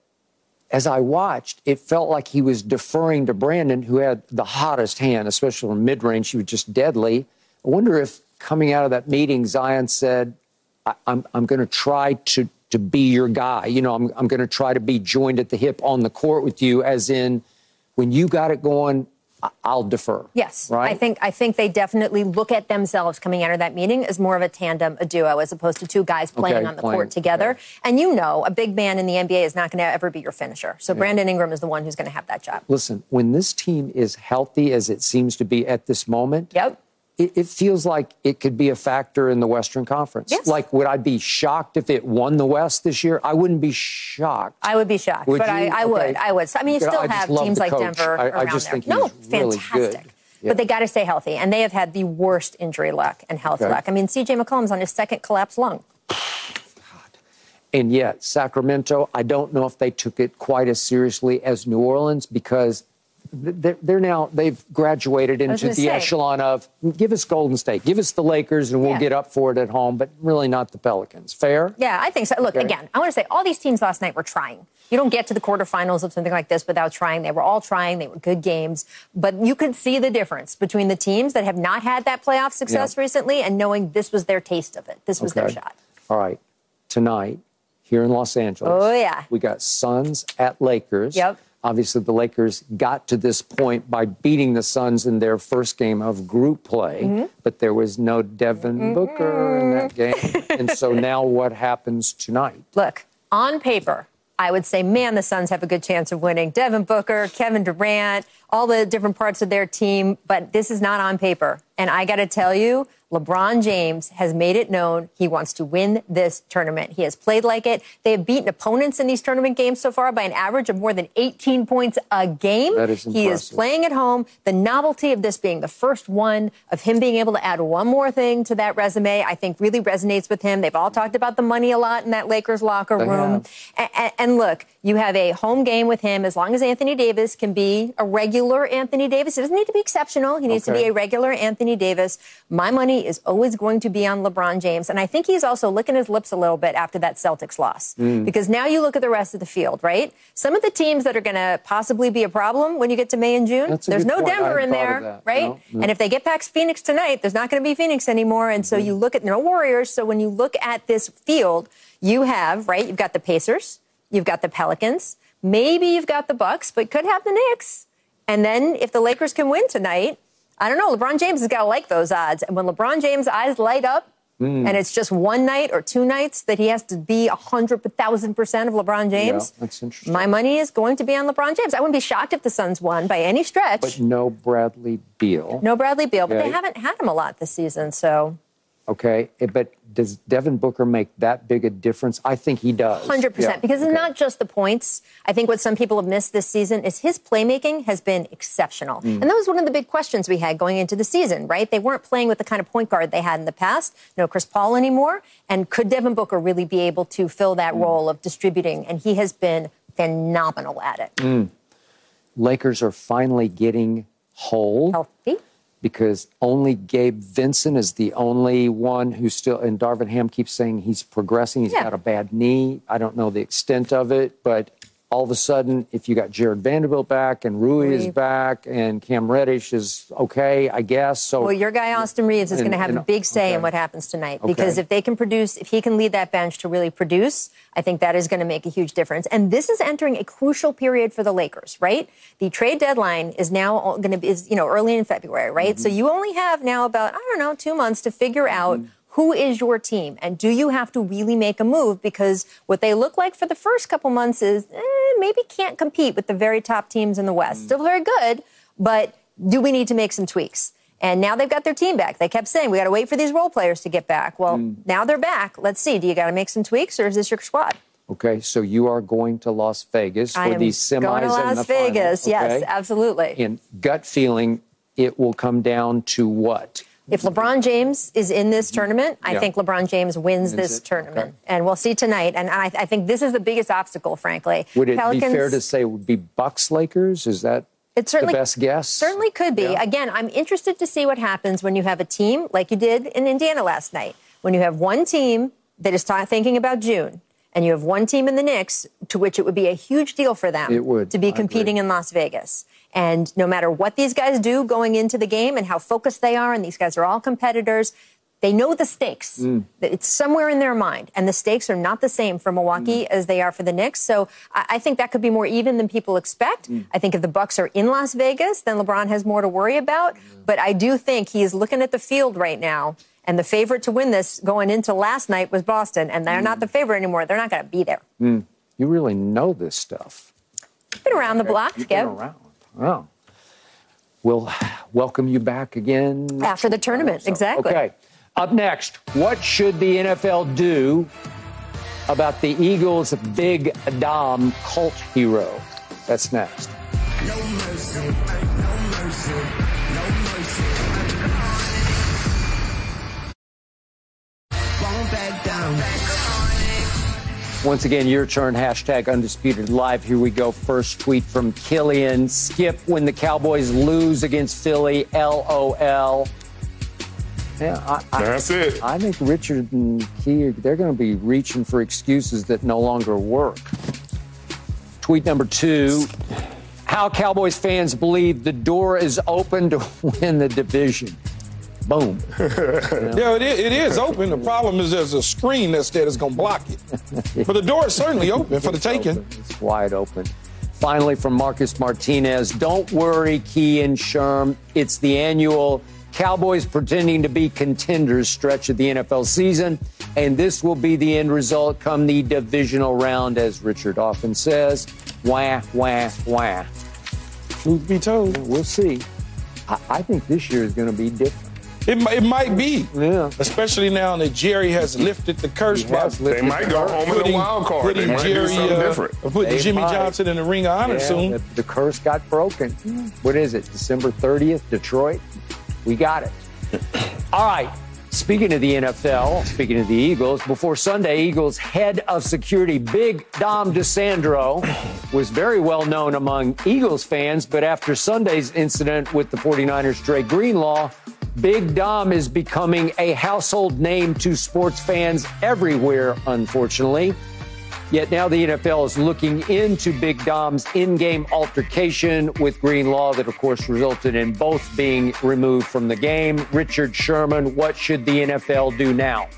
as I watched, it felt like he was deferring to Brandon, who had the hottest hand, especially in mid range. He was just deadly. I wonder if coming out of that meeting, Zion said, I, I'm, I'm going to try to, to be your guy. You know, I'm, I'm going to try to be joined at the hip on the court with you, as in, when you got it going, I'll defer. Yes, Right? I think I think they definitely look at themselves coming out of that meeting as more of a tandem, a duo, as opposed to two guys playing Okay, on the playing, court together. okay. And you know, a big man in the NBA is not going to ever be your finisher. So Brandon Ingram is the one who's going to have that job. Listen, when this team is healthy as it seems to be at this moment, Yep. It, it feels like it could be a factor in the Western Conference. Yes. Like, would I be shocked if it won the West this year? I wouldn't be shocked. I would be shocked, Would but I? I would. Okay. I would. I mean, you still I have teams like coach. Denver I- I around just there. think no, really fantastic. good. Yeah. But they got to stay healthy, and they have had the worst injury luck and health Okay. luck. I mean, C.J. McCollum's on his second collapsed lung. And yet, Sacramento, I don't know if they took it quite as seriously as New Orleans because they're, they're now, they've graduated into the say. echelon of give us Golden State, give us the Lakers, and we'll Yeah. get up for it at home, but really not the Pelicans. Fair? Yeah, I think so. Look, Okay. again, I want to say all these teams last night were trying. You don't get to the quarterfinals of something like this without trying. They were all trying. They were good games. But you could see the difference between the teams that have not had that playoff success Yeah. recently and knowing this was their taste of it. This was their shot. All right. Tonight, here in Los Angeles. Oh, yeah. We got Suns at Lakers. Yep. Obviously, the Lakers got to this point by beating the Suns in their first game of group play, Mm-hmm. but there was no Devin Booker in that game. and so now what happens tonight? Look, on paper, I would say, man, the Suns have a good chance of winning. Devin Booker, Kevin Durant, all the different parts of their team, but this is not on paper. And I got to tell you, LeBron James has made it known he wants to win this tournament. He has played like it. They have beaten opponents in these tournament games so far by an average of more than 18 points a game. That is impressive. He is playing at home. The novelty of this being the first one, of him being able to add one more thing to that resume, I think really resonates with him. They've all talked about the money a lot in that Lakers locker They room. And, and look, you have a home game with him as long as Anthony Davis can be a regular Anthony Davis. He doesn't need to be exceptional. He needs to be a regular Anthony Davis. My money is always going to be on LeBron James. And I think he's also licking his lips a little bit after that Celtics loss. Mm. Because now you look at the rest of the field, right? Some of the teams that are going to possibly be a problem when you get to May and June, there's no point. Denver in there, that. right? No, Mm-hmm. no. And if they get past Phoenix tonight, there's not going to be Phoenix anymore. And so you look at no Warriors. So when you look at this field, you have, right, you've got the Pacers, you've got the Pelicans, maybe you've got the Bucks, but could have the Knicks. And then if the Lakers can win tonight, I don't know. LeBron James has got to like those odds. And when LeBron James' eyes light up, Hmm. and it's just one night or two nights that he has to be a hundred thousand percent of LeBron James. that's interesting. My money is going to be on LeBron James. I wouldn't be shocked if the Suns won by any stretch. But no Bradley Beal. no Bradley Beal, but Okay. they haven't had him a lot this season, so Okay, eh, but does Devin Booker make that big a difference? I think he does. Hundred percent, Yeah, because okay. it's not just the points. I think what some people have missed this season is his playmaking has been exceptional, Mm. and that was one of the big questions we had going into the season. Right? They weren't playing with the kind of point guard they had in the past. No Chris Paul anymore, and could Devin Booker really be able to fill that Mm. role of distributing? And he has been phenomenal at it. Mm. Lakers are finally getting whole. Healthy. Because only Gabe Vincent is the only one who's still, and Darvin Ham keeps saying he's progressing. He's Yeah. got a bad knee. I don't know the extent of it, but all of a sudden, if you got Jarred Vanderbilt back and Rui is back and Cam Reddish is okay, I guess. So Well, your guy Austin Reaves is going to have a big say in what happens tonight because if they can produce, if he can lead that bench to really produce, I think that is going to make a huge difference. And this is entering a crucial period for the Lakers, right? The trade deadline is now going to be, is, you know, early in February, right? Mm-hmm. So you only have now about, I don't know, two months to figure out mm-hmm. Who is your team? And do you have to really make a move? Because what they look like for the first couple months is eh, maybe can't compete with the very top teams in the west. Still very good but do we need to make some tweaks? And now they've got their team back. They kept saying we got to wait for these role players to get back. Well now they're back. Let's see. Do you got to make some tweaks or is this your squad? Okay, so you are going to Las Vegas for these semis going to and the las vegas. Finals, yes absolutely. In gut feeling, it will come down to what? If LeBron James is in this tournament, I Yeah. think LeBron James wins this it? tournament. And we'll see tonight. And I, I think this is the biggest obstacle, frankly. Would it Pelicans, be fair to say it would be Bucks Lakers? Is that it certainly, the best guess? Certainly could be. Yeah. Again, I'm interested to see what happens when you have a team like you did in Indiana last night. When you have one team that is ta- thinking about June, and you have one team in the Knicks to which it would be a huge deal for them to be competing in Las Vegas. And no matter what these guys do going into the game and how focused they are, and these guys are all competitors, they know the stakes. Mm. It's somewhere in their mind. And the stakes are not the same for Milwaukee Mm. as they are for the Knicks. So I, I think that could be more even than people expect. Mm. I think if the Bucks are in Las Vegas, then LeBron has more to worry about. But I do think he is looking at the field right now. And the favorite to win this going into last night was Boston. And they're Mm. not the favorite anymore. They're not going to be there. You really know this stuff. Been around the block, You've been Skip. around. Oh. We'll welcome you back again. After the tournament, exactly. Okay. Up next, what should the NFL do about the Eagles' big Dom cult hero? That's next. Once again, your turn. Hashtag undisputed live. Here we go. First tweet from Killian. Skip when the Cowboys lose against Philly. LOL. Yeah, I, I, That's it. I think Richard and Key, they're going to be reaching for excuses that no longer work. Tweet number two. How Cowboys fans believe the door is open to win the division. Boom. Yeah, it is, it is open. The problem is there's a screen that's there that's going to block it. But the door is certainly open for the taking. open. It's wide open. Finally, from Marcus Martinez, don't worry, Key and Sherm. It's the annual Cowboys pretending to be contenders stretch of the NFL season, and this will be the end result come the divisional round, as Richard often says. Wah, wah, wah. Truth be told, We'll see. I, I think this year is going to be different. It, it might be. Yeah. Especially now that Jerry has lifted the curse He by has They lifted might go home in the putting, wild card. They putting might do Jerry, something uh, different. putting They Jimmy might. Johnson in the ring of honor Yeah, soon. The, the curse got broken. What is it? December 30th, Detroit? We got it. All right. Speaking of the NFL, speaking of the Eagles, before Sunday, Eagles head of security, Big Dom DiSandro, was very well known among Eagles fans, but after Sunday's incident with the 49ers' Dre Greenlaw, Big Dom is becoming a household name to sports fans everywhere, unfortunately. Yet now the NFL is looking into Big Dom's in game altercation with Greenlaw, that of course resulted in both being removed from the game. Richard Sherman, what should the NFL do now?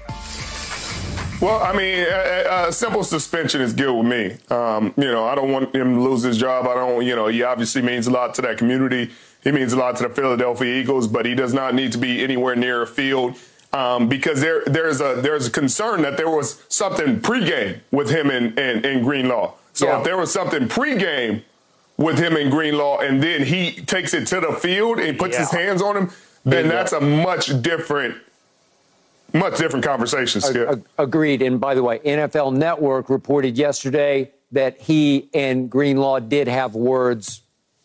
Well, I mean, a, a- simple suspension is good with me. Um, you know, I don't want him to lose his job. I don't, you know, he obviously means a lot to that community. He means a lot to the Philadelphia Eagles, but he does not need to be anywhere near a field. um, because there there's a there's a concern that there was something pregame with him in in, in Greenlaw. So Yeah. if there was something pregame with him in Greenlaw, and then he takes it to the field and puts his hands on him, then Bingo. that's a much different, much different conversation. Skip. Agreed. And by the way, NFL Network reported yesterday that he and Greenlaw did have words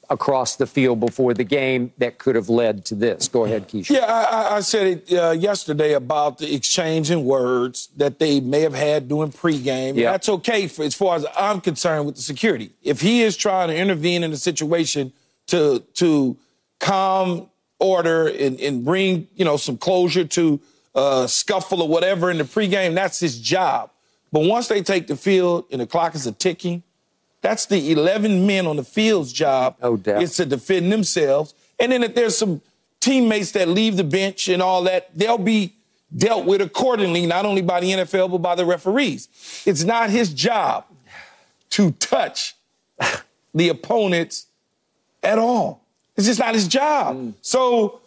across the field before the game that could have led to this. Go ahead, Keisha. Yeah, I, I- said it uh, yesterday about the exchange in words that they may have had during pregame. Yeah. That's okay for, as far as I'm concerned with the security. If he is trying to intervene in the situation to to calm order and, and bring you know some closure to uh, scuffle or whatever in the pregame, that's his job. But once they take the field and the clock is a ticking, that's the 11 men on the field's job. No doubt. Is to defend themselves. And then if there's some teammates that leave the bench and all that, they'll be dealt with accordingly, not only by the NFL, but by the referees. It's not his job to touch the opponents at all. It's just not his job. Mm. So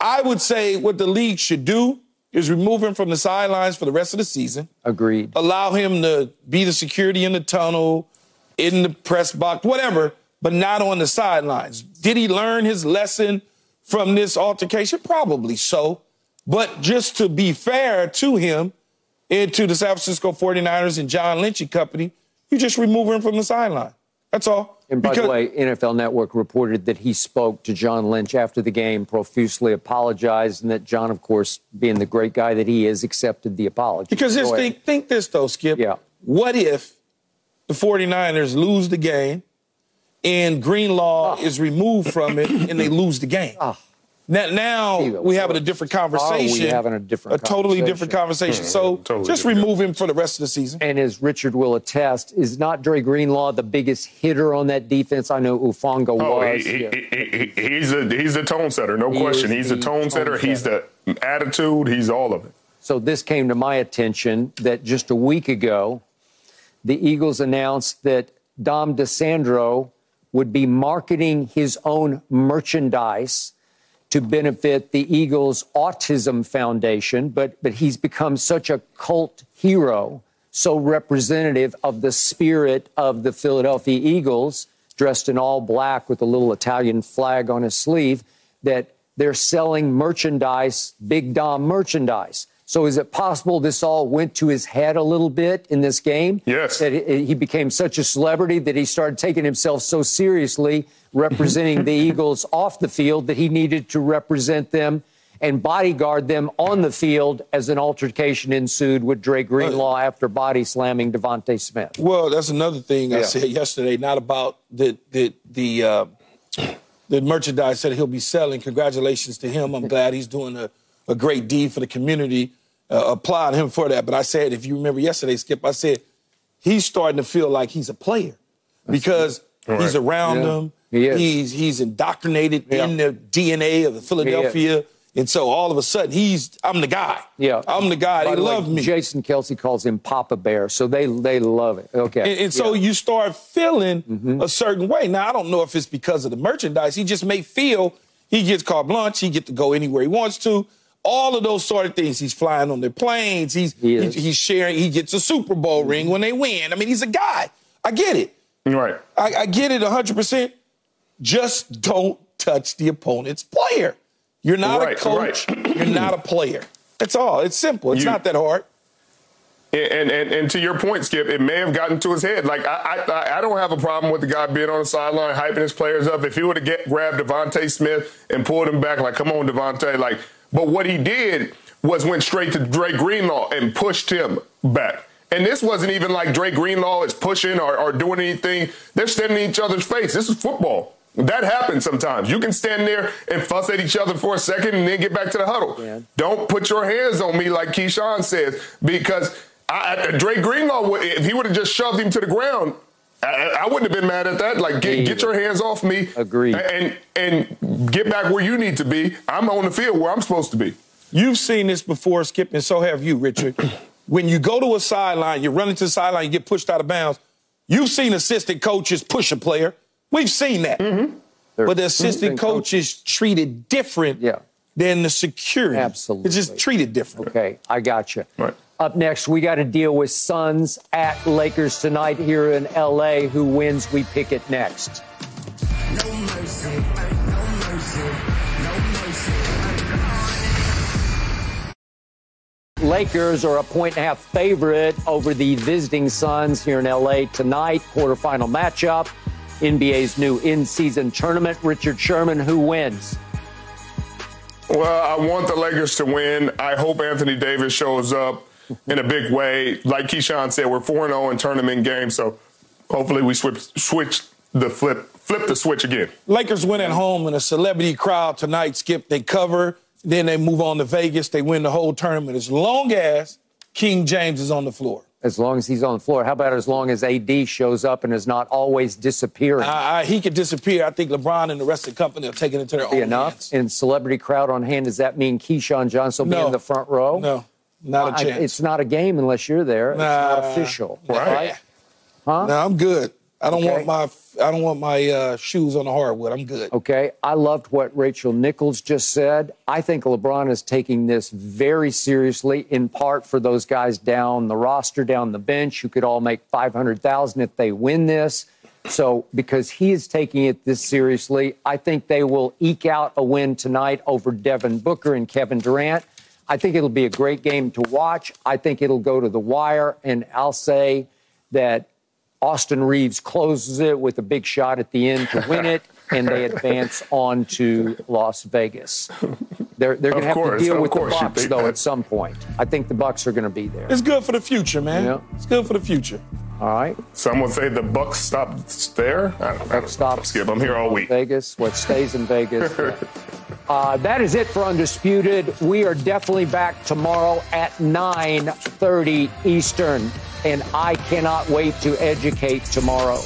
I would say what the league should do is remove him from the sidelines for the rest of the season Agreed. allow him to be the security in the tunnel, in the press box, whatever, but not on the sidelines. Did he learn his lesson from this altercation? Probably so. But just to be fair to him and to the San Francisco 49ers and John Lynch and company, you just remove him from the sideline. That's all. And by the way, NFL Network reported that he spoke to John Lynch after the game, profusely apologized, and that John, of course, being the great guy that he is, accepted the apology. Because just think, think this though, Skip. Yeah. What if the 49ers lose the game and Greenlaw ah. is removed from it and they lose the game? Ah. Now, now Even we having a worse. different Are we conversation. having a different totally conversation? different conversation. So mm-hmm. Totally just different. remove him for the rest of the season. And as Richard will attest, is not Dre Greenlaw the biggest hitter on that defense? I know Hufanga Oh, was. he, Yeah. he, he, he- he's a he's a tone setter, no He question. is He's a the tone tone setter. He's the attitude. He's all of it. So this came to my attention that just a week ago, the Eagles announced that Dom DiSandro would be marketing his own merchandise to benefit the Eagles Autism Foundation, but but he's become such a cult hero, so representative of the spirit of the Philadelphia Eagles, dressed in all black with a little Italian flag on his sleeve, that they're selling merchandise, Big Dom merchandise. So is it possible this all went to his head a little bit in this game? Yes. That he became such a celebrity that he started taking himself so seriously, representing the Eagles off the field, that he needed to represent them and bodyguard them on the field as an altercation ensued with Dre Greenlaw after body slamming DeVonta Smith. Well, that's another thing I said yesterday, not about the the the uh, the merchandise that he'll be selling. Congratulations to him. I'm glad he's doing a, a great deed for the community. Uh, applaud him for that. But I said, if you remember yesterday, Skip, I said he's starting to feel like he's a player because he's around Yeah. them. He. He's he's indoctrinated Yeah. in the DNA of the Philadelphia. And so all of a sudden, he's I'm the guy. Yeah, I'm the guy. By they the way, love me. Jason Kelce calls him Papa Bear, so they they love it. Okay, And, and so Yeah. you start feeling a certain way. Now I don't know if it's because of the merchandise. He just may feel he gets carte blanche. He get to go anywhere he wants to. All of those sort of things. He's flying on their planes. He's He is. he's sharing. He gets a Super Bowl mm-hmm. ring when they win. I mean, he's a guy. I get it. Right. I, I get it 100. percent Just don't touch the opponent's player. You're not Right, a coach. right. You're not a player. That's all. It's simple. It's You- not that hard. And, and and to your point, Skip, it may have gotten to his head. Like I I, I don't have a problem with the guy being on the sideline hyping his players up. If he would have get grabbed DeVonta Smith and pulled him back, like come on DeVonta, like. But what he did was went straight to Drake Greenlaw and pushed him back. And this wasn't even like Drake Greenlaw is pushing or, or doing anything. They're standing in each other's face. This is football. That happens sometimes. You can stand there and fuss at each other for a second and then get back to the huddle. Yeah. Don't put your hands on me like Keyshawn says because I, I, Dre Greenlaw, if he would have just shoved him to the ground, I, I wouldn't have been mad at that. Like, get, get your hands off me. Agreed. And and get back where you need to be. I'm on the field where I'm supposed to be. You've seen this before, Skip, and so have you, Richard. when you go to a sideline, you run into the sideline, you get pushed out of bounds. You've seen assistant coaches push a player. We've seen that. Mm-hmm. They're But the assistant assistant coach is treated different Yeah. than the security. Absolutely. It's just treated different. Okay, I got you. Right. Up next, we got to deal with Suns at Lakers tonight here in LA. Who wins? We pick it next. No mercy. Lakers are a point and a half favorite over the visiting Suns here in LA tonight. Quarterfinal matchup. NBA's new in-season tournament. Richard Sherman, who wins? Well, I want the Lakers to win. I hope Anthony Davis shows up in a big way. Like Keyshawn said, we're 4 0 in tournament games, so hopefully we switch, switch the flip, flip the switch again. Lakers win at home in a celebrity crowd tonight. Skip, they cover, then they move on to Vegas. They win the whole tournament as long as King James is on the floor. As long as he's on the floor. How about as long as AD shows up and is not always disappearing? I, I, he could disappear. I think LeBron and the rest of the company are taking it to their be own enough hands. in celebrity crowd on hand. Does that mean Keyshawn Johnson will be in the front row? No, not a I- chance. it's not a game unless you're there. It's not Nah. official. Right. Huh? No, I'm good. I don't Okay. want my I don't want my uh, shoes on the hardwood. I'm good. Okay. I loved what Rachel Nichols just said. I think LeBron is taking this very seriously, in part for those guys down the roster, down the bench, who could all make 500,000 if they win this. So, because he is taking it this seriously, I think they will eke out a win tonight over Devin Booker and Kevin Durant. I think it'll be a great game to watch. I think it'll go to the wire, and I'll say that Austin Reaves closes it with a big shot at the end to win it, and they advance on to Las Vegas. They're, they're going to have course, to deal with the course you Bucks though that. at some point. I think the Bucks are going to be there. It's good for the future, man. Yeah. It's good for the future. All right, Some would say the Bucks stopped there. I don't, I don't stop. Skip, I'm here all week. Vegas, what stays in Vegas. Uh, that is it for Undisputed. We are definitely back tomorrow at 9:30 Eastern, and I cannot wait to educate tomorrow.